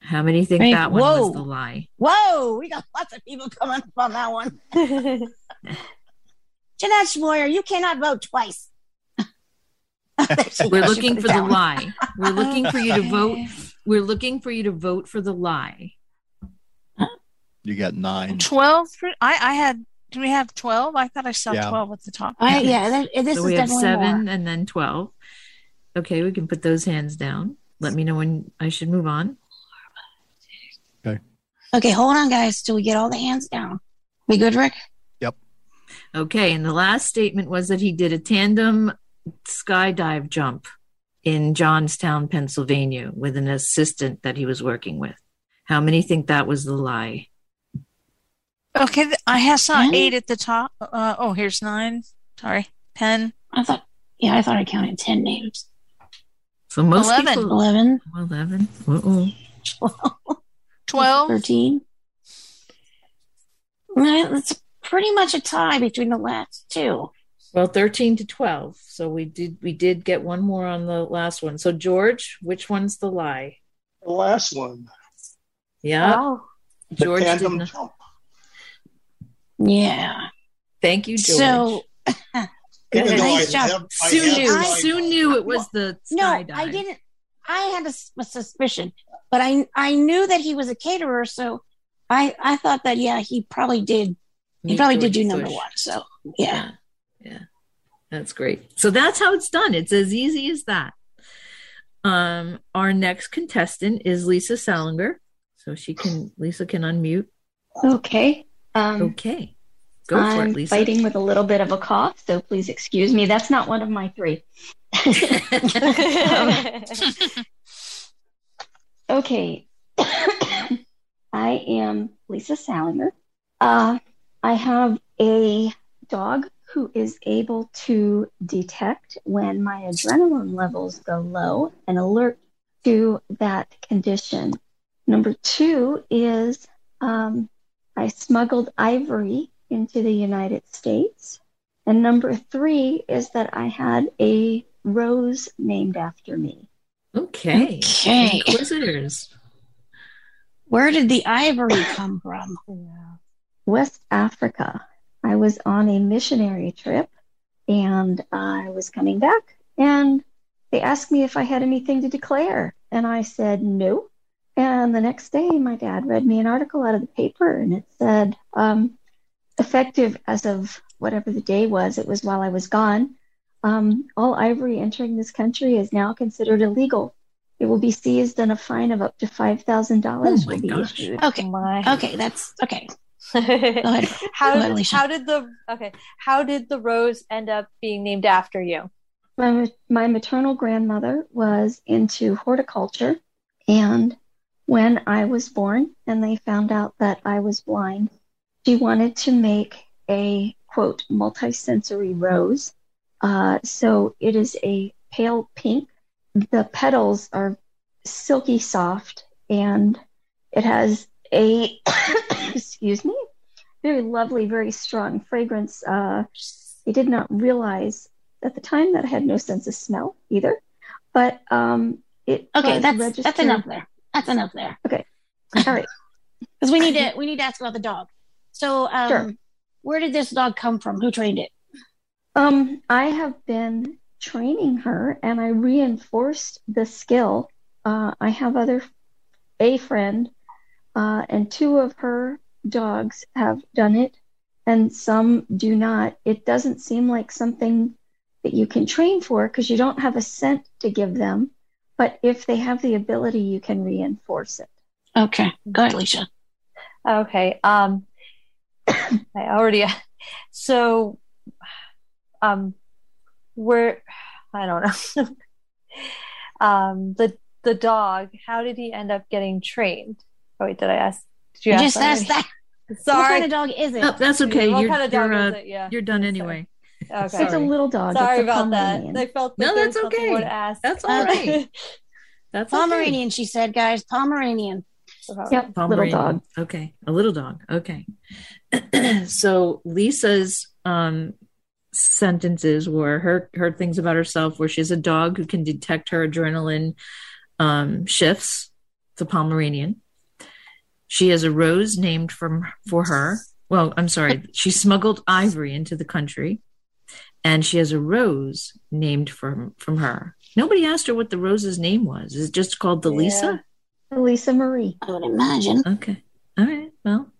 How many think Right. that one Whoa. was the lie? Whoa, we got lots of people coming up on that one. Jeanette Schmoyer, you cannot vote twice. We're looking for the lie. We're looking for you to vote. We're looking for you to vote for the lie. You got nine. 12? For, I, I had, do we have 12? I thought I saw Yeah. 12 at the top. I, yeah, that, this so is we have seven more. and then 12. Okay, we can put those hands down. Let me know when I should move on. Okay, hold on, guys, till we get all the hands down. We good, Rick? Yep. Okay, and the last statement was that he did a tandem skydive jump in Johnstown, Pennsylvania, with an assistant that he was working with. How many think that was the lie? Okay, I have saw Ten? eight at the top. Uh, oh, here's nine. Sorry, ten. I thought, yeah, I thought I counted 10 names. So most 11. people 11, 11. Uh-oh. 12. 13. Well, It's pretty much a tie between the last two. Well, 13 to 12. So we did we did get one more on the last one. So George, which one's the lie? The last one. Yeah. Oh. The George tandem didn't. jump. Yeah. Thank you, George. So, Even nice I job. have- I Sue knew. my- Sue knew it was the no, skydive. I didn't. I had a suspicion, but I I knew that he was a caterer, so I I thought that yeah, he probably did. He Meet probably did George do number one. So yeah. Yeah. That's great. So that's how it's done. It's as easy as that. Um, our next contestant is Lisa Salinger. So she can Lisa can unmute. Okay. Um, Okay. Go for I'm it, Lisa. fighting with a little bit of a cough, so please excuse me. That's not one of my three. Um, okay. I am Lisa Salinger. Uh, I have a dog who is able to detect when my adrenaline levels go low and alert to that condition. Number two is um, I smuggled ivory into the United States. And number three is that I had a rose named after me. Okay. Okay. Inquisitors. Where did the ivory come from? West Africa. I was on a missionary trip and I was coming back and they asked me if I had anything to declare. And I said no. And the next day, my dad read me an article out of the paper and it said, um, effective as of whatever the day was, it was while I was gone. Um, all ivory entering this country is now considered illegal. It will be seized and a fine of up to $5,000 will be issued. Okay. Okay, that's okay. Ahead. how ahead, did, how did the okay how did the rose end up being named after you My, my maternal grandmother was into horticulture, and when I was born and they found out that I was blind, she wanted to make a quote multisensory rose. Uh, so it is a pale pink. The petals are silky soft, and it has a excuse me, very lovely, very strong fragrance. Uh, I did not realize at the time that I had no sense of smell either, but um, it Okay, that's that's enough there. That's enough there. Okay, all right. Because we need to we need to ask about the dog. So um, Sure. where did this dog come from? Who trained it? Um, I have been training her, and I reinforced the skill. Uh, I have other a friend, uh, and two of her dogs have done it, and some do not. It doesn't seem like something that you can train for because you don't have a scent to give them. But if they have the ability, you can reinforce it. Okay, go ahead, Alicia. okay um i already so um where i don't know um the the dog how did he end up getting trained oh wait did i ask did you, You ask just asked already? that. Sorry What kind of dog is it? Oh, that's okay. What You're, kind of dog you're, is uh, it? Yeah. you're done anyway. Okay. It's a little dog. Sorry It's a about that. Pomeranian. I felt that No, that's okay. more ask. That's all right. That's okay. Pomeranian, she said, guys. Pomeranian. Yep, little dog. Okay, a little dog. Okay. so Lisa's um, sentences were her her things about herself, where she's a dog who can detect her adrenaline um, shifts. It's a Pomeranian. She has a rose named from for her. Well, I'm sorry. She smuggled ivory into the country, and she has a rose named from from her. Nobody asked her what the rose's name was. Is it just called the Lisa? Lisa Marie. I would imagine. Okay. All right. Well,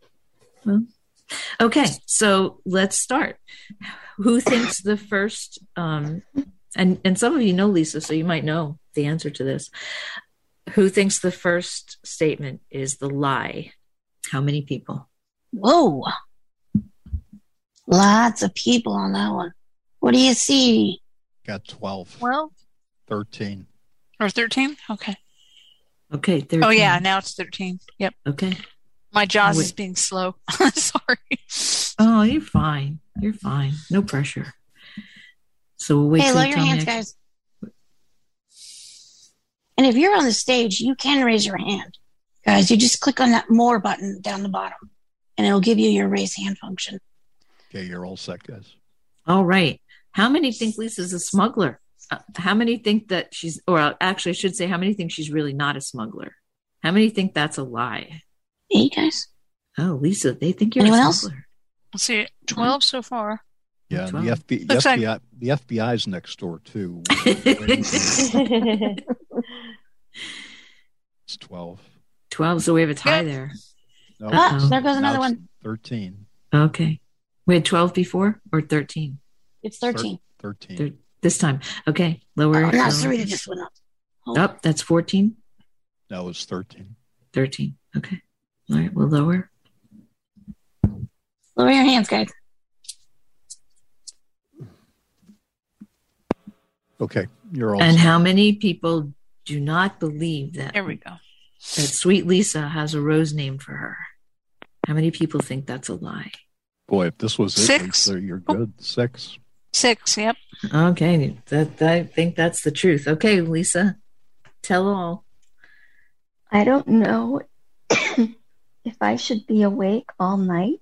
well. Okay. So let's start. Who thinks the first? Um, and and some of you know Lisa, so you might know the answer to this. Who thinks the first statement is the lie? How many people? Whoa. Lots of people on that one. What do you see? Got 12, Well, 13. or 13? Okay. Okay. 13. Oh, yeah. Now it's 13. Yep. Okay. My jaws is being slow. Sorry. Oh, you're fine. You're fine. No pressure. So we'll wait hey, lower your hands, I- guys. And if you're on the stage, you can raise your hand. Guys, you just click on that more button down the bottom and it'll give you your raise hand function. Okay, you're all set, guys. All right. How many think Lisa's a smuggler? Uh, how many think that she's, or actually, I should say, how many think she's really not a smuggler? How many think that's a lie? Hey, guys. Oh, Lisa, they think you're Anyone a else? smuggler. Let's see. 12 so far. Yeah, and the, 12. FBI, the, Looks like- FBI, the FBI's next door, too. it's 12. 12, so we have a tie there. No, Ah, there goes another one. 13. Okay. We had 12 before or 13? It's 13. 13. Thir- this time. Okay. Lower. Oh, now lower. Sarita just went up. Up. that's 14. No, it's 13. 13. Okay. All right. We'll lower. Lower your hands, guys. Okay, you're all And set. how many people do not believe that, There we go. that sweet Lisa has a rose named for her? How many people think that's a lie? Boy, if this was it, Six. Lisa, you're good. Six. Six. Yep. Okay. That, I think that's the truth. Okay, Lisa, tell all. I don't know if I should be awake all night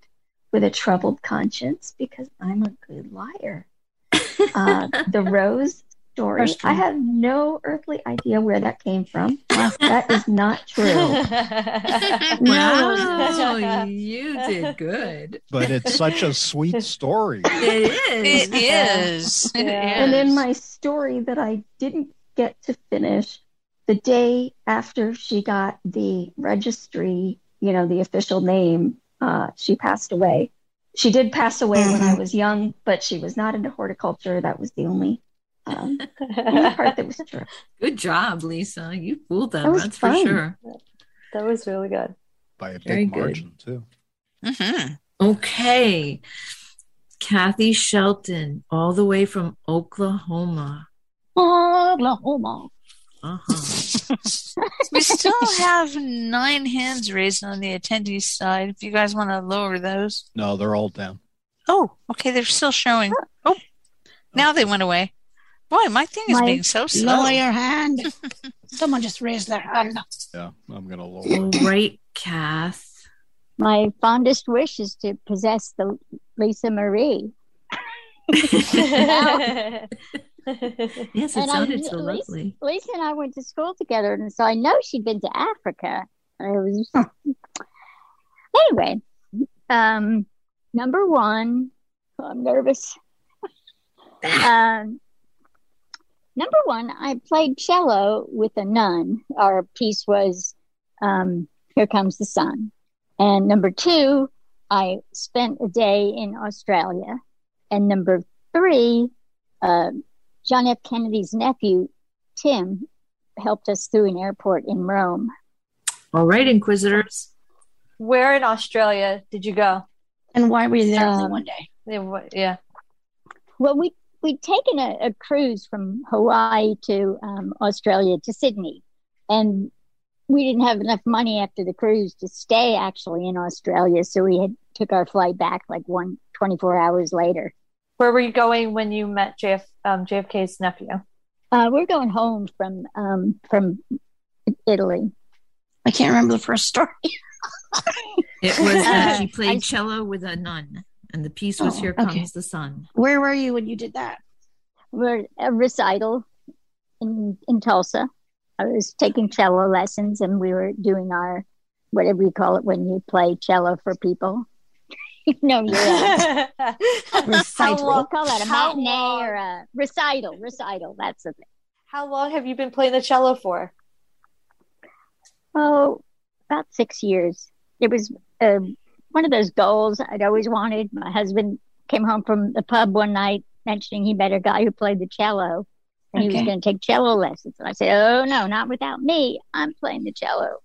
with a troubled conscience because I'm a good liar. Uh, the rose story, First I have no earthly idea where that came from. that is not true. Wow, you did good. But it's such a sweet story. It is. It is. It And in my story that I didn't get to finish, the day after she got the registry, you know, the official name, uh, she passed away. She did pass away when Mm-hmm. I was young, but she was not into horticulture. That was the only, um, only part that was true. Good job, Lisa. You fooled That them. was That's fun. for sure. That was really good. By a big good. margin, too. Mm-hmm. Okay. Kathy Shelton, all the way from Oklahoma. Oklahoma. Uh-huh. We still have nine hands raised on the attendees side. If you guys want to lower those. No, they're all down. Oh, okay. They're still showing. Oh, now they went away. Boy, my thing is My- being so slow. Lower your hand. Someone just raised their hand. Yeah, I'm going to lower. All right, Kath. My fondest wish is to possess the Lisa Marie. Yes, it And I- sounded so Lisa- lovely. Lisa and I went to school together, and so I know she'd been to Africa. And it was anyway. Um, number one, I'm nervous. um, number one, I played cello with a nun. Our piece was um, "Here Comes the Sun," and number two, I spent a day in Australia, and number three, uh, John F. Kennedy's nephew, Tim, helped us through an airport in Rome. All right, Inquisitors. Where in Australia did you go? And why were you there only Um, one day? Yeah, Yeah. Well, we we'd taken a, a cruise from Hawaii to um, Australia to Sydney, and we didn't have enough money after the cruise to stay actually in Australia, so we had took our flight back like one 24 hours later. Where were you going when you met JF, um, JFK's nephew? Uh, we're going home from um, from Italy. I can't remember the first story. It was Uh, she played I- cello with a nun, and the piece was Oh, "Here okay. Comes the Sun." Where were you when you did that? We're a recital in in Tulsa. I was taking cello lessons, and we were doing our whatever you call it when you play cello for people. no, you're a recital. long- call that a how matinee long? or a recital. Recital. That's the thing. How long have you been playing the cello for? Oh, about six years. It was um, one of those goals I'd always wanted. My husband came home from the pub one night mentioning he met a guy who played the cello and he was going to take cello lessons. And I said, Oh, no, not without me. I'm playing the cello.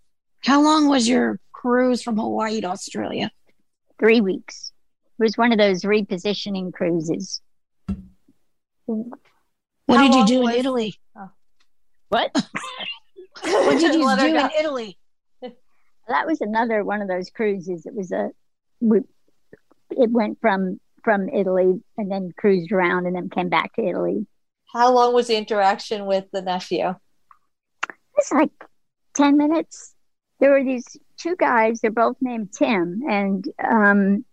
How long was your cruise from Hawaii to Australia? Three weeks. It was one of those repositioning cruises. What How did you do was- in Italy? What? What did you do in Italy? That was another one of those cruises. It was a, we, it went from from Italy and then cruised around and then came back to Italy. How long was the interaction with the nephew? It's like 10 minutes. There were these two guys, they're both named Tim, and um,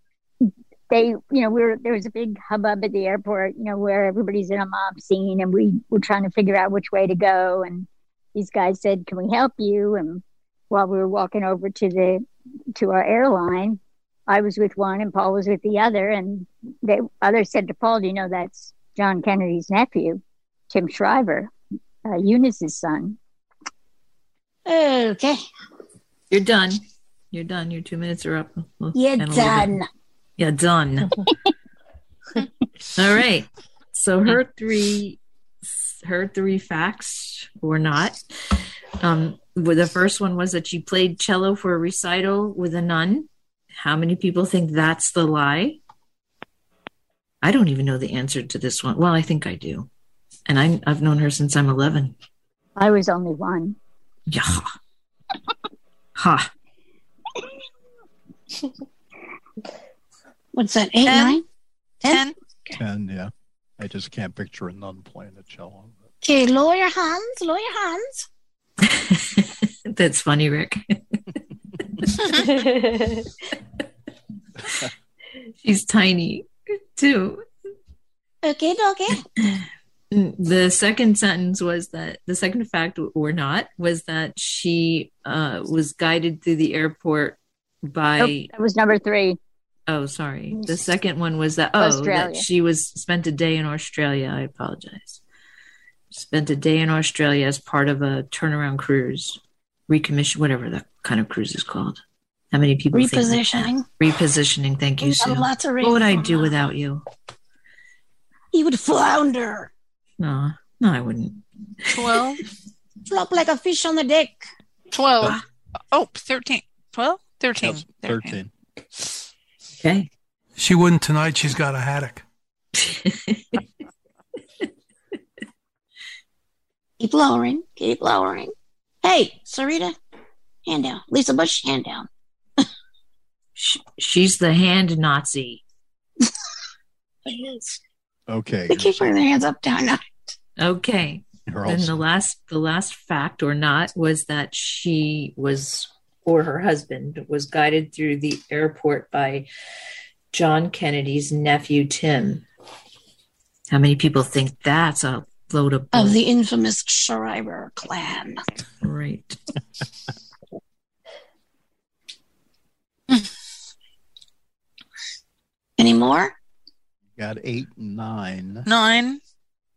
they, you know, we were, there was a big hubbub at the airport, you know, where everybody's in a mob scene, and we were trying to figure out which way to go. And these guys said, Can we help you? And while we were walking over to the to our airline, I was with one and Paul was with the other, and the other said to Paul, "Do you know that's John Kennedy's nephew, Tim Shriver, uh, Eunice's son?" Okay. You're done. You're done. Your two minutes are up. Well, You're and a little done. Yeah, done. All right. So her three, her three facts or not. Um, well, the first one was that she played cello for a recital with a nun. How many people think that's the lie? I don't even know the answer to this one. Well, I think I do, and I, I've known her since I'm 11. I was only one. Yeah. Ha. What's that? Eight, nine? Ten. Ten, yeah. I just can't picture a nun playing a cello. Okay, lower your hands. Lower your hands. That's funny, Rick. She's tiny too. Okay, okay. The second sentence was that the second fact or not was that she uh, was guided through the airport by. Nope, that was number three. Oh, sorry. The second one was that oh Australia. that she was spent a day in Australia. I apologize. Spent a day in Australia as part of a turnaround cruise, recommission, whatever that kind of cruise is called. How many people? think? Repositioning. Repositioning. Thank you, Sue. lots of what would I do without you? You would flounder. No, no, I wouldn't. Twelve. Flop like a fish on the deck. Twelve. Oh, 13. 12? 13. Yes, Thirteen. Okay. She wouldn't tonight. She's got a haddock. Keep lowering. Keep lowering. Hey, Sarita, hand down. Lisa Bush, hand down. Sh- She's the hand Nazi. Okay. They keep putting their hands up, down, now. Okay. You're Then set. the last the last fact or not was that she was or her husband was guided through the airport by John Kennedy's nephew Tim. How many people think that's a load of Of the infamous Shriver clan. right? Any more? Got eight nine. Nine.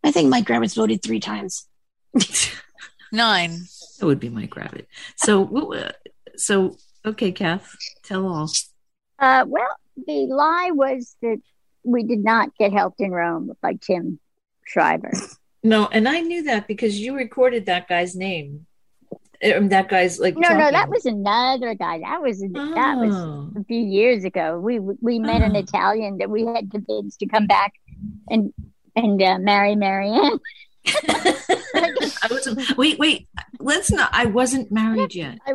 I think Mike Gravitt's voted three times. Nine. That would be Mike rabbit. So, w- uh, so okay, Kath, tell all. Uh, well, the lie was that we did not get helped in Rome by Tim Shriver. No, and I knew that because you recorded that guy's name. Um, that guy's like No, no, that was another guy. That was that Oh. was a few years ago. We we met an Oh. Italian that we had convinced to come back and and uh, marry Marianne. I wasn't. Wait, wait. Let's not. I wasn't married yet. I,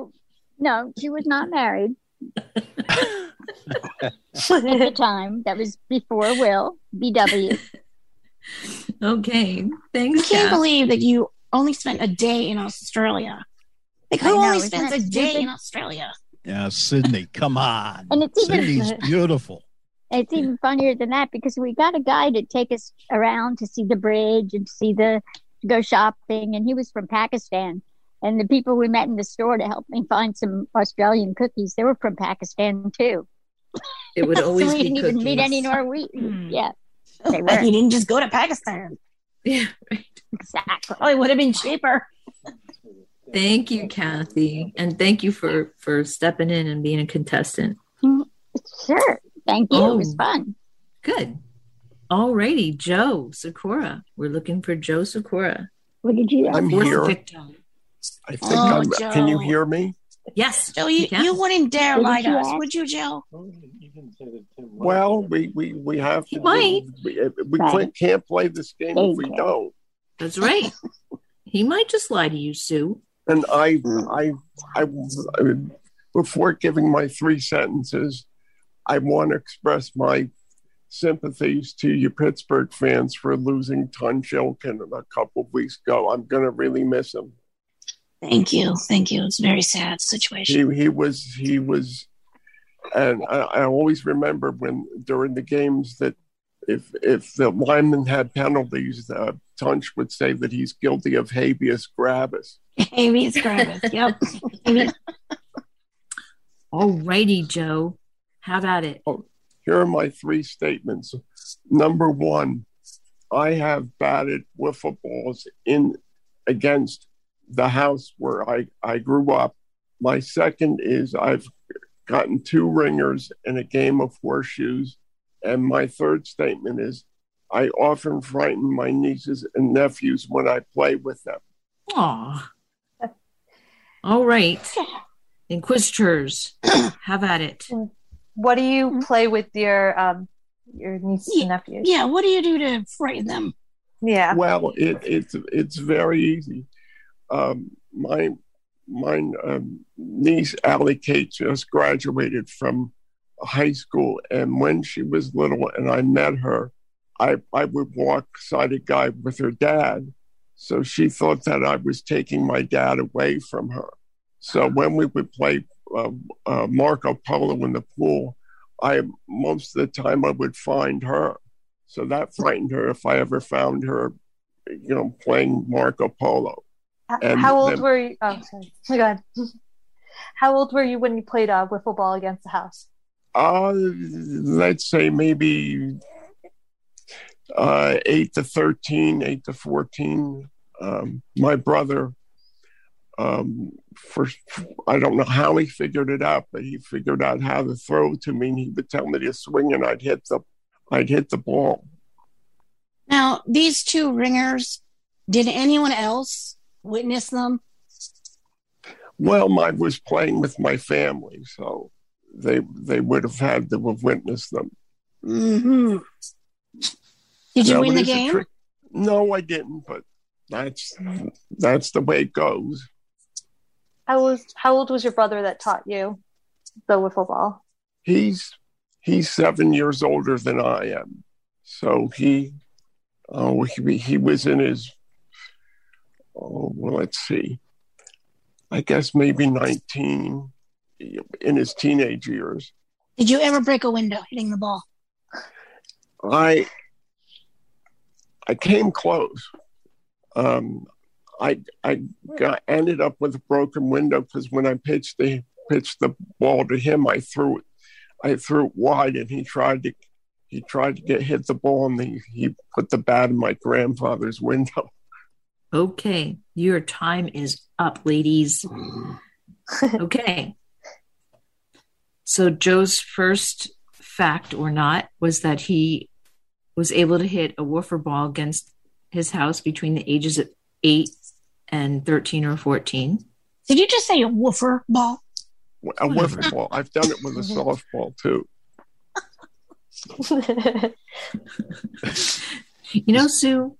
no, she was not married at the time. That was before Will BW. Okay. Thanks. I can't Kath. believe that you only spent a day in Australia. Like I who know, only spends a day stupid? in Australia? Yeah, Sydney, come on. And it's even- Sydney's beautiful. It's even funnier than that because we got a guy to take us around to see the bridge and see the to go shopping, and he was from Pakistan. And the people we met in the store to help me find some Australian cookies, they were from Pakistan too. It would always So always we be didn't even meet cookies. any Norwegians. Hmm. Yeah, oh, they you were didn't just go to Pakistan. Yeah, exactly. Oh, it would have been cheaper. Thank you, Kathy, and thank you for for stepping in and being a contestant. Mm, sure. Thank you. It was Oh. fun. Good. Alrighty, Joe Sakura. We're looking for Joe Sakura. What did you? I'm here. victim. I think Oh, I'm. Can you hear me? Yes, Joe, you, can. you wouldn't dare What lie did to you us, ask? would you, Joe? Well, we we we have to. might. We, uh, we can't, can't play this game if we don't. That's right. he might just lie to you, Sue. And I, I, I, I, before giving my three sentences, I want to express my sympathies to you Pittsburgh fans for losing Tunch Ilkin a couple of weeks ago. I'm going to really miss him. Thank you. Thank you. It's a very sad situation. He he was he was, and I, I always remember when during the games that if if the lineman had penalties, uh, Tunch would say that he's guilty of habeas corpus. Habeas corpus. Yep. Habeas- Alrighty, Joe. How about it. Here are my three statements. Number one, I have batted wiffle balls in against the house where I, I grew up. My second is I've gotten two ringers in a game of horseshoes. And my third statement is I often frighten my nieces and nephews when I play with them. Aw. All right. Inquisitors, have at it. What do you play with your um your nieces and nephews? yeah, what do you do to frighten them? Yeah. Well, it, it's it's very easy. Um, my my um, niece Allie Kate just graduated from high school, and when she was little, and I met her, I I would walk side of guy with her dad, so she thought that I was taking my dad away from her. So when we would play uh, uh, Marco Polo in the pool, I most of the time I would find her. So that frightened her if I ever found her, you know, playing Marco Polo. H- And How old then- were you? Oh, sorry. Oh, God. How old were you when you played uh, wiffle ball against the house? Uh, let's say maybe uh, eight to 13, eight to 14. Um, my brother, um, first, I don't know how he figured it out, but he figured out how to throw to me. And he would tell me to swing, and I'd hit the, I'd hit the ball. Now, these two ringers, did anyone else witness them? Well, I was playing with my family, so they they would have had to have witnessed them. Mm-hmm. Did you Now, win the game? trick- No, I didn't, but that's that's the way it goes. How was how old was your brother that taught you the wiffle ball? He's he's seven years older than I am, so he oh he, he was in his oh well let's see, I guess maybe nineteen in his teenage years. Did you ever break a window hitting the ball? I I came close. Um, I I got ended up with a broken window because when I pitched the pitched the ball to him, I threw it I threw it wide, and he tried to he tried to get hit the ball, and he, he put the bat in my grandfather's window. Okay, your time is up, ladies. okay. So Joe's first fact or not was that he was able to hit a woofer ball against his house between the ages of 8 and 13 or 14. Did you just say a woofer ball? A wiffle ball. I've done it with a softball too. You know, Sue,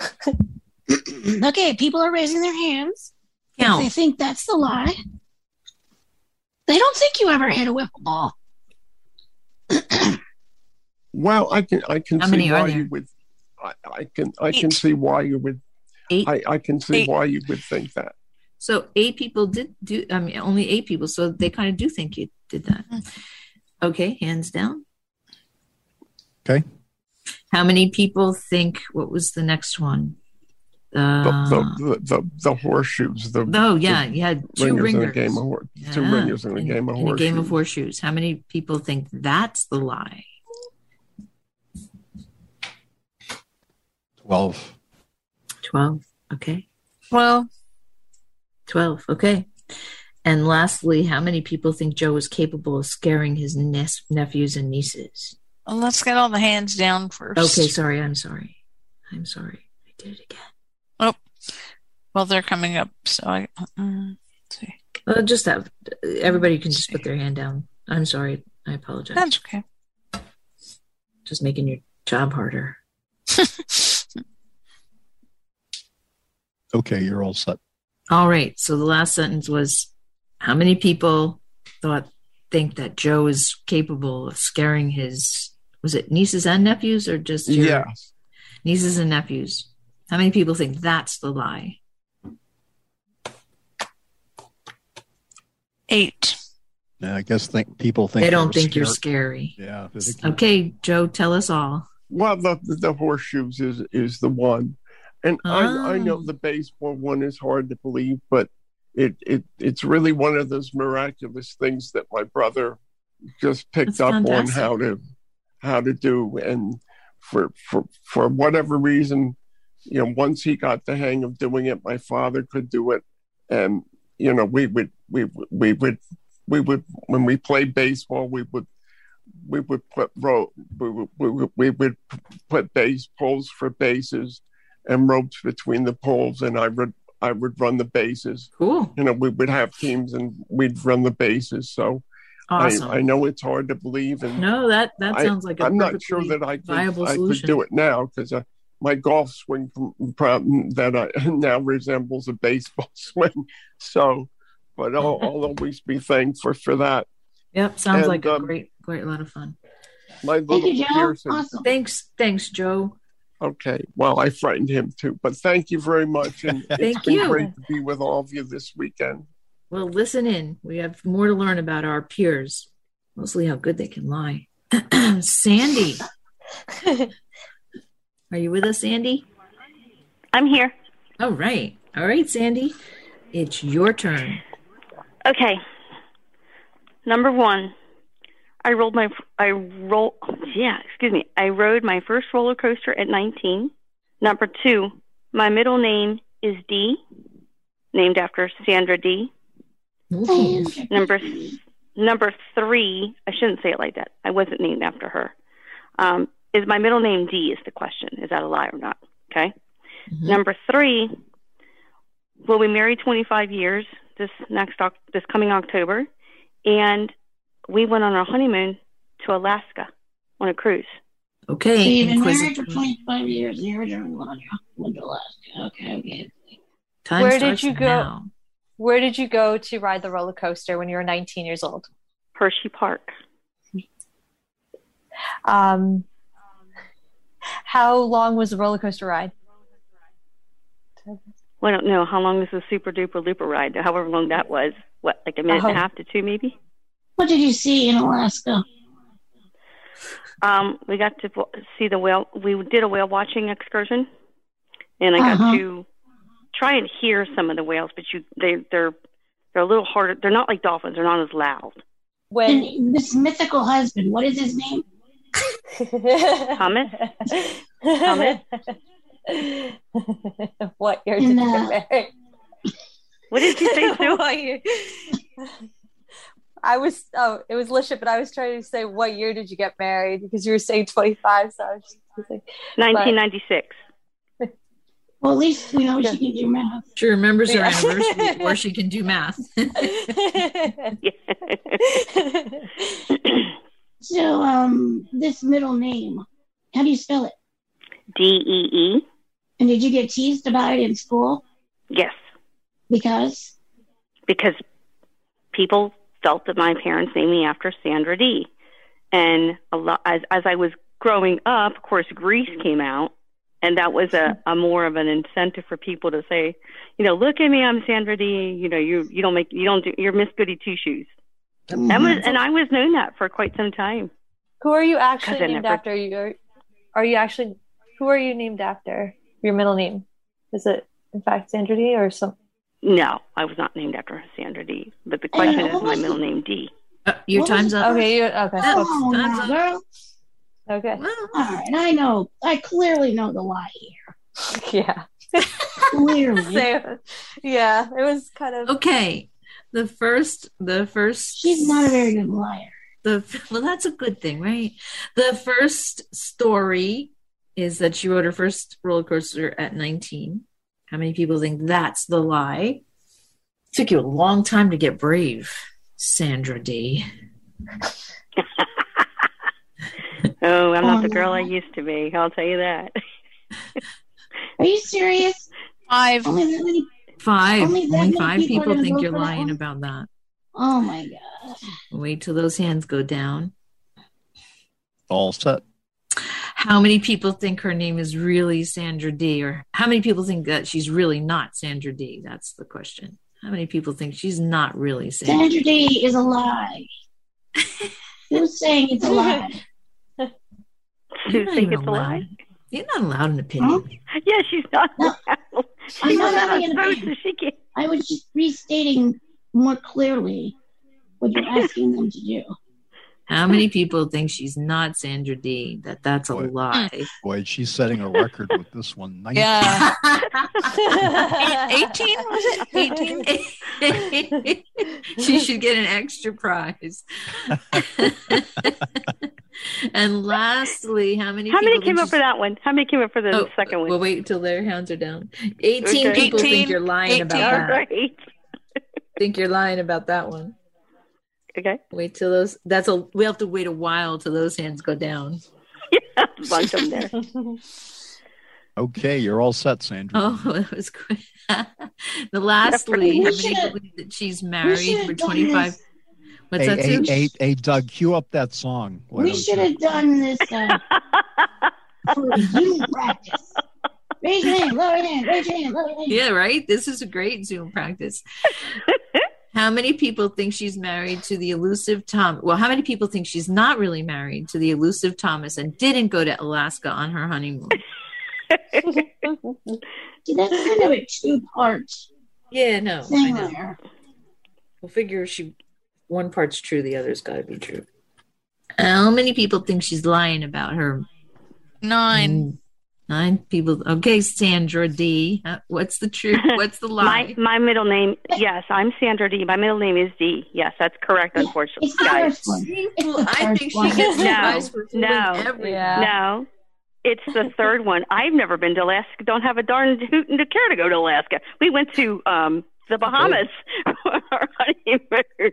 okay, people are raising their hands. Count. They think that's the lie. They don't think you ever hit a wiffle ball. Well, I can I can How see why you would. I, I can I can see why you would. Eight. I, I can see Eight. why you would think that. So eight people did do. I mean, only eight people. So they kind of do think you did that. Mm. Okay, hands down. Okay. How many people think? What was the next one? The, Uh, the, the, the, the horseshoes. The, oh yeah, the you had two ringers in a game of hor- two ringers in a game of in a game of horseshoes. horseshoes. How many people think that's the lie? 12. Twelve. Okay. Well, 12. Okay. And lastly, how many people think Joe is capable of scaring his nes- nephews and nieces? Let's get all the hands down first. Okay, sorry. I'm sorry. I'm sorry. I did it again. Oh, well, they're coming up. So I. Uh, let's see. Well, just have everybody can just put their hand down. I'm sorry. I apologize. That's okay. Just making your job harder. Okay, you're all set. All right. So the last sentence was how many people thought think that Joe is capable of scaring his was it nieces and nephews or just your Yes. nieces and nephews? How many people think that's the lie? Eight. Yeah, I guess think people think they don't you're think you're scary. Yeah. they think you're- Okay, Joe, tell us all. Well, the the horseshoes is is the one, and I I Ah. know the baseball one is hard to believe, but it it it's really one of those miraculous things that my brother just picked That's up on how to how to do, and for for for whatever reason, you know, once he got the hang of doing it, my father could do it, and you know, we would we would- we would we would when we played baseball, we would we would put row we would, we would, we would put base poles for bases and ropes between the poles and I would I would run the bases. Cool. You know, we would have teams and we'd run the bases. So Awesome. I, I know it's hard to believe and No, that that I- sounds like a I'm not sure that I could, viable I could do it now because uh, my golf swing from- from- that I, now resembles a baseball swing. So, but I'll, I'll always be thankful for that. Yep, sounds And, like a um, great, great lot of fun. My little Pearson. Thanks, thanks, Joe. Okay. Well, I frightened him too, but thank you very much. And it's Thank been you. great to be with all of you this weekend. Well, listen in. We have more to learn about our peers, mostly how good they can lie. Sandy, are you with us, Sandy? I'm here. All right, all right, Sandy, it's your turn. Okay. Number one, I rolled my I roll yeah, excuse me. I rode my first roller coaster at 19. Number two, my middle name is D, named after Sandra Dee. Number number three, I shouldn't say it like that. I wasn't named after her. Um, is my middle name D? Is the question? Is that a lie or not? Okay. Number three, we'll be married 25 years this next this coming October, and we went on our honeymoon to Alaska on a cruise. Okay, So you've been Inquisitor. married for 25 years you're doing went to Alaska. Okay, okay. Time Where starts did you go? now. Where did you go to ride the roller coaster when you were 19 years old? Hershey Park. Um, how long was the roller coaster ride? Well, I don't know how long is the super duper looper ride. However long that was, what like a minute and Oh. a half to two maybe. What did you see in Alaska? Um, we got to see the whale. We did a whale watching excursion, and I got Uh-huh. to try and hear some of the whales. But you, they, they're they're a little harder. They're not like dolphins. They're not as loud. And this mythical husband, what is his name? Thomas. Thomas. what year did And, you uh, get married? What did you say, Sue? What year- I was oh, it was Lisha, but I was trying to say what year did you get married because you were saying twenty five, so I was just like, 1996. Well, at least we know she can do math. She remembers her Yeah. anniversary, or she can do math. So, um, this middle name, how do you spell it? D E E. And did you get teased about it in school? Yes, Because because people felt that my parents named me after Sandra Dee. And a lot as as I was growing up, of course, Grease came out, and that was a, a more of an incentive for people to say, you know, look at me, I'm Sandra Dee. You know, you you don't make you don't do you're Miss Goody Two Shoes. Mm-hmm. And was and I was known that for quite some time. Who are you actually named never- after? You are, are you actually who are you named after? Your middle name is it in fact Sandra Dee or some? No, I was not named after Sandra Dee. But the question is my middle name D. your What was- time's up. Okay, you okay. Oh, Time's now, up. Okay. All right, I know. I clearly know the lie here. Yeah. Clearly. So, yeah, it was kind of Okay. The first, the first. She's not a very good liar. The well, that's a good thing, right? The first story is that she rode her first roller coaster at 19. How many people think that's the lie? Took you a long time to get brave, Sandra Dee. Oh, I'm Oh, not the girl no. I used to be. I'll tell you that. Are you serious? Five. Only that many? Five. Only Only, that many five people people think you're for that lying about that. Oh my god. Wait till those hands go down. All set. How many people think her name is really Sandra Dee? Or how many people think that she's really not Sandra Dee? That's the question. How many people think she's not really Sandra, Sandra Dee is a lie. Who's saying it's a lie? You're You think even it's a lie? You're not allowed an opinion. Yeah, she's not. She's I'm not not allowed an opinion. so she can't. I was just restating more clearly what you're asking them to do. How many people think she's not Sandra Dee? That that's a lie. Boy, she's setting a record with this one. 19. Yeah. 18 was it? 18? she should get an extra prize. and lastly, how many? How many came think up for that one? How many came up for the Oh, second one? We'll wait until their hands are down. 18 Okay. people 18, think you're lying about 18. that. All right. Think you're lying about that one. Okay. Wait till those. That's a. We have to wait a while till those hands go down. Yeah, bunch of them there. Okay, you're all set, Sandra. Oh, that was quick. the lastly, We how many believe that she's married for done 25? this. What's hey, that, hey, Sue? hey, hey, Doug, cue up that song. Why we should have done this uh, for Zoom practice. Raise your hand, lower your hand, raise your hand, lower your hand. Yeah, right? This is a great Zoom practice. How many people think she's married to the elusive Tom? Well, how many people think she's not really married to the elusive Thomas and didn't go to Alaska on her honeymoon? See, that's kind of a two part Yeah, no, I thing know. there. We'll figure she one part's true, the other's got to be true. How many people think she's lying about her? Nine. Mm. Nine people. Okay, Sandra Dee. Uh, What's the truth? What's the lie? my my, middle name, yes, I'm Sandra Dee. My middle name is D. Yes, that's correct. Unfortunately, It's the guys. first one. Well, the I first think she one. gets the No, for no. Yeah. No, it's the third one. I've never been to Alaska. Don't have a darn hoot to care to go to Alaska. We went to um the Bahamas for our honeymoon.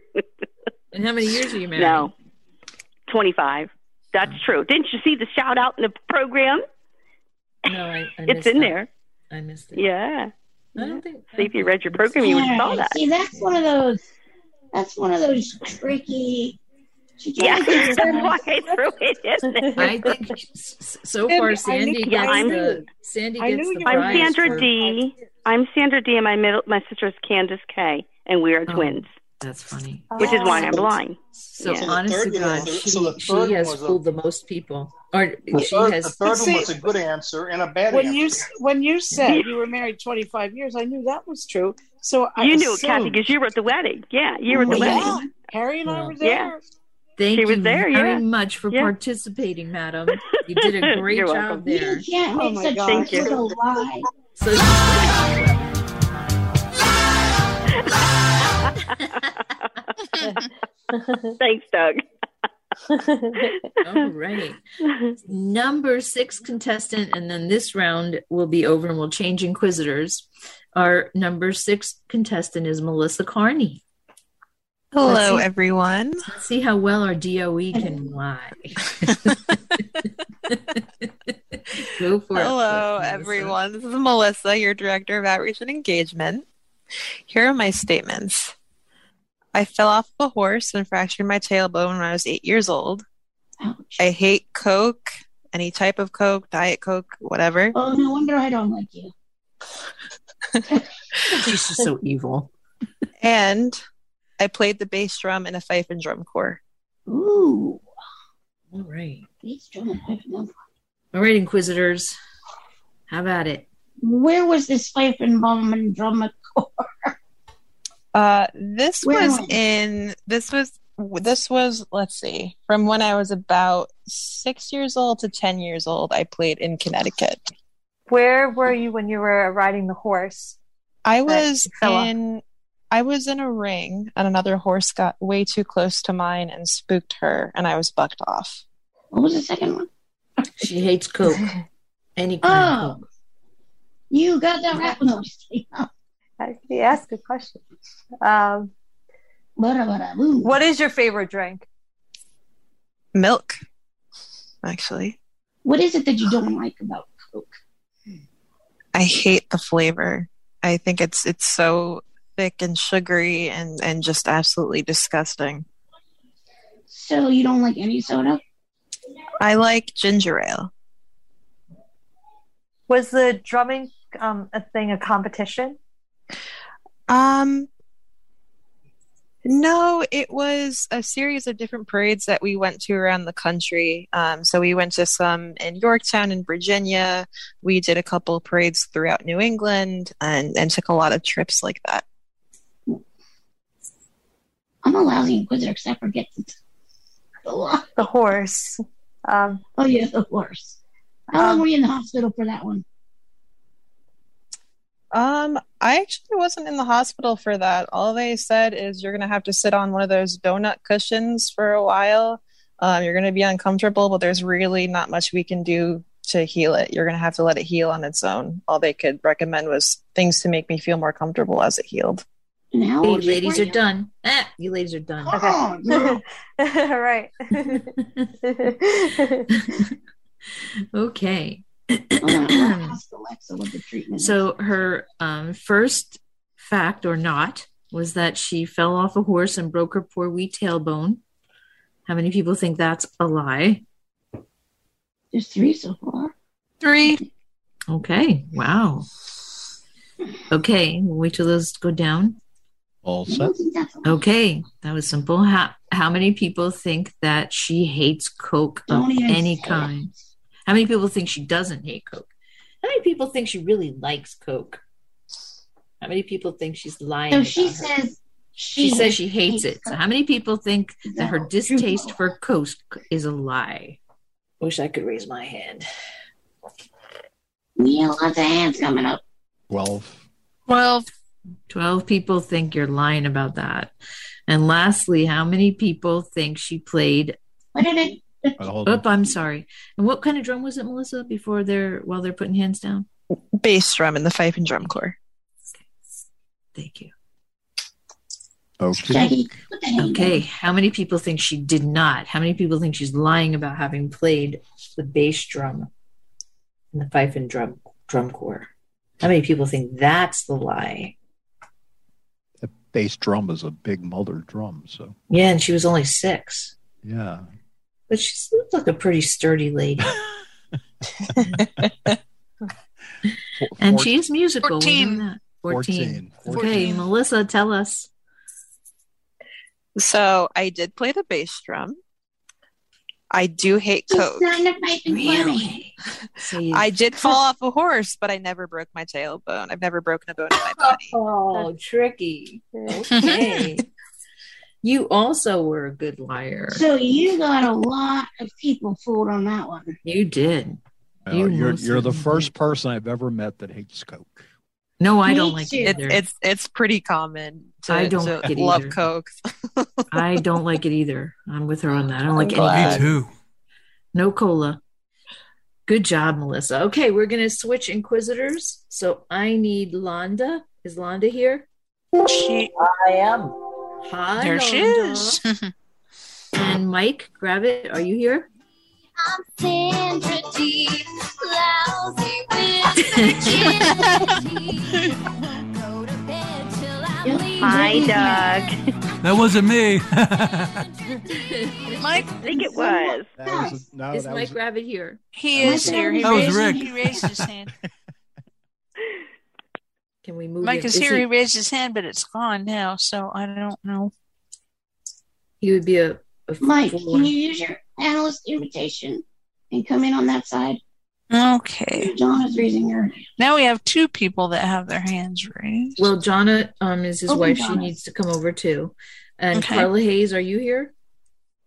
And how many years are you married? No, twenty five. That's true. Didn't you see the shout out in the program? No, I, I It's in that. there. I missed it. Yeah. I don't think. See if you read your program, you would have saw that. See, that's one of those. That's one of those tricky. She Yeah, that's why I threw it in there. I think so far Sandy knew- gets Yeah, I'm- the Sandy I gets knew the you I'm Sandra for- D. I'm Sandra Dee. And my middle, my sister is Candace K. And we are Oh. twins, That's funny. which is why I'm blind. So Yeah. honest third to God, the- she, so the she has one was a- fooled the most people. Or The she third, has. the third See- one was a good answer and a bad when answer. you when you said you were married 25 years, I knew that was true. So I you knew it, Kathy, because you were at the wedding. Yeah, you were at the Well, wedding. yeah. Harry and I were there. Yeah. Thank She was you there, very yeah. much for Yeah. participating, madam. You did a great job welcome. there. You can't Oh make my such God. a Thank you. little lie. So Thanks, Doug. All right. Number six contestant, and then this round will be over and we'll change inquisitors. Our number six contestant is Melissa Carney. Hello, Let's see- everyone. Let's see how well our DOE can lie. Go for it. Hello, everyone. This is Melissa, your Director of Outreach and Engagement. Here are my statements. I fell off a horse and fractured my tailbone when I was eight years old. I hate Coke any type of Coke, Diet Coke, whatever. Oh, no wonder I don't like you. She's so evil. And I played the bass drum in a fife and drum corps. Ooh. All right. Bass drum and fife and drum. All right, Inquisitors. How about it? Where was this fife and drum and drum? Uh, this Where was was- in this was this was let's see from when I was about six years old to ten years old. I played in Connecticut. Where were you when you were riding the horse? I was fell off? in I was in a ring and another horse got way too close to mine and spooked her and I was bucked off. What was the second one? She hates Coke. Any kind of Oh, Coke. you got that right one. He asked a question. Um, what is your favorite drink? Milk, actually. What is it that you don't like about Coke? I hate the flavor. I think it's it's so thick and sugary and and just absolutely disgusting. So you don't like any soda? I like ginger ale. Was the drumming um, a thing a competition? Um no, it was a series of different parades that we went to around the country. Um, so we went to some in Yorktown in Virginia. We did a couple parades throughout New England and, and took a lot of trips like that. I'm a lousy inquisitor because I forget the The horse. Um, oh yeah, the horse. How long were you in the hospital for that one? Um, I actually wasn't in the hospital for that. All they said is you're gonna have to sit on one of those donut cushions for a while. Um, you're gonna be uncomfortable, but there's really not much we can do to heal it. You're gonna have to let it heal on its own. All they could recommend was things to make me feel more comfortable as it healed. Now, Hey, ladies are done. Ah, you ladies are done. Oh, All right. okay. ask Alexa what the treatment is. So her um, first fact or not was that she fell off a horse and broke her poor wee tailbone. How many people think that's a lie? There's three so far. Three. Okay. Wow. Okay. We'll wait till those go down. All set. Okay. That was simple. How how many people think that she hates Coke of Don't even any say kind? How many people think she doesn't hate Coke? How many people think she really likes Coke? How many people think she's lying? So she her- says she she says she hates it. So how many people think that her distaste for Coke is a lie? Wish I could raise my hand. We have lots of hands coming up. 12. 12. 12 people think you're lying about that. And lastly, how many people think she played? What did it? Oh, I'm sorry. And what kind of drum was it, Melissa? Before they're while they're putting hands down. Bass drum in the fife and drum corps. Thank you. Okay. Jackie, put the hand Okay. How many people think she did not? How many people think she's lying about having played the bass drum in the fife and drum drum corps? How many people think that's the lie? The bass drum is a big mother drum, so Yeah, and she was only six. yeah. But she looked like a pretty sturdy lady. and she is musical. we 14. 14. 14. Okay, Melissa, tell us. So I did play the bass drum. I do hate Coke. Really? So I did fall off a horse, but I never broke my tailbone. I've never broken a bone in my body. Oh, tricky. Okay. You also were a good liar. So you got a lot of people fooled on that one. You did. Well, You you're you're the certainly first person I've ever met that hates Coke. No, I Me don't like too. it It's either. it's it's pretty common to, I don't to like it love either. Coke. I don't like it either. I'm with her on that. I don't like I'm glad. any Me too. No cola. Good job, Melissa. Okay, we're going to switch inquisitors. So I need Londa. Is Londa here? She I am. Hi, There she is. And Mike, grab it. Are you here? I'm Sandra Dee. Lousy with virginity. Go to bed till I'm. Hi, Doug. That wasn't me. Mike, I think it was. That was a, no, Is that Mike was Rabbit here? He is here. He That was Rick. he raised his hand. Can we move? Mike him? is here. He raised his hand, but it's gone now, so I don't know. He would be a, a Mike, full- can you use your analyst invitation and come in on that side? Okay. John is raising her. Now we have two people that have their hands raised. Well, Jonna um, is his Open wife. She needs to come over too. And Okay. Carla Hayes, are you here?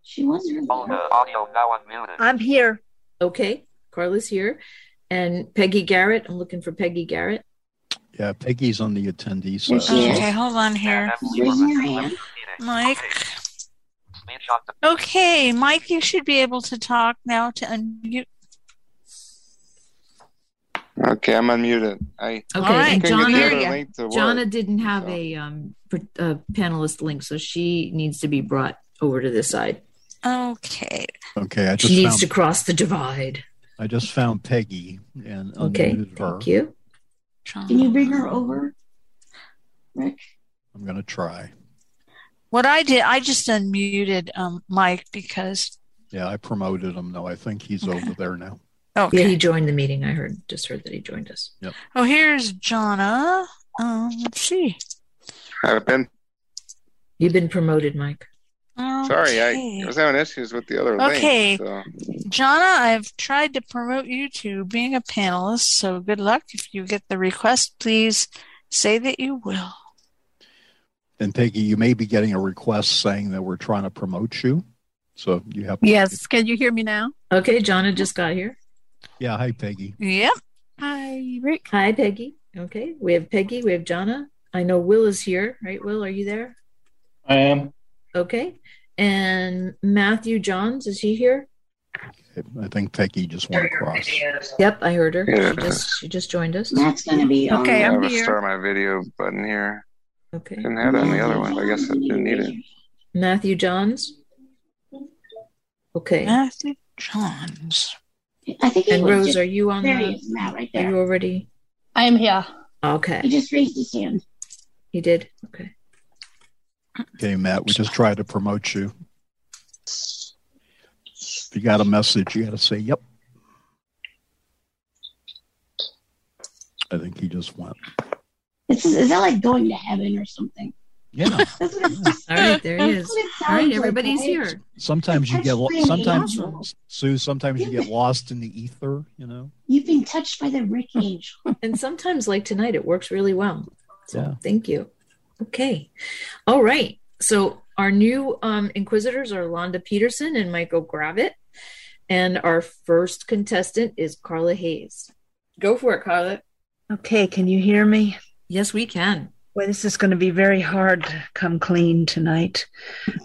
She was here. audio now unmuted. I'm here. Okay, Carla's here. And Peggy Garrett. I'm looking for Peggy Garrett. Yeah. Peggy's on the attendee There side. she is. Okay, hold on here. She's raising hand. Mike. Okay, Mike, you should be able to talk now to unmute. Okay, I'm unmuted. I Okay, right, and couldn't get the Jonna, other link to work. Jonna didn't have so. a um a panelist link, so she needs to be brought over to this side. Okay. Okay, I She just needs to cross the divide. I just found Peggy and Okay, unmuted her. thank you. Can you bring her over, Rick? I'm gonna try. What I did, I just unmuted um, Mike because. Yeah, I promoted him. No, I think he's over there now. Okay. Yeah, he joined the meeting. I heard, just heard that he joined us. Yep. Oh, here's Jonna. Um, let's see. I've been You've been promoted, Mike. Sorry. I was having issues with the other Okay. link. So. Jonna, I've tried to promote you to being a panelist, so good luck. If you get the request, please say that you will. And Peggy, you may be getting a request saying that we're trying to promote you. So you have Yes. Can you hear me now? Okay, Jonna just got here. Yeah, hi Peggy. Yep. Hi, Rick. Hi, Peggy. Okay, we have Peggy. We have Jonna. I know Will is here, right? Will, are you there? I am. Okay. And Matthew Johns, is he here? I think Peggy just went across. Yep, I heard her. Yeah. She just she just joined us. That's gonna be. Okay, I I'm have a here. start my video button here. Okay. Didn't have it on the other one. I guess I didn't need it. Matthew Johns. Okay. Matthew Johns. I think And Rose, just- are you on There the- he is, Matt, right Are there. you already? I am here. Okay. He just raised his hand. He did. Okay. Okay, Matt, we just try to promote you. If you got a message, you got to say, yep. I think he just went. It's, is that like going to heaven or something? Yeah. That's All right, there he is. That's what it All right, sounds like, everybody's here. Sometimes you get, lo- sometimes, awesome. Sue, sometimes you get lost in the ether, you know? You've been touched by the Rick angel. And sometimes, like tonight, it works really well. So Yeah. thank you. Okay. All right. So our new um, inquisitors are Londa Peterson and Michael Gravitt. And our first contestant is Carla Hayes. Go for it, Carla. Okay, can you hear me? Yes, we can. Well, this is going to be very hard to come clean tonight.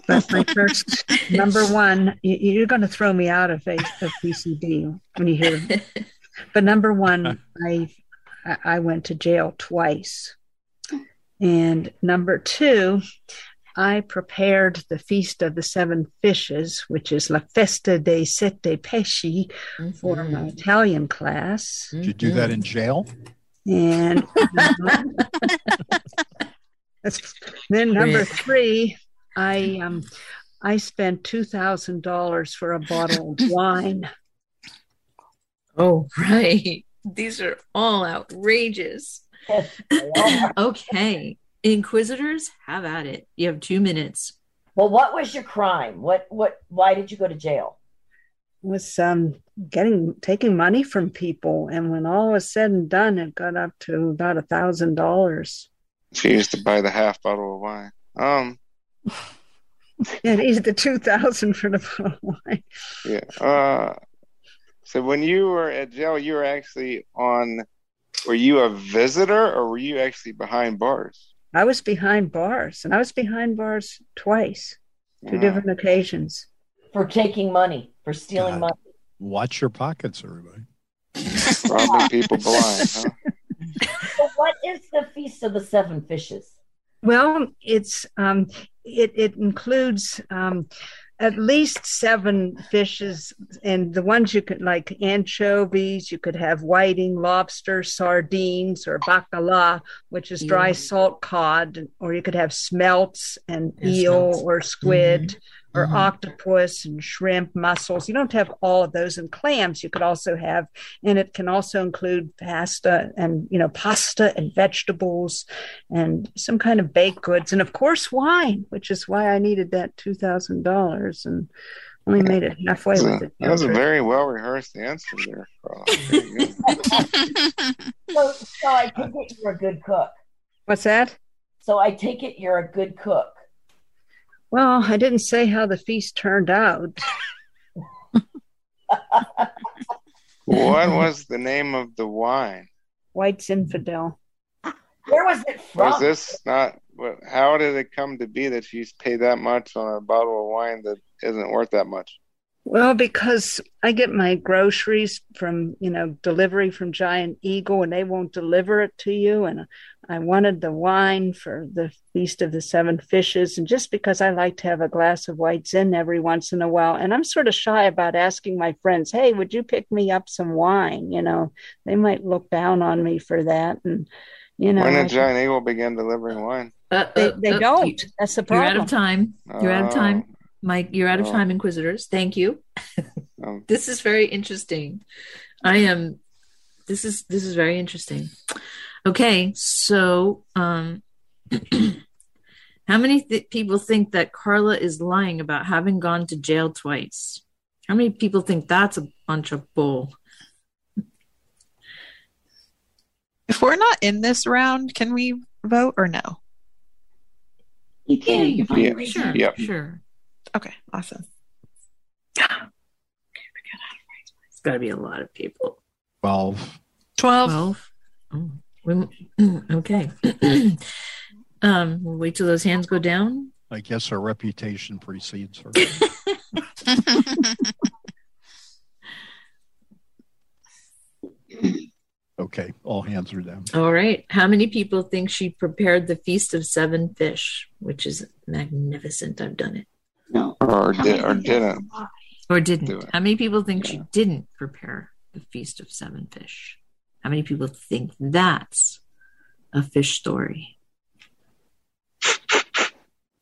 But my first, number one, you, you're going to throw me out of, a, of PCB when you hear. But number one, I I went to jail twice, and number two, I prepared the feast of the seven fishes, which is La Festa dei Sette Pesci, for my Italian class. Did you do that in jail? And then number three, I um I spent two thousand dollars for a bottle of wine. Oh, right. These are all outrageous. okay. Inquisitors, have at it. You have two minutes. Well, what was your crime? What what why did you go to jail? It was um getting taking money from people, and when all was said and done, it got up to about a thousand dollars. She used to buy the half bottle of wine. Um, Yeah, these the two thousand for the bottle of wine. yeah. Uh, so when you were at jail, you were actually on. Were you a visitor, or were you actually behind bars? I was behind bars, and I was behind bars twice, two Wow. different occasions. For taking money, for stealing God. money. Watch your pockets, everybody. Robbing people blind, huh? So what is the Feast of the Seven Fishes? Well, it's um, it it includes um, at least seven fishes, and the ones you could like anchovies, you could have whiting, lobster, sardines, or bacala, which is dry Yeah. salt cod, or you could have smelts and Yeah, eel smelts. or squid. Mm-hmm. Or Mhm. octopus and shrimp, mussels. You don't have all of those and clams. You could also have, and it can also include pasta and you know pasta and vegetables, and some kind of baked goods, and of course wine, which is why I needed that two thousand dollars and only made it halfway That with was a, it. that was a very well rehearsed answer there, Carla. So, so I take it you're a good cook. What's that? So I take it you're a good cook. Well, I didn't say how the feast turned out. what was the name of the wine? White Zinfandel. Where was it from? Was this not? What, how did it come to be that you pay that much on a bottle of wine that isn't worth that much? Well, because I get my groceries from, you know, delivery from Giant Eagle and they won't deliver it to you. And I wanted the wine for the Feast of the Seven Fishes. And just because I like to have a glass of white zin every once in a while, and I'm sort of shy about asking my friends, hey, would you pick me up some wine? You know, they might look down on me for that. And, you know, when I- did Giant Eagle begin delivering wine? Uh, they, uh, they uh, don't. you- That's the problem. You're out of time. You're out of time. Mike, you're out of Oh. time, Inquisitors. Thank you. Um, this is very interesting. I am this is this is very interesting. Okay, so um how many th- people think that Carla is lying about having gone to jail twice? How many people think that's a bunch of bull? If we're not in this round, can we vote or no? You can. You can Yeah, find Sure, Yep. sure. Okay, awesome. It's got to be a lot of people. 12. 12. 12. Oh, we- okay. um, we'll wait till those hands go down. I guess her reputation precedes her. okay, all hands are down. All right. How many people think she prepared the feast of seven fish, which is magnificent? I've done it. No. Or How did, or didn't. Or didn't. How many people think she didn't prepare the feast of seven fish? How many people think that's a fish story?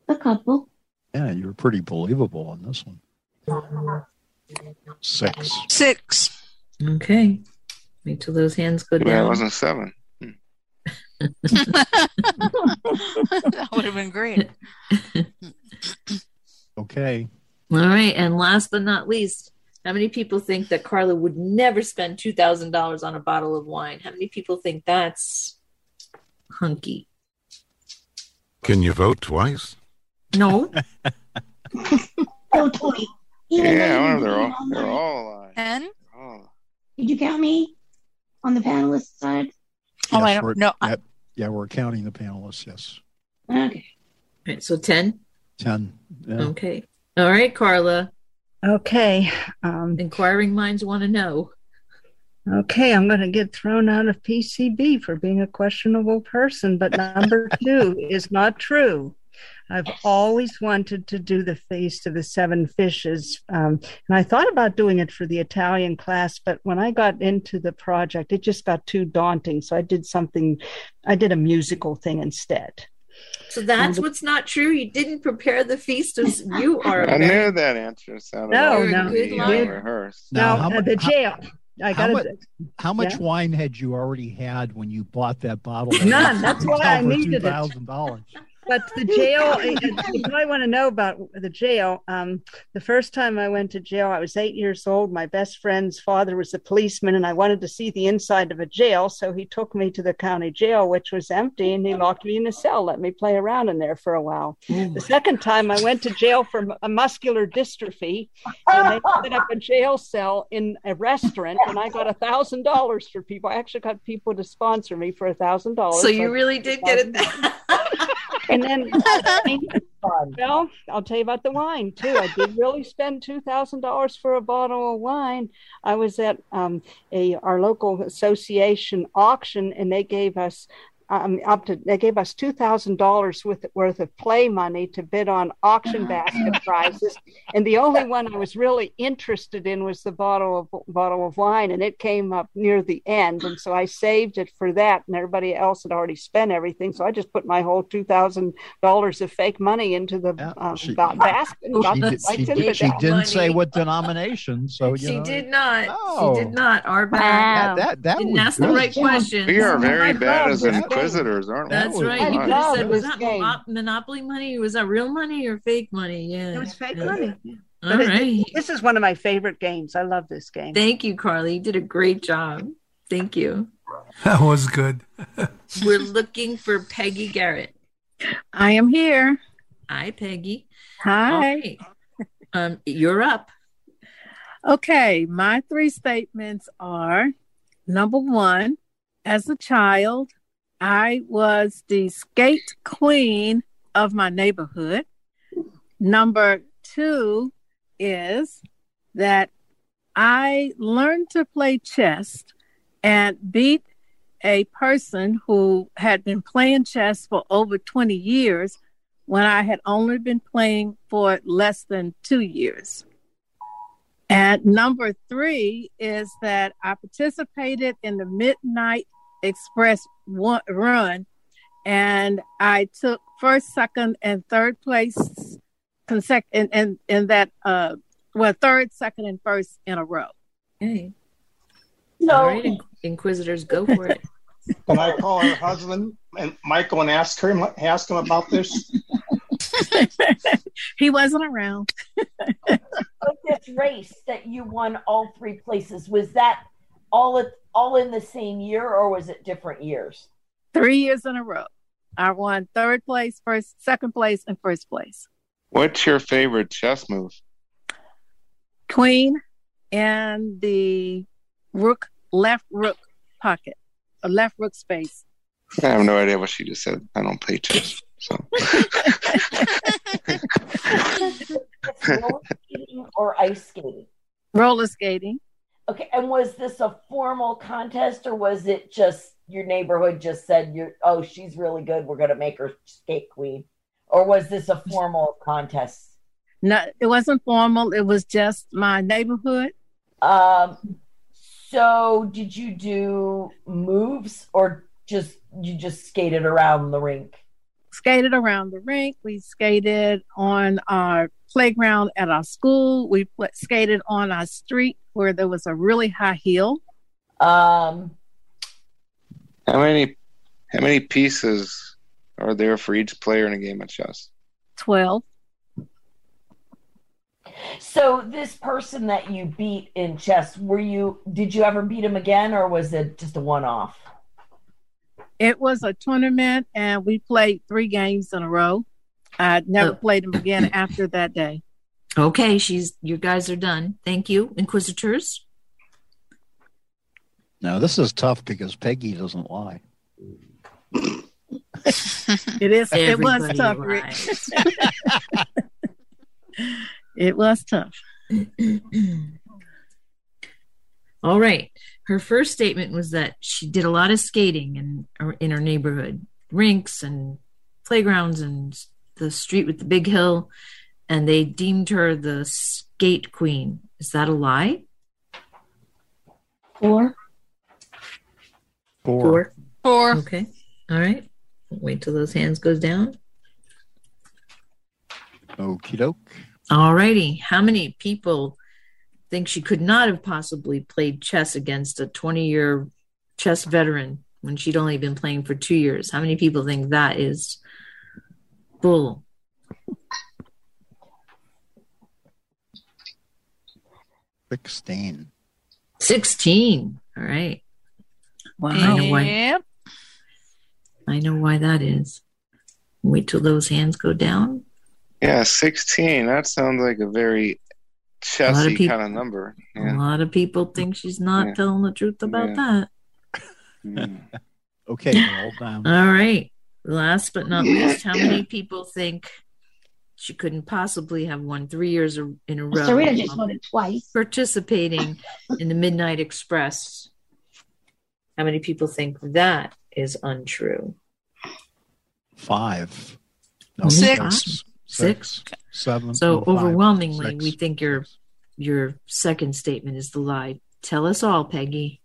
A couple. Yeah, you were pretty believable on this one. Six. Six. Okay. Wait till those hands go down. Yeah, it wasn't seven. that would have been great. Okay. All right. And last but not least, how many people think that Carla would never spend $2,000 on a bottle of wine? How many people think that's hunky? Can you vote twice? No. Oh, Tony. Even Yeah, I though wonder you they're all on they're my- all alive. And Oh, Did you count me on the panelist side? Oh, I don't know. I- Yeah, we're counting the panelists. Yes. Okay. All right. So 10. 10. Yeah. Okay. All right, Carla. Okay. Um, Inquiring minds want to know. okay, I'm going to get thrown out of PCB for being a questionable person, but number two is not true. I've always wanted to do the Feast of the Seven Fishes. Um, and I thought about doing it for the Italian class, but when I got into the project, it just got too daunting. So I did something, I did a musical thing instead. So that's what's not true. You didn't prepare the feast of. You are. I very- knew that answer sounded No, like no. pretty Good well liar. rehearsed. Now, No, how uh, mu- the how- jail. I how got mu- to. How much Yeah. wine had you already had when you bought that bottle? None. That's why I needed it. $2,000. But the jail, you probably want to know about the jail. Um, the first time I went to jail, I was eight years old. My best friend's father was a policeman, and I wanted to see the inside of a jail. So he took me to the county jail, which was empty, and he locked me in a cell, let me play around in there for a while. The second time I went to jail for a muscular dystrophy, and they set up a jail cell in a restaurant, and I got a thousand dollars for people. I actually got people to sponsor me for a thousand dollars. So you really did get it. And then, well, I'll tell you about the wine too. I did really spend two thousand dollars for a bottle of wine. I was at um, a our local association auction, and they gave us um, up to they gave us two thousand dollars worth worth of play money to bid on auction basket prizes, and the only one I was really interested in was the bottle of bottle of wine, and it came up near the end, and so I saved it for that, and everybody else had already spent everything, so I just put my whole two thousand dollars of fake money into the uh, ba- basket. And got She, the did, she, did, she didn't say what denomination, so you She know. did not. No. She did not. Our bad. That- that- that Didn't was ask the right question. We are very bad as this inquisitors, aren't we? That's right. I You could have said, was that game. mo- Monopoly money? Was that real money or fake money? Yeah. It was fake Yeah. money. All But it- right. This is one of my favorite games. I love this game. Thank you, Carly. You did a great job. Thank you. That was good. We're looking for Peggy Garrett. I am here. Hi, Peggy. Hi. All right. Um, you're up. Okay, my three statements are number one, as a child, I was the skate queen of my neighborhood. Number two is that I learned to play chess and beat a person who had been playing chess for over 20 years when I had only been playing for less than two years. And number three is that I participated in the Midnight Express one, run, and I took first, second, and third place consec- in, in, in that, uh, well, third, second, and first in a row. Okay. So- All right, Inq- Inquisitors, go for it. Can I call her husband and Michael and ask him ask him about this? he wasn't around. But this race that you won all three places was that all at, all in the same year or was it different years? Three years in a row. I won third place, first, second place, and first place. What's your favorite chess move? Queen and the rook, left rook pocket, a left rook space. I have no idea what she just said. I don't play chess. So roller skating or ice skating? Roller skating. Okay, and was this a formal contest or was it just your neighborhood just said "You're oh she's really good, we're gonna make her skate queen? Or was this a formal contest? No, it wasn't formal. It was just my neighborhood. Um so did you do moves or just you just skated around the rink? Skated around the rink. We skated on our playground at our school. We skated on our street where there was a really high hill. Um, how many how many pieces are there for each player in a game of chess? 12. So this person that you beat in chess, were you did you ever beat him again or was it just a one off? It was a tournament and we played three games in a row. I never Oh. played them again after that day. Okay, she's you guys are done. Thank you, Inquisitors. Now, this is tough because Peggy doesn't lie. It is. it was Everybody tough, Rick. it was tough. All right. Her first statement was that she did a lot of skating in in her neighborhood, rinks and playgrounds and the street with the big hill, and they deemed her the skate queen. Is that a lie? Four. Four. Four. Okay. All right. Wait till those hands goes down. Okie doke. All righty. How many people think she could not have possibly played chess against a 20 year chess veteran when she'd only been playing for two years? How many people think that is bull? Sixteen. 16. All right. I know why. I know why that is. Wait till those hands go down. Yeah, sixteen. That sounds like a very chessy people- kind of number. A lot of people think she's not Yeah. telling the truth about Yeah. that. Mm. Okay, we're all down. All right. Last but not least, how many people think she couldn't possibly have won three years in a row? Serena just won it twice. Participating in the Midnight Express. How many people think that is untrue? Five. Six. five. Six. Seven. So and five. overwhelmingly, Six. we think your your second statement is the lie. Tell us all, Peggy.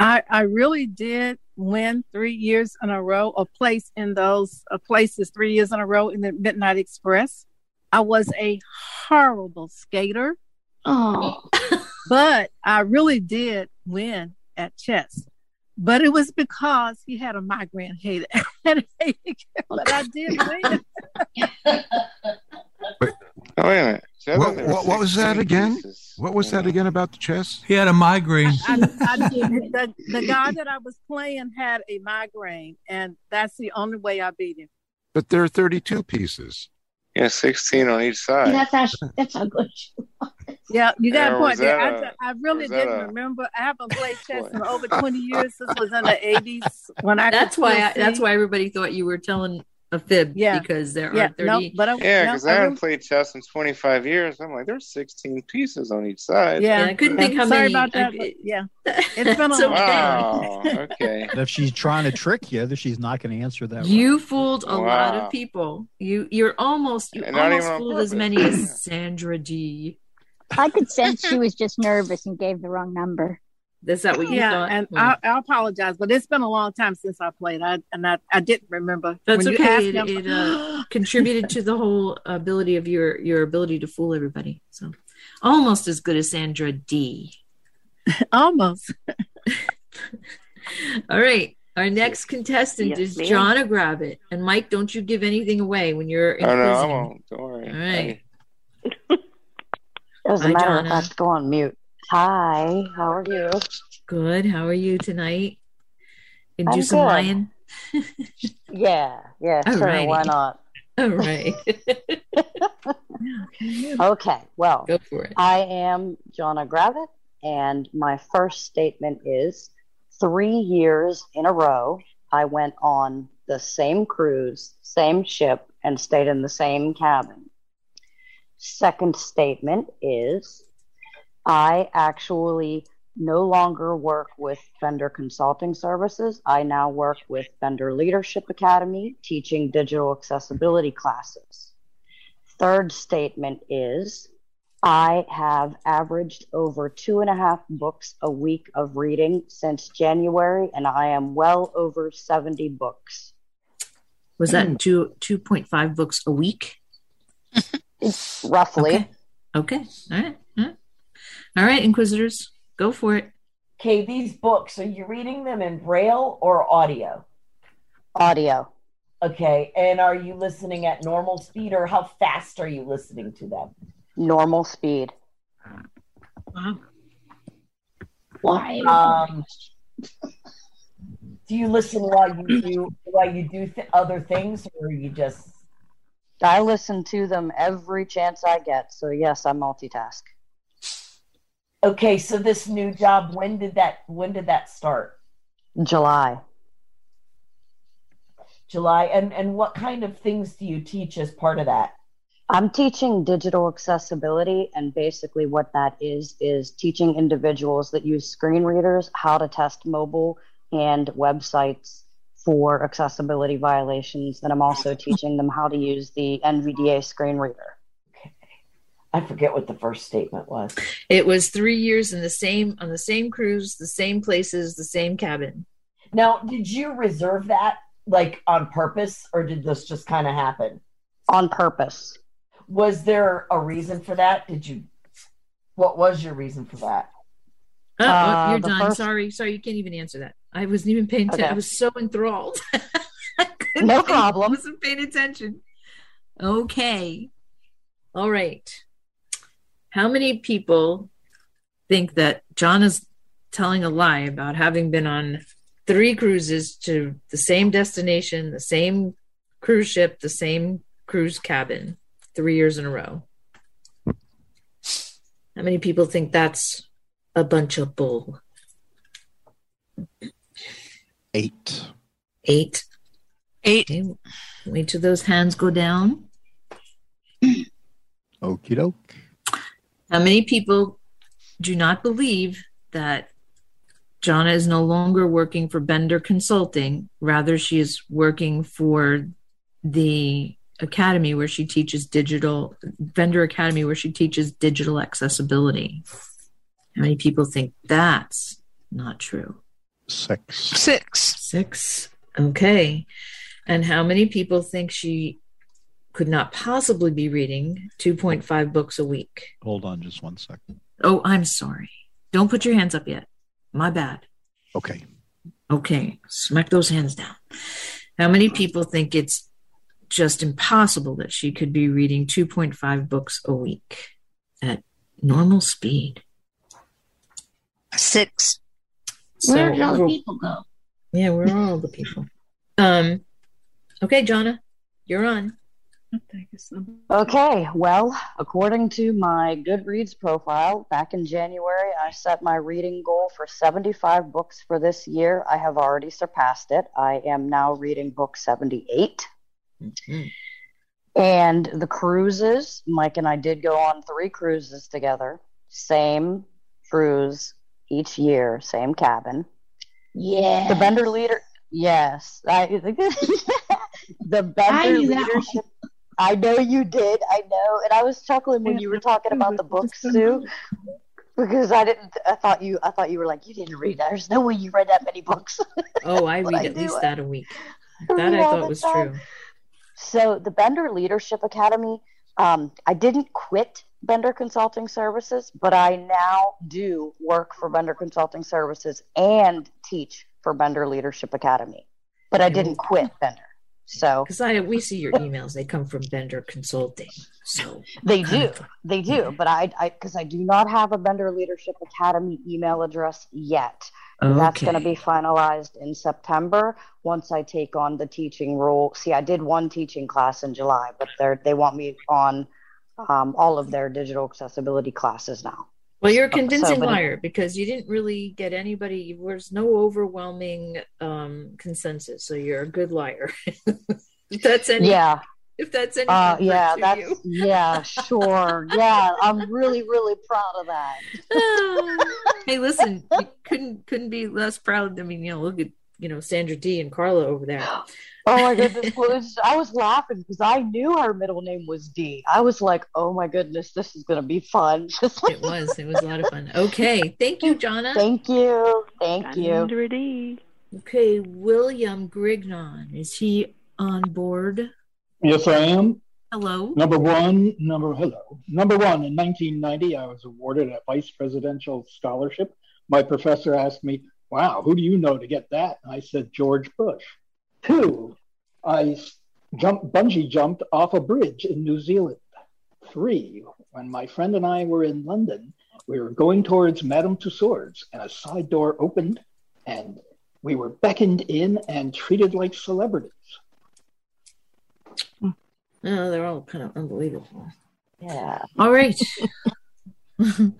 I I really did win three years in a row, a place in those uh, places three years in a row in the Midnight Express. I was a horrible skater. Oh, but I really did win at chess. But it was because he had a migraine headache. but I did win. Oh, wait a minute. See, What, what, what was that again? pieces. What was that again about the chess? He had a migraine. I, I did. The, the guy that I was playing had a migraine, and that's the only way I beat him. But there are 32 pieces. Yeah, 16 on each side. that's actually, that's a good. Yeah, you got Yeah, a point there. that I, a- I really didn't a- remember. I haven't played chess in over 20 years. This was in the 80s when I. That's why I, that's why everybody thought you were telling a fib Yeah. because there Yeah, are 30 no, but I, Yeah, no, because I I haven't played chess in 25 years. I'm like, there's 16 pieces on each side. Yeah, I couldn't think how Sorry many- about that. I- yeah, it's been a It's long okay. time. Wow. Okay. If she's trying to trick you, then she's not going to answer that. You fooled a lot of people. You you're almost you And almost even on fooled as many as Sandra Dee. I could sense she was just nervous and gave the wrong number. Is that what you yeah, thought? and Hmm. I, I apologize, but it's been a long time since I played. I and I, I didn't remember. That's When you okay. asked It, them- it uh, contributed to the whole ability of your your ability to fool everybody. So almost as good as Sandra Dee. Almost. All right. Our next contestant Yes, is ma'am. Jonna Gravitt. And Mike, don't you give anything away when you're in Oh, no, I inquisiting. won't. Don't worry. All right. As a Hi, matter of Donna. fact, go on mute. Hi, how are you? Good. How are you tonight? And do I'm some good. lying. Yeah, yeah, All sure. righty. Why not? All right. Okay, well, Go for it. I am Jonna Gravitt, and my first statement is three years in a row, I went on the same cruise, same ship, and stayed in the same cabin. Second statement is I actually no longer work with Bender Consulting Services. I now work with Bender Leadership Academy, teaching digital accessibility classes. Third statement is I have averaged over two and a half books a week of reading since January, and I am well over 70 books. Was that two two point five books a week? Roughly. Okay. All right. All right. All right, Inquisitors, go for it. Okay, these books, are you reading them in braille or audio? Audio. Okay, and are you listening at normal speed or how fast are you listening to them? Normal speed. Wow. Why? Um, do you listen while you do while you do th- other things, or you just? I listen to them every chance I get. So, yes, I multitask. Okay, so this new job, when did that when did that start? July. July, and and what kind of things do you teach as part of that? I'm teaching digital accessibility, and basically, what that is is teaching individuals that use screen readers how to test mobile and websites for accessibility violations. And I'm also teaching them how to use the NVDA screen reader. I forget what the first statement was. It was three years in the same on the same cruise, the same places, the same cabin. Now, did you reserve that like on purpose, or did this just kind of happen? On purpose. Was there a reason for that? Did you? What was your reason for that? Oh, oh, Uh, you're done. first- Sorry, sorry, you can't even answer that. I wasn't even paying attention. Okay. I was so enthralled. No pay- problem. wasn't paying attention. Okay. All right. How many people think that John is telling a lie about having been on three cruises to the same destination, the same cruise ship, the same cruise cabin, three years in a row? How many people think that's a bunch of bull? Eight. Eight. Eight. Okay. Wait till those hands go down. Okie doke. How many people do not believe that Jonna is no longer working for Bender Consulting. Rather, she is working for the academy where she teaches digital, Bender Academy, where she teaches digital accessibility. How many people think that's not true? Six. Six. Six. Okay. And how many people think she could not possibly be reading 2.5 books a week? Hold on just one second. Oh, I'm sorry. Don't put your hands up yet. My bad. Okay. Okay. Smack those hands down. How many people think it's just impossible that she could be reading 2.5 books a week at normal speed? Six. Where did all the people go? Yeah, where are all the people? Um, okay, Jonna, you're on. Okay, well, according to my Goodreads profile, back in January, I set my reading goal for 75 books for this year. I have already surpassed it. I am now reading book 78. Mm-hmm. And the cruises, Mike and I did go on three cruises together. Same cruise each year, same cabin. Yeah. The Bender leader, yes. I, the Bender knew leadership. I know you did. I know, and I was chuckling when you were talking about the books Sue, because I didn't. I thought you. I thought you were like you didn't read that. There's no way you read that many books. Oh, I read I at least it. that a week. That read I thought was time. true. So the Bender Leadership Academy, um, I didn't quit Bender Consulting Services, but I now do work for Bender Consulting Services and teach for Bender Leadership Academy. But I didn't quit Bender. So Because I we see your emails, they come from Bender Consulting. So they do, they do. But I, I, because I do not have a Bender Leadership Academy email address yet. Okay. That's going to be finalized in September once I take on the teaching role. See, I did one teaching class in July, but they they want me on um, all of their digital accessibility classes now. Well, you're a convincing so, liar because you didn't really get anybody. There was no overwhelming um, consensus, so you're a good liar. if that's any, Yeah. If that's any, Uh, yeah, that's you. yeah, sure. Yeah, I'm really, really proud of that. hey, listen, you couldn't couldn't be less proud. I mean, you know, look at you know Sandra Dee and Carla over there. Oh my goodness, well, it's- I was laughing because I knew her middle name was D. I was like, oh my goodness, this is gonna be fun. It was. It was a lot of fun. Okay, thank you, Jonna. Thank you. Thank you. Sandra Dee. Okay, William Grignon is he on board? Yes, I am. Hello. Number one, number hello. Number one, in 1990, I was awarded a vice presidential scholarship. My professor asked me, "Wow, who do you know to get that?" And I said, "George Bush." Two, I jumped bungee jumped off a bridge in New Zealand. Three, when my friend and I were in London, we were going towards Madame Tussauds, and a side door opened, and we were beckoned in and treated like celebrities. Oh, they're all kind of unbelievable. Yeah. All right.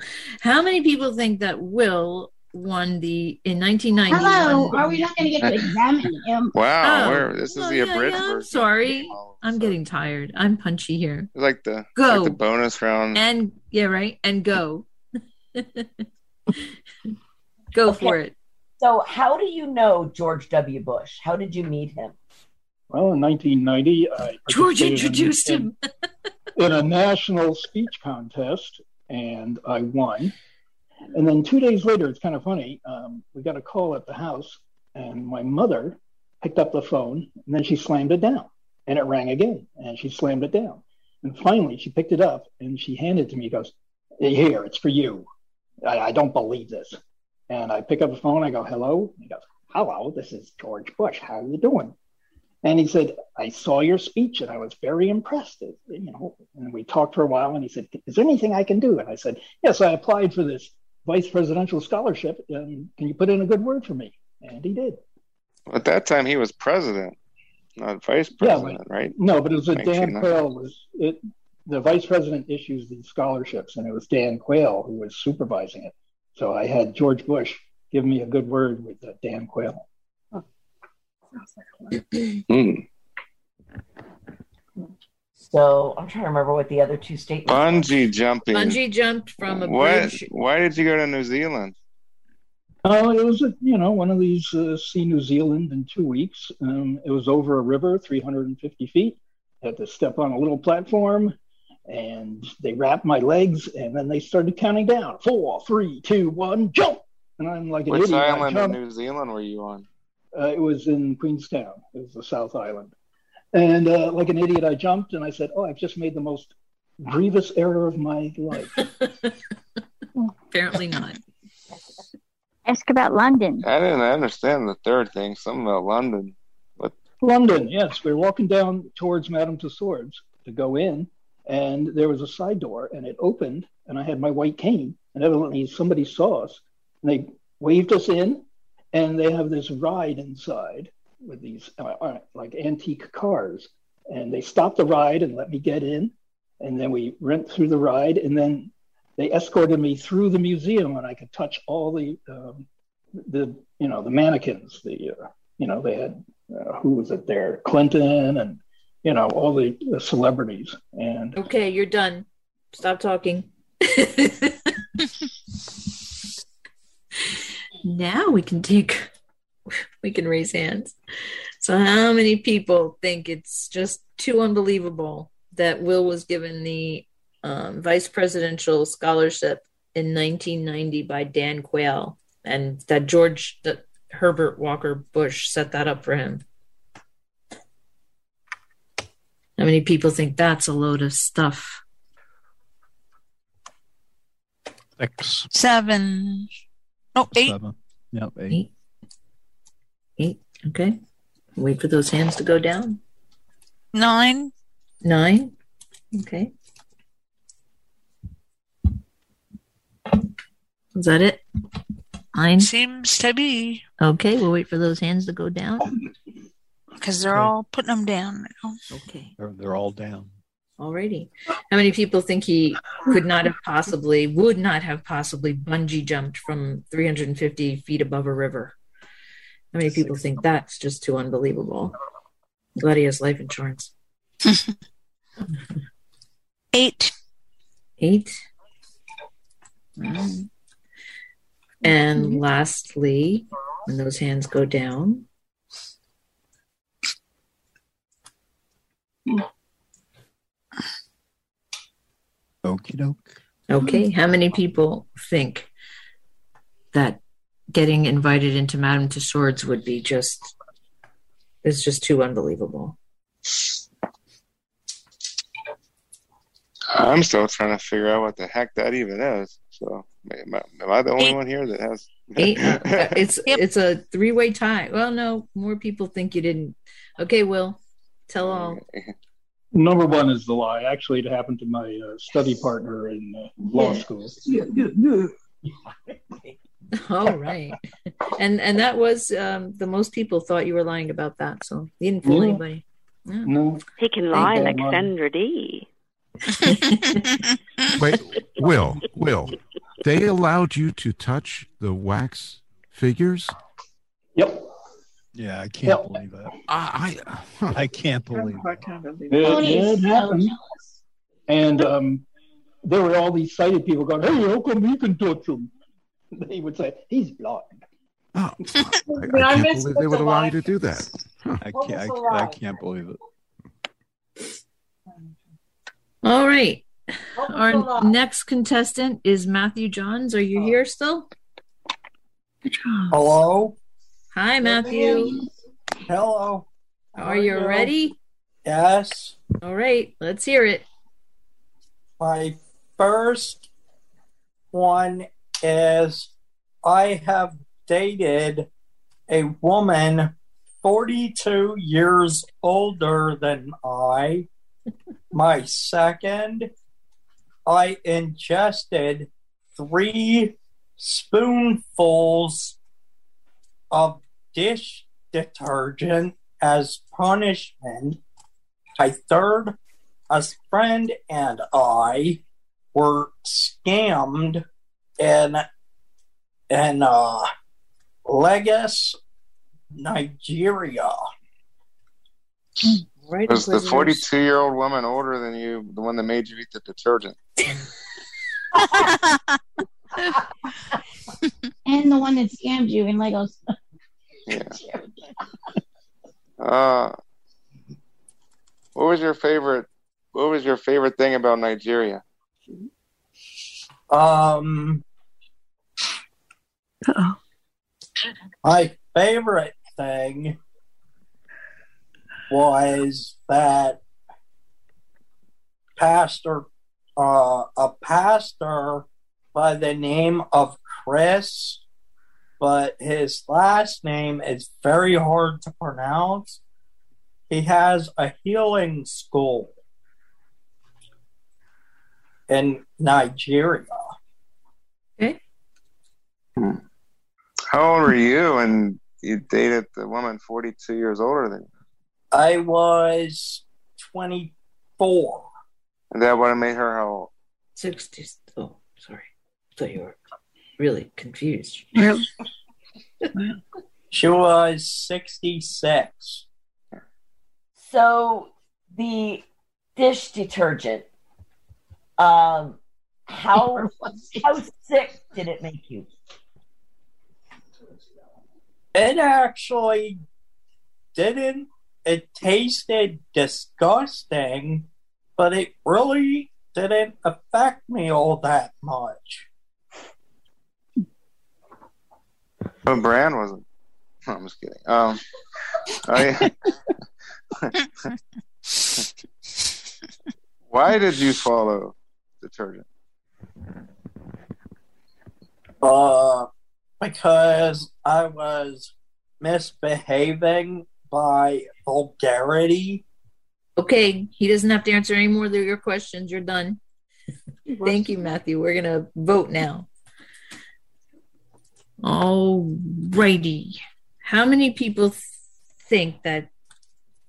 How many people think that Will won the in 1990? Hello, won- are we not going to get to examine him? Wow, Oh, this is well, the yeah, abridged yeah, I'm version. sorry. I'm getting tired. I'm punchy here. It's like the Go. like the bonus round. And yeah, right. And go. go for it. So, how do you know George W. Bush? How did you meet him? Well, in 1990, I George participated in- introduced in, him. in a national speech contest, and I won. And then two days later, it's kind of funny. Um, we got a call at the house, and my mother picked up the phone, and then she slammed it down, and it rang again, and she slammed it down. And finally, she picked it up and she handed it to me. Goes, "Here, it's for you." I, I don't believe this. And I pick up the phone. I go, "Hello." He goes, "Hello, this is George Bush. How are you doing?" And he said, I saw your speech and I was very impressed. You know, and we talked for a while and he said, Is there anything I can do? And I said, Yes, I applied for this vice presidential scholarship. And can you put in a good word for me? And he did. At that time, he was president, not vice Yeah, president, but- right? No, but it was a Dan Quayle was it the vice president issues these scholarships and it was Dan Quayle who was supervising it. So I had George Bush give me a good word with uh, Dan Quayle. Hmm. So, I'm trying to remember what the other two statements. Bungee jumping. Bungee jumped from a What? bridge. Why did you go to New Zealand? Oh, it was a, you know one of these uh, see New Zealand in two weeks. Um, it was over a river, 350 feet. Had to step on a little platform, and they wrapped my legs, and then they started counting down: four, three, two, one, jump! And I'm like an Which idiot. Island in. New Zealand were you on? Uh, it was in Queenstown. It was the South Island. And uh, like an idiot, I jumped and I said, "Oh, I've just made the most grievous error of my life." Apparently not. Ask about London. I didn't understand the third thing. Something about London. What? London, yes. We were walking down towards Madame Tussauds to go in, and there was a side door, and it opened, and I had my white cane, and evidently somebody saw us, and they waved us in, and they have this ride inside with these uh, uh, like antique cars, and they stopped the ride and let me get in, and then we went through the ride, and then they escorted me through the museum, and I could touch all the um, the you know the mannequins, the uh, you know they had uh, who was it there, Clinton, and you know all the, the celebrities, and Okay, you're done. Stop talking. now we can take we can raise hands. So how many people think it's just too unbelievable that Will was given the um, vice presidential scholarship in 1990 by Dan Quayle and that George that Herbert Walker Bush set that up for him? How many people think that's a load of stuff? Six. Seven. No, eight. Seven. Yep, eight. Eight. Okay. Wait for those hands to go down. Nine. Nine. Okay. Is that it? Nine. Seems to be Okay, we'll wait for those hands to go down. because they're all putting them down now. Okay. They're, they're all down. Alrighty. How many people think he could not have possibly, would not have possibly bungee jumped from 350 feet above a river? How many people think that's just too unbelievable? Glad he has life insurance. Eight. Eight. Alright. And lastly, when those hands go down, Okie doke. Okay, how many people think that getting invited into Madame Tussauds would be just is just too unbelievable? I'm still trying to figure out what the heck that even is. So, am I, am I the only one here that has? It's it's a three way tie. Well, no, more people think you didn't. Okay, Will, tell all. number one is the lie. Actually, it happened to my uh, study partner in uh, law school. All right, and and that was um, the most people thought you were lying about that, so you didn't fool Yeah. anybody. Yeah. No. He can lie Thank like God, Mom. Sandra Dee. Wait, Will, Will, they allowed you to touch the wax figures? Yep. Yeah, I can't believe that. I, I can't believe I can't believe Yeah, it. it happened. And um, there were all these sighted people going, "Hey, how come you can touch him?" They would say, "He's blind." Oh, I, I I can't believe they would allow you to do that. I can't. I, I can't believe it. All right. What was the Our next contestant is Matthew Johns. Are you uh-huh. here still? Hello. Hi, Matthew. Hello. Are you ready? Yes. All right, let's hear it. My first one is I have dated a woman 42 years older than I. My second, I ingested three spoonfuls of dish detergent as punishment. My third, a friend and I were scammed in in uh, Lagos, Nigeria. Right, Was the 42 year old woman older than you, the one that made you eat the detergent? And the one that scammed you in Lagos. Yeah. Uh, what was your favorite? What was your favorite thing about Nigeria? Um, Uh-oh. my favorite thing was that pastor, uh, a pastor by the name of Chris, but his last name is very hard to pronounce. He has a healing school in Nigeria. How old were you and you dated the woman 42 years older than you? I was 24. And that would have made her how old? 60. Oh, sorry. I thought you were really confused. She was 66. So the dish detergent, um, how how sick did it make you? It actually didn't. It tasted disgusting, but it really didn't affect me all that much. What brand was it? No, I'm just kidding. Um, I, why did you follow detergent? Uh, because I was misbehaving by vulgarity. Okay, he doesn't have to answer any more of your questions. You're done. Thank you, Matthew. We're gonna vote now. All righty. How many people th- think that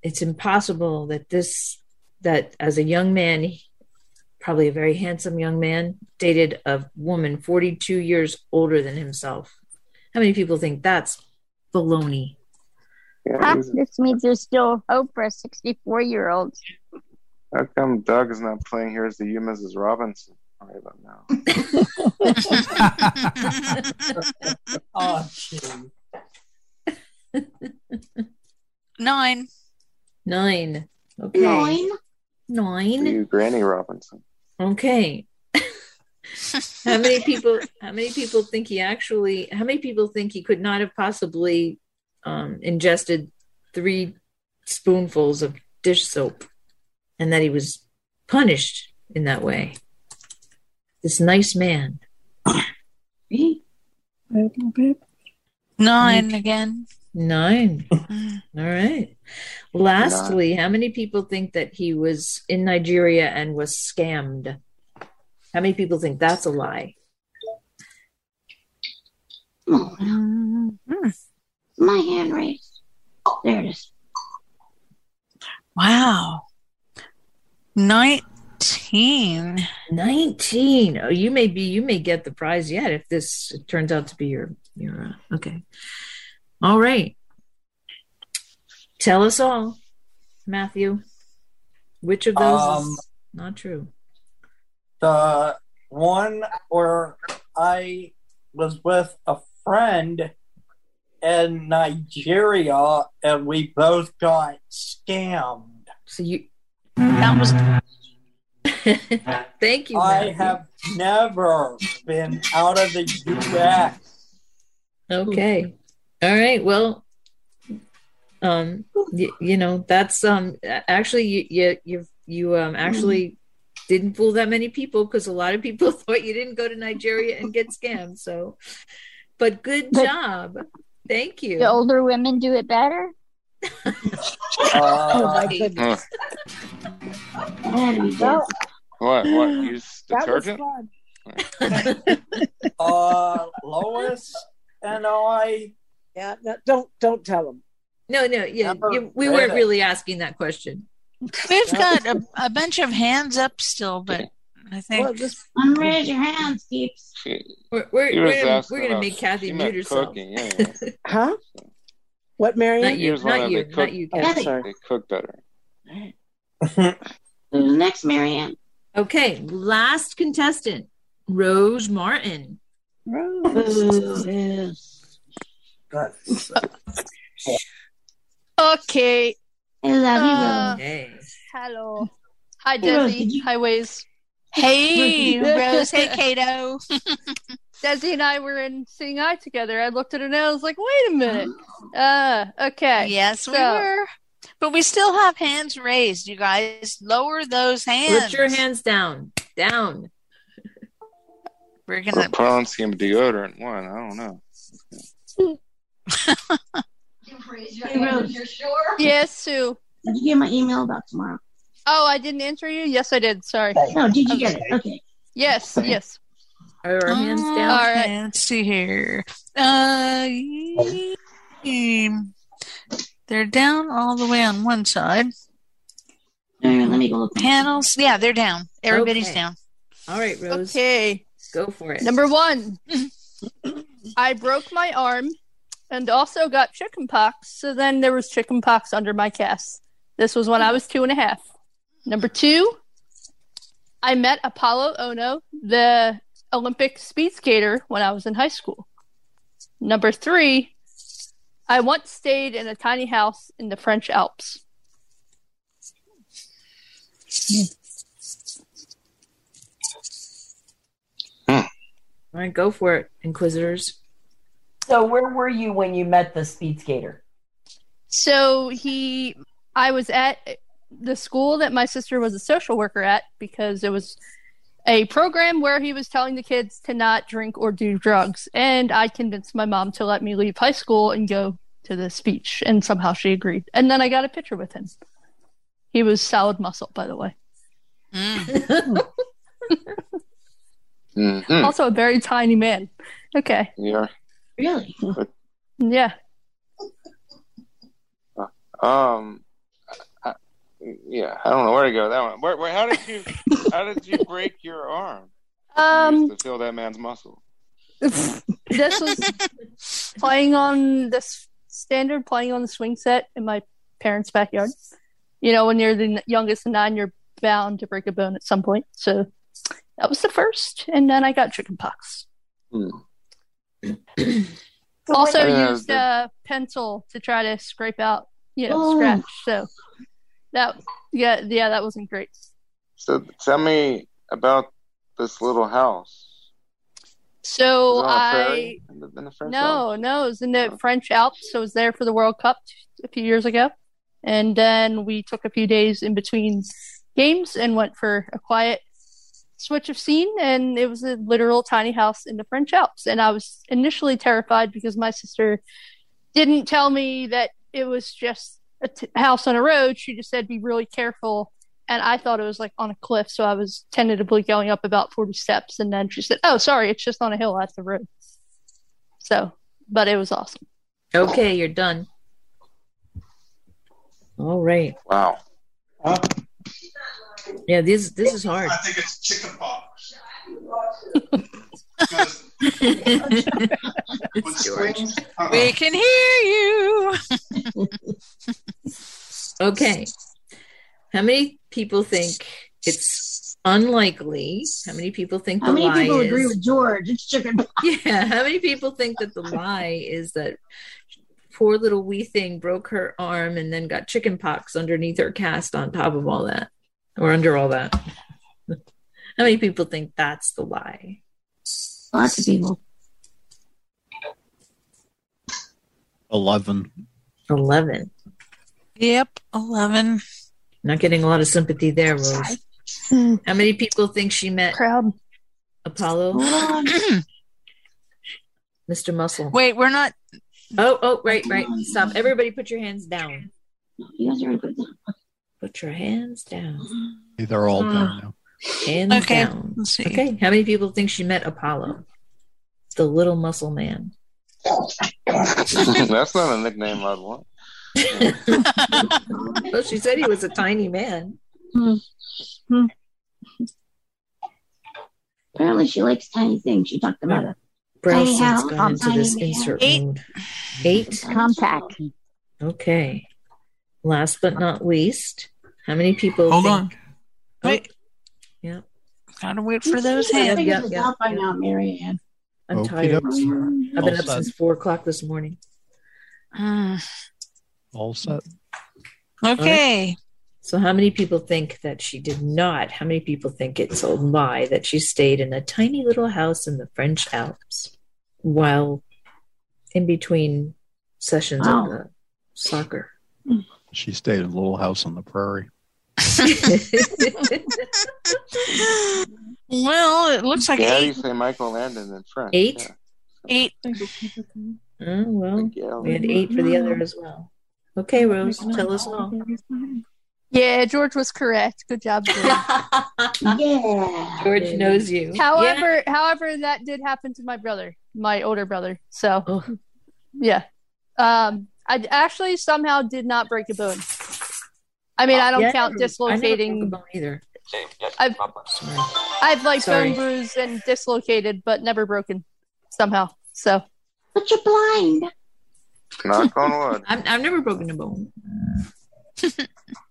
it's impossible that this that as a young man, probably a very handsome young man, dated a woman 42 years older than himself? How many people think that's baloney? Ah, this means there's still hope for a 64 year old. How come Doug is not playing Here's the You, Mrs. Robinson? Right about now. oh, gee. Nine. Nine. Okay. Nine? Nine. You, Granny Robinson. Okay. How many people how many people think he actually how many people think he could not have possibly um, ingested three spoonfuls of dish soap and that he was punished in that way? This nice man. Nine again. nine. All right. Lastly how many people think that he was in nigeria and was scammed how many people think that's a lie My hand raised. There it is. Wow. 19. 19 oh you may be you may get the prize yet if this turns out to be your your uh, okay all right tell us all matthew which of those Um, is not true The one where I was with a friend in Nigeria and we both got scammed. So you that was thank you I Matthew. have never been out of the US. okay all right well um you, you know that's um actually you you you, you um actually didn't fool that many people because a lot of people thought you didn't go to nigeria and get scammed so but good But- job thank you The older women do it better. Oh my goodness. Well, What? What? Use That was detergent? fun. uh, Lois and I. Yeah, no, don't don't tell them. no no yeah Never you, we weren't it. really asking that question We've got a, a bunch of hands up still, but I think Well, just unraise your hands, peeps. we're, we're, we're was gonna, we're gonna make kathy he mute herself cooking, anyway. huh? What, Marion? not you was one not you the not cook- you Oh, sorry. They cook better. Who's next, Marianne? okay last contestant rose martin Rose. Okay. I love you, Uh, Rose. Hello. Hi, Hey, Rose, Desi. you- Hi, Waze. Hey, Rose. Hey, Kato. Desi and I were in Seeing Eye together. I looked at her and I was like, wait a minute. Uh, okay. Yes, we So- were. But we still have hands raised, you guys. Lower those hands. Put your hands down. Down. We're gonna put on some deodorant. One, I don't know. Hey, Rose. Yes, Sue. Did you get my email about tomorrow? Oh, I didn't answer you? Yes, I did. Sorry. No, did you get it? Okay. Yes, yes. Are our hands down? All right. Let's see here. Uh, they're down all the way on one side. All right, let me go look. Panels, yeah, they're down. Everybody's Okay. down. All right, Rose. Okay. Go for it. Number one, I broke my arm and also got chicken pox. So then there was chicken pox under my cast. This was when I was two and a half. Number two, I met Apolo Ohno, the Olympic speed skater, when I was in high school. Number three, I once stayed in a tiny house in the French Alps. Hmm. All right, go for it, Inquisitors. So where were you when you met the speed skater? So he, I was at the school that my sister was a social worker at because it was a program where he was telling the kids to not drink or do drugs. And I convinced my mom to let me leave high school and go to the speech. And somehow she agreed. And then I got a picture with him. He was solid muscle, by the way. Mhm. Also a very tiny man. Okay. Yeah. Really? Yeah. Um. I, yeah, I don't know where to go with that one. Where, where? How did you? how did you break your arm? Um, to feel that man's muscle. this was playing on this standard playing on the swing set in my parents' backyard. You know, when you're the youngest of nine, you're bound to break a bone at some point. So that was the first, and then I got chickenpox. Hmm. Also Yeah, used uh, the- a pencil to try to scrape out, you know, Oh. scratch. So that, yeah, yeah, that wasn't great. So tell me about this little house. So Is it on a I in the, French no, Alps? no, it was in the oh. French Alps. So I was there for the World Cup a few years ago, and then we took a few days in between games and went for a quiet switch of scene. And it was a literal tiny house in the French Alps. And I was initially terrified because my sister didn't tell me that it was just a t- house on a road. She just said be really careful. And I thought it was like on a cliff, so I was tentatively going up about forty steps, and then she said, "Oh, sorry, it's just on a hill at the road." So, but it was awesome. Okay, you're done. All right. Wow. Yeah, this this is hard. I think it's chicken pox. We can hear you. Okay. How many people think it's unlikely? How many people think How the many lie people is? agree with George? It's chicken pox. Yeah, how many people think that the lie is that poor little wee thing broke her arm and then got chicken pox underneath her cast on top of all that, or under all that? How many people think that's the lie? Lots of people. 11. 11. Yep, 11. Not getting a lot of sympathy there, Rose. Hmm. How many people think she met crowd Apolo? Mr. Muscle. Wait, we're not. Oh, oh, right, right. Stop. Everybody put your hands down. You guys are good. Put your hands down. They're all ah. down now. Hands Okay, down. let's see. Okay. How many people think she met Apolo? The little muscle man. That's not a nickname I'd want. well, she said he was a tiny man. Hmm. Hmm. Apparently, she likes tiny things. She talked about it. Tiny Brelson's house, gone into tiny this man. insert Eight. mode. Eight. Compact. Okay. Last but not least, how many people? Hold think- on. Oh. Wait. Yeah. Gotta wait for those I hands. figured Yep, this yep, out by yep. now, Marianne. I'm Okey tired. dokes. I've been All up set. since four o'clock this morning. Uh, All set. Okay. So, how many people think that she did not? How many people think it's a lie that she stayed in a tiny little house in the French Alps while in between sessions Wow. of the soccer? She stayed in a little house on the prairie. Well, it looks like Yeah, how do you say Michael Landon in French? Eight? Eight. Oh, well, we had eight for the other as well. Okay, Rose, tell us all. Yeah, George was correct. Good job, George. yeah. George knows you. However, however, that did happen to my brother, my older brother. So, Oh. yeah, um, I actually somehow did not break a bone. I mean, I don't Yeah, count I never dislocating. broke a bone either. I've I've like Sorry. bone bruised and dislocated, but never broken somehow. So, But you're blind. Knock on wood. I've, I've never broken a bone.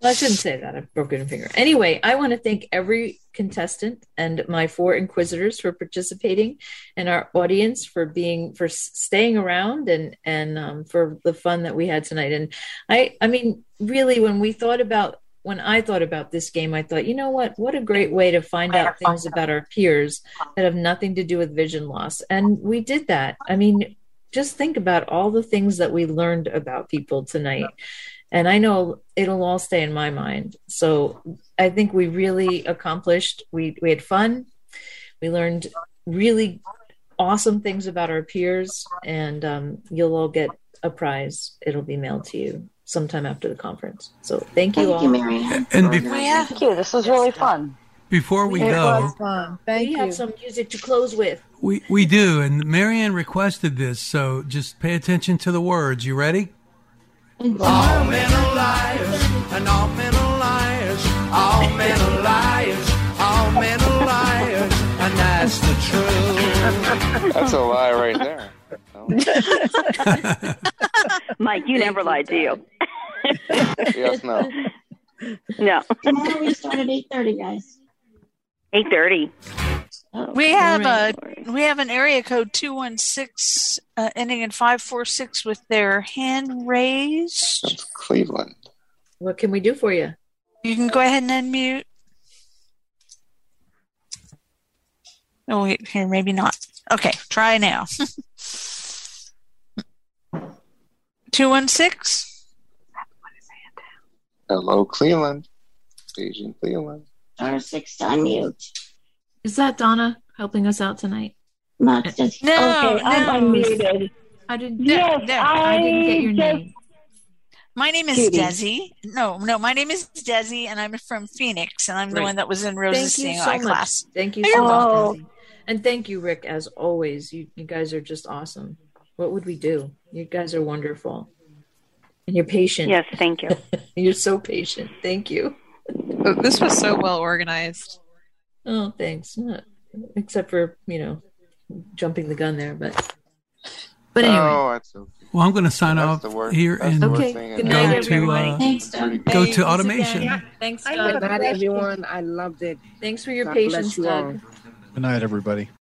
I shouldn't say that. I've broken a finger. Anyway, I want to thank every contestant and my four inquisitors for participating, and our audience for being for staying around and and um, for the fun that we had tonight. And I, I mean, really, when we thought about when I thought about this game, I thought, you know what? What a great way to find out things about our peers that have nothing to do with vision loss. And we did that. I mean, just think about all the things that we learned about people tonight. And I know it'll all stay in my mind. So I think we really accomplished. We we had fun. We learned really awesome things about our peers, and um, you'll all get a prize. It'll be mailed to you sometime after the conference. So thank you Thank all. you, Marianne. And be- Thank you. This was really fun. before we It go, was fun. we Thank have some music to close with. we, we do, and Marianne requested this, so just pay attention to the words. You ready? All men are liars, and all men are liars. All men are liars, all men are liars, and that's the truth. That's a lie right there. Mike, you never lie, do you? Yes, no. No. Tomorrow we start at eight thirty, guys. Eight thirty. We have a we have an area code two one six uh, ending in five four six with their hand raised. Cleveland. What can we do for you? You can go ahead and unmute. Oh, wait, here, maybe not. Okay, try now. 216? Hello, Cleveland. Beijing, Cleveland. Star six to unmute. Is that Donna helping us out tonight? Not just No, okay. I'm no. unmuted. I didn't. Yes, I didn't get your I name. My name is Judy. Desi. No, no, my name is Desi, and I'm from Phoenix, and I'm the one that was in Rose's Thank you so much. class. Thank you Oh, so you're much. Desi. And thank you, Rick, as always. You you guys are just awesome. What would we do? You guys are wonderful. And you're patient. Yes, thank you. you're so patient. Thank you. Oh, This was so well organized. Oh, thanks. Uh, Except for, you know, jumping the gun there, but but anyway. Oh, that's okay. Well, I'm going to sign That's off here that's and Okay, thing good in go night, life. to uh, Thanks, Doug. go Thanks to again. automation. Thanks, Good night, everyone. I loved it. Thanks for your God patience, you all. Doug. Good night, everybody.